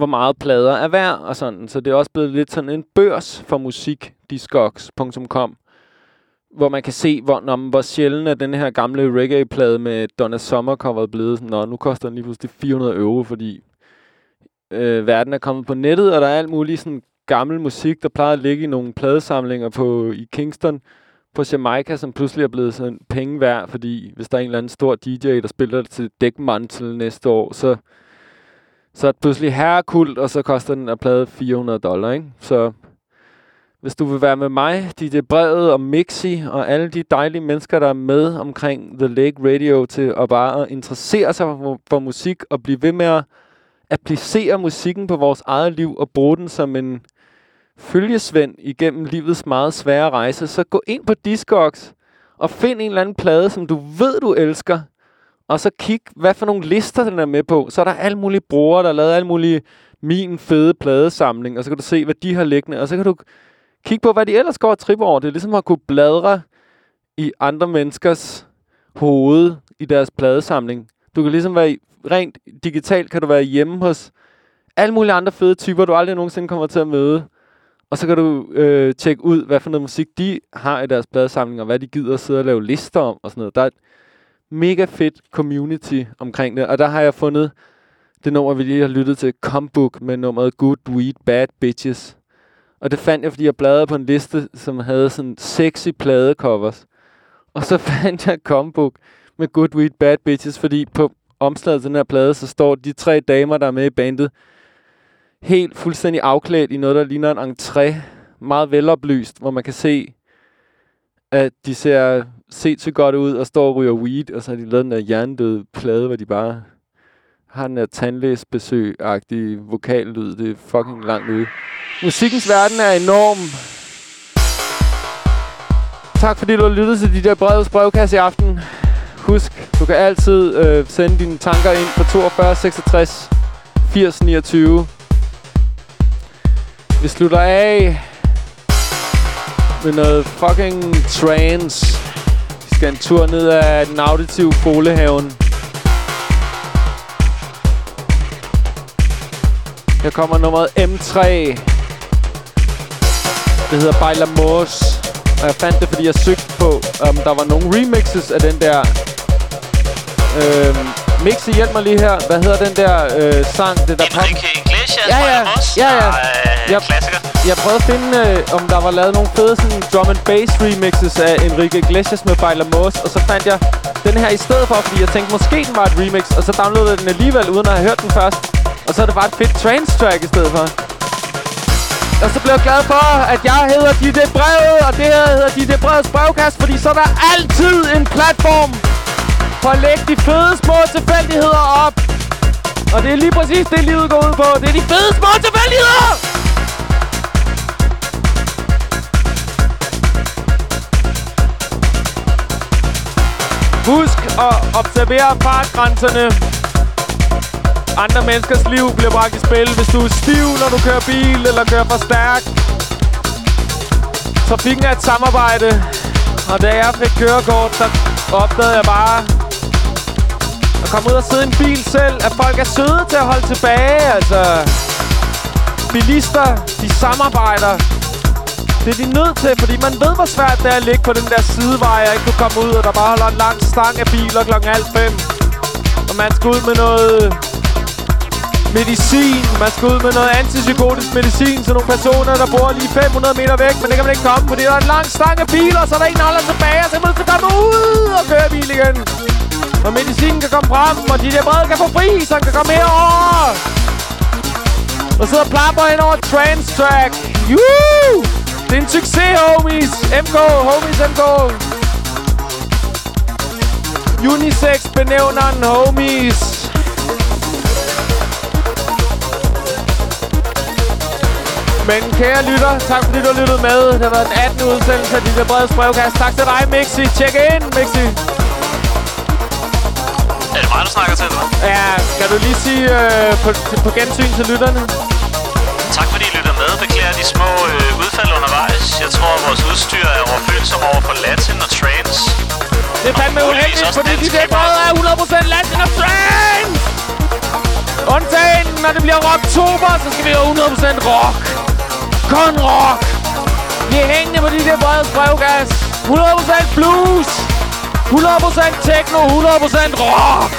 hvor meget plader er værd og sådan. Så det er også blevet lidt sådan en børs for musik, discogs.com, hvor man kan se, hvor, når, hvor sjældent er den her gamle reggae-plade med Donna Summer coveret blevet. Nå, nu koster den lige pludselig 400 euro, fordi øh, verden er kommet på nettet, og der er alt muligt sådan gammel musik, der plejer at ligge i nogle pladesamlinger på, i Kingston, på Jamaica, som pludselig er blevet sådan penge værd, fordi hvis der er en eller anden stor DJ, der spiller det til dækmantel næste år, så, så er det pludselig herrekult, og så koster den at plade 400 dollar, ikke? Så hvis du vil være med mig, DJ Brevet og Mixi og alle de dejlige mennesker, der er med omkring The Lake Radio til at bare interessere sig for, for musik og blive ved med at applicere musikken på vores eget liv og bruge den som en følgesvend igennem livets meget svære rejse, så gå ind på Discogs og find en eller anden plade, som du ved, du elsker, og så kig, hvad for nogle lister den er med på. Så er der alle mulige brugere, der har lavet alle mulige min fede pladesamling, og så kan du se, hvad de har liggende, og så kan du kigge på, hvad de ellers går og tripper over. Det er ligesom at kunne bladre i andre menneskers hoved i deres pladesamling. Du kan ligesom være i, rent digitalt, kan du være hjemme hos alle mulige andre fede typer, du aldrig nogensinde kommer til at møde. Og så kan du øh, tjekke ud, hvad for noget musik de har i deres pladesamling, og hvad de gider at sidde og lave lister om, og sådan noget. Der er mega fedt community omkring det, og der har jeg fundet det nummer, vi lige har lyttet til, Combook, med nummeret Good Weed, Bad Bitches. Og det fandt jeg, fordi jeg bladrede på en liste, som havde sådan sexy pladecovers. Og så fandt jeg Combook med Good Weed, Bad Bitches, fordi på omslaget til den her plade, så står de tre damer, der er med i bandet, helt fuldstændig afklædt i noget, der ligner en entré. Meget veloplyst, hvor man kan se, at de ser set så godt ud og står og ryger weed, og så har de lavet den der hjernedøde plade, hvor de bare har den der tandlæsbesøg-agtige vokallyd. Det er fucking langt ude. Musikkens verden er enorm. Tak fordi du har lyttet til de der brevets brevkasse i aften. Husk, du kan altid øh, sende dine tanker ind på 42 66 80 29. Vi slutter af med noget fucking trance. Skal en tur ned ad den auditive folehaven. Her kommer nummeret M3. Det hedder Bailamos. Og jeg fandt det, fordi jeg søgte på, om der var nogle remixes af den der... Øhm, Mixi, hjælp mig lige her. Hvad hedder den der øh, sang? Det der pop? Ja, ja. Ja, ja. Øh, Jeg- klassiker. Jeg prøvede at finde, øh, om der var lavet nogle fede sådan, drum and bass remixes af Enrique Iglesias med Bailamos, og så fandt jeg den her i stedet for, fordi jeg tænkte, måske den var et remix, og så downloadede jeg den alligevel, uden at have hørt den først. Og så er det bare et fedt trance track i stedet for. Og så blev jeg glad for, at jeg hedder DJ Brevet, og det her hedder DJ Brevets brevkast, fordi så er der altid en platform for at lægge de fede små tilfældigheder op. Og det er lige præcis det, livet går ud på. Det er de fede små tilfældigheder! Husk at observere fartgrænserne. Andre menneskers liv bliver bragt i spil, hvis du er stiv, når du kører bil eller kører for stærkt. Trafikken er et samarbejde, og da jeg fik kørekort, så opdagede jeg bare, at komme ud og sidde i en bil selv, at folk er søde til at holde tilbage, altså. Bilister, de samarbejder. Det er de nødt til, fordi man ved, hvor svært det er at ligge på den der sidevej, og ikke kunne komme ud, og der bare holder en lang stang af biler klokken halv fem. Og man skal ud med noget medicin. Man skal ud med noget antipsykotisk medicin til nogle personer, der bor lige 500 meter væk, men det kan man ikke komme, fordi der er en lang stang af biler, så er der en, der holder tilbage, og så er man til at komme ud og køre bil igen. Og medicinen kan komme frem, og de der brede kan få fri, så han kan komme herover. Og sidder og plapper hen over trans track. Woo! Det er en succes, homies. MK, homies MK. Unisex benævner den, homies. Men kære lytter, tak fordi du har lyttet med. Det har været den 18. udsendelse af DJ Breds brevkast. Tak til dig, Mixi. Tjek ind, Mixi. Er det mig, du snakker til, eller? Ja, kan du lige sige øh, på, på gensyn til lytterne? Med. Beklager de små øh, udfald undervejs. Jeg tror, at vores udstyr er overfølsom over for Latin og Trance. Det er fandme uheldigt, fordi de der brød er 100% Latin og Trance! Undtagen, når det bliver rocktober, så skal vi have 100% rock. Kun rock. Vi er hængende på de der brede brevgas. 100% blues. 100% techno, 100% rock.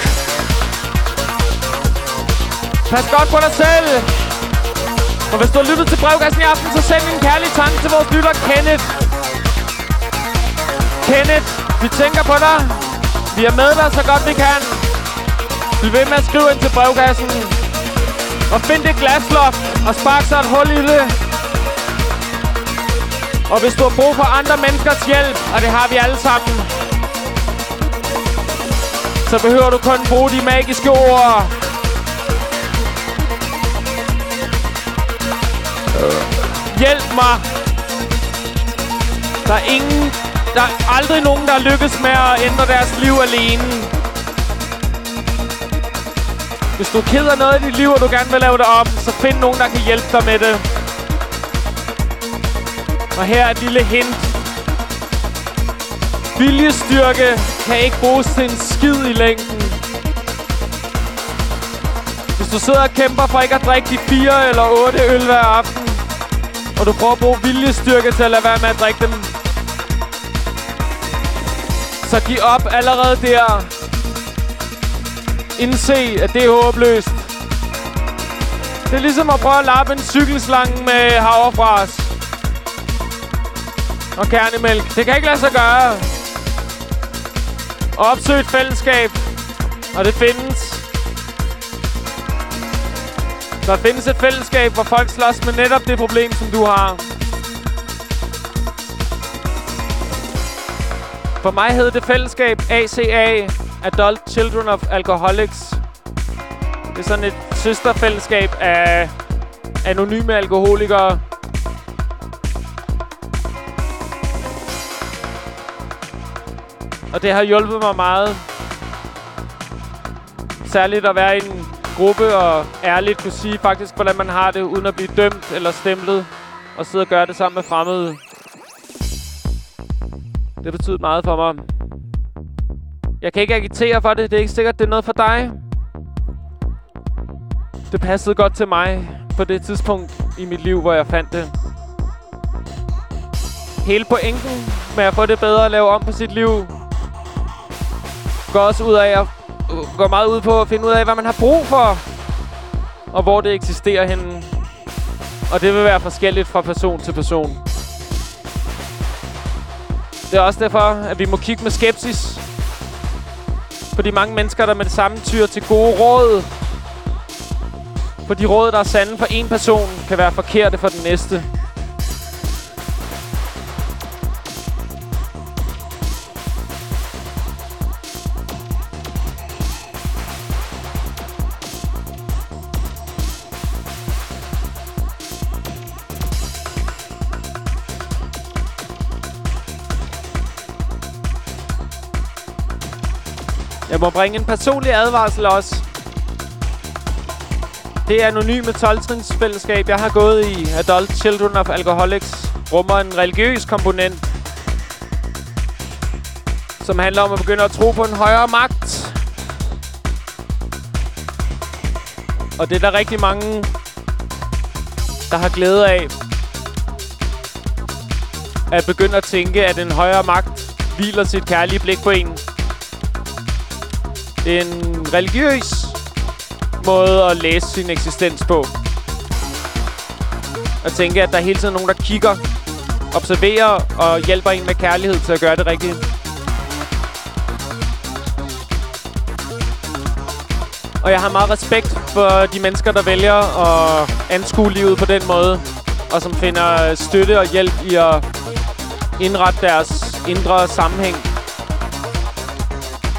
Pas godt på dig selv. Og hvis du har lyttet til brevkassen i aften, så send en kærlig tanke til vores lytter Kenneth. Kenneth, vi tænker på dig. Vi er med dig så godt vi kan. Vi vil med at skrive ind til brevkassen. Og find det glasloft og spark så et hul i det. Og hvis du har brug for andre menneskers hjælp, og det har vi alle sammen, så behøver du kun bruge de magiske ord. Hjælp mig. Der er ingen... Der er aldrig nogen, der lykkes med at ændre deres liv alene. Hvis du keder noget i dit liv, og du gerne vil lave det om, så find nogen, der kan hjælpe dig med det. Og her er et lille hint. Viljestyrke kan ikke bruges til en skid i længden. Hvis du sidder og kæmper for ikke at drikke de fire eller otte øl hver aften, og du prøver at bruge viljestyrke til at lade være med at drikke dem, så giv op allerede der. Indse, at det er håbløst. Det er ligesom at prøve at lappe en cykelslange med havrefras. Og kernemælk. Det kan ikke lade sig gøre. Opsøg et fællesskab. Og det findes. Der findes et fællesskab, hvor folk slås med netop det problem, som du har. For mig hed det fællesskab ACA, Adult Children of Alcoholics. Det er sådan et søsterfællesskab af anonyme alkoholikere. Og det har hjulpet mig meget. Særligt at være i en gruppe og ærligt kunne sige faktisk, hvordan man har det, uden at blive dømt eller stemplet. Og sidde og gøre det sammen med fremmede. Det betyder meget for mig. Jeg kan ikke agitere for det. Det er ikke sikkert, det er noget for dig. Det passede godt til mig på det tidspunkt i mit liv, hvor jeg fandt det. Hele pointen med at få det bedre og lave om på sit liv, går også ud af at går meget ud på at finde ud af, hvad man har brug for, og hvor det eksisterer henne. Og det vil være forskelligt fra person til person. Det er også derfor, at vi må kigge med skepsis på de mange mennesker, der med det samme tyr til gode råd. For de råd, der er sande for en person, kan være forkerte for den næste. Må bringe en personlig advarsel også. Det anonyme 12 fællesskab, jeg har gået i, Adult Children of Alcoholics, rummer en religiøs komponent, som handler om at begynde at tro på en højere magt. Og det er der rigtig mange, der har glæde af. At begynde at tænke, at en højere magt hviler sit kærlige blik på en. En religiøs måde at læse sin eksistens på. At tænke, at der er hele tiden nogen, der kigger, observerer og hjælper en med kærlighed til at gøre det rigtigt. Og jeg har meget respekt for de mennesker, der vælger at anskue livet på den måde. Og som finder støtte og hjælp i at indrette deres indre sammenhæng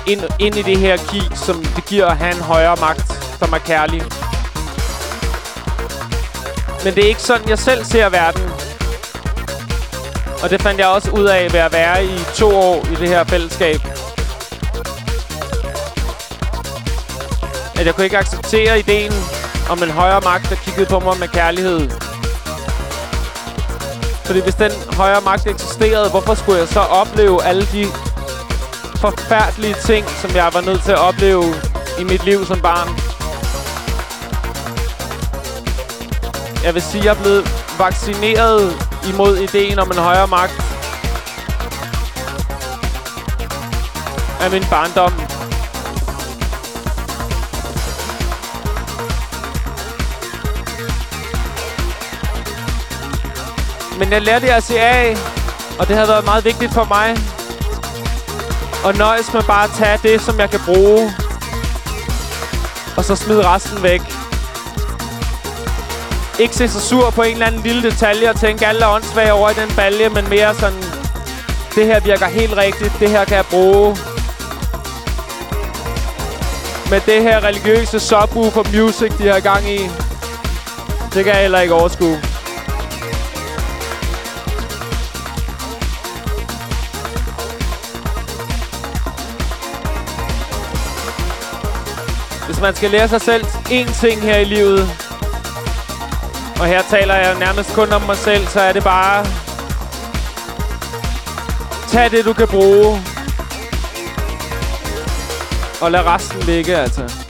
ind, ind i det her ki, som det giver at have en højere magt, som er kærlig. Men det er ikke sådan, jeg selv ser verden. Og det fandt jeg også ud af ved at være i to år i det her fællesskab. At jeg kunne ikke acceptere ideen om en højere magt, der kiggede på mig med kærlighed. Fordi hvis den højere magt eksisterede, hvorfor skulle jeg så opleve alle de forfærdelige ting, som jeg var nødt til at opleve i mit liv som barn? Jeg vil sige, at jeg er blevet vaccineret imod ideen om en højere magt af min barndom. Men jeg lærte at se af, og det har været meget vigtigt for mig. Og nøjes med bare at tage det, som jeg kan bruge. Og så smide resten væk. Ikke se så sur på en eller anden lille detalje og tænke alle er åndssvage over i den balje, men mere sådan, det her virker helt rigtigt, det her kan jeg bruge. Med det her religiøse subwoofer music, de har gang i, det kan jeg heller ikke overskue. Man skal lære sig selv én ting her i livet, og her taler jeg nærmest kun om mig selv, så er det bare... Tag det, du kan bruge. Og lad resten ligge, altså.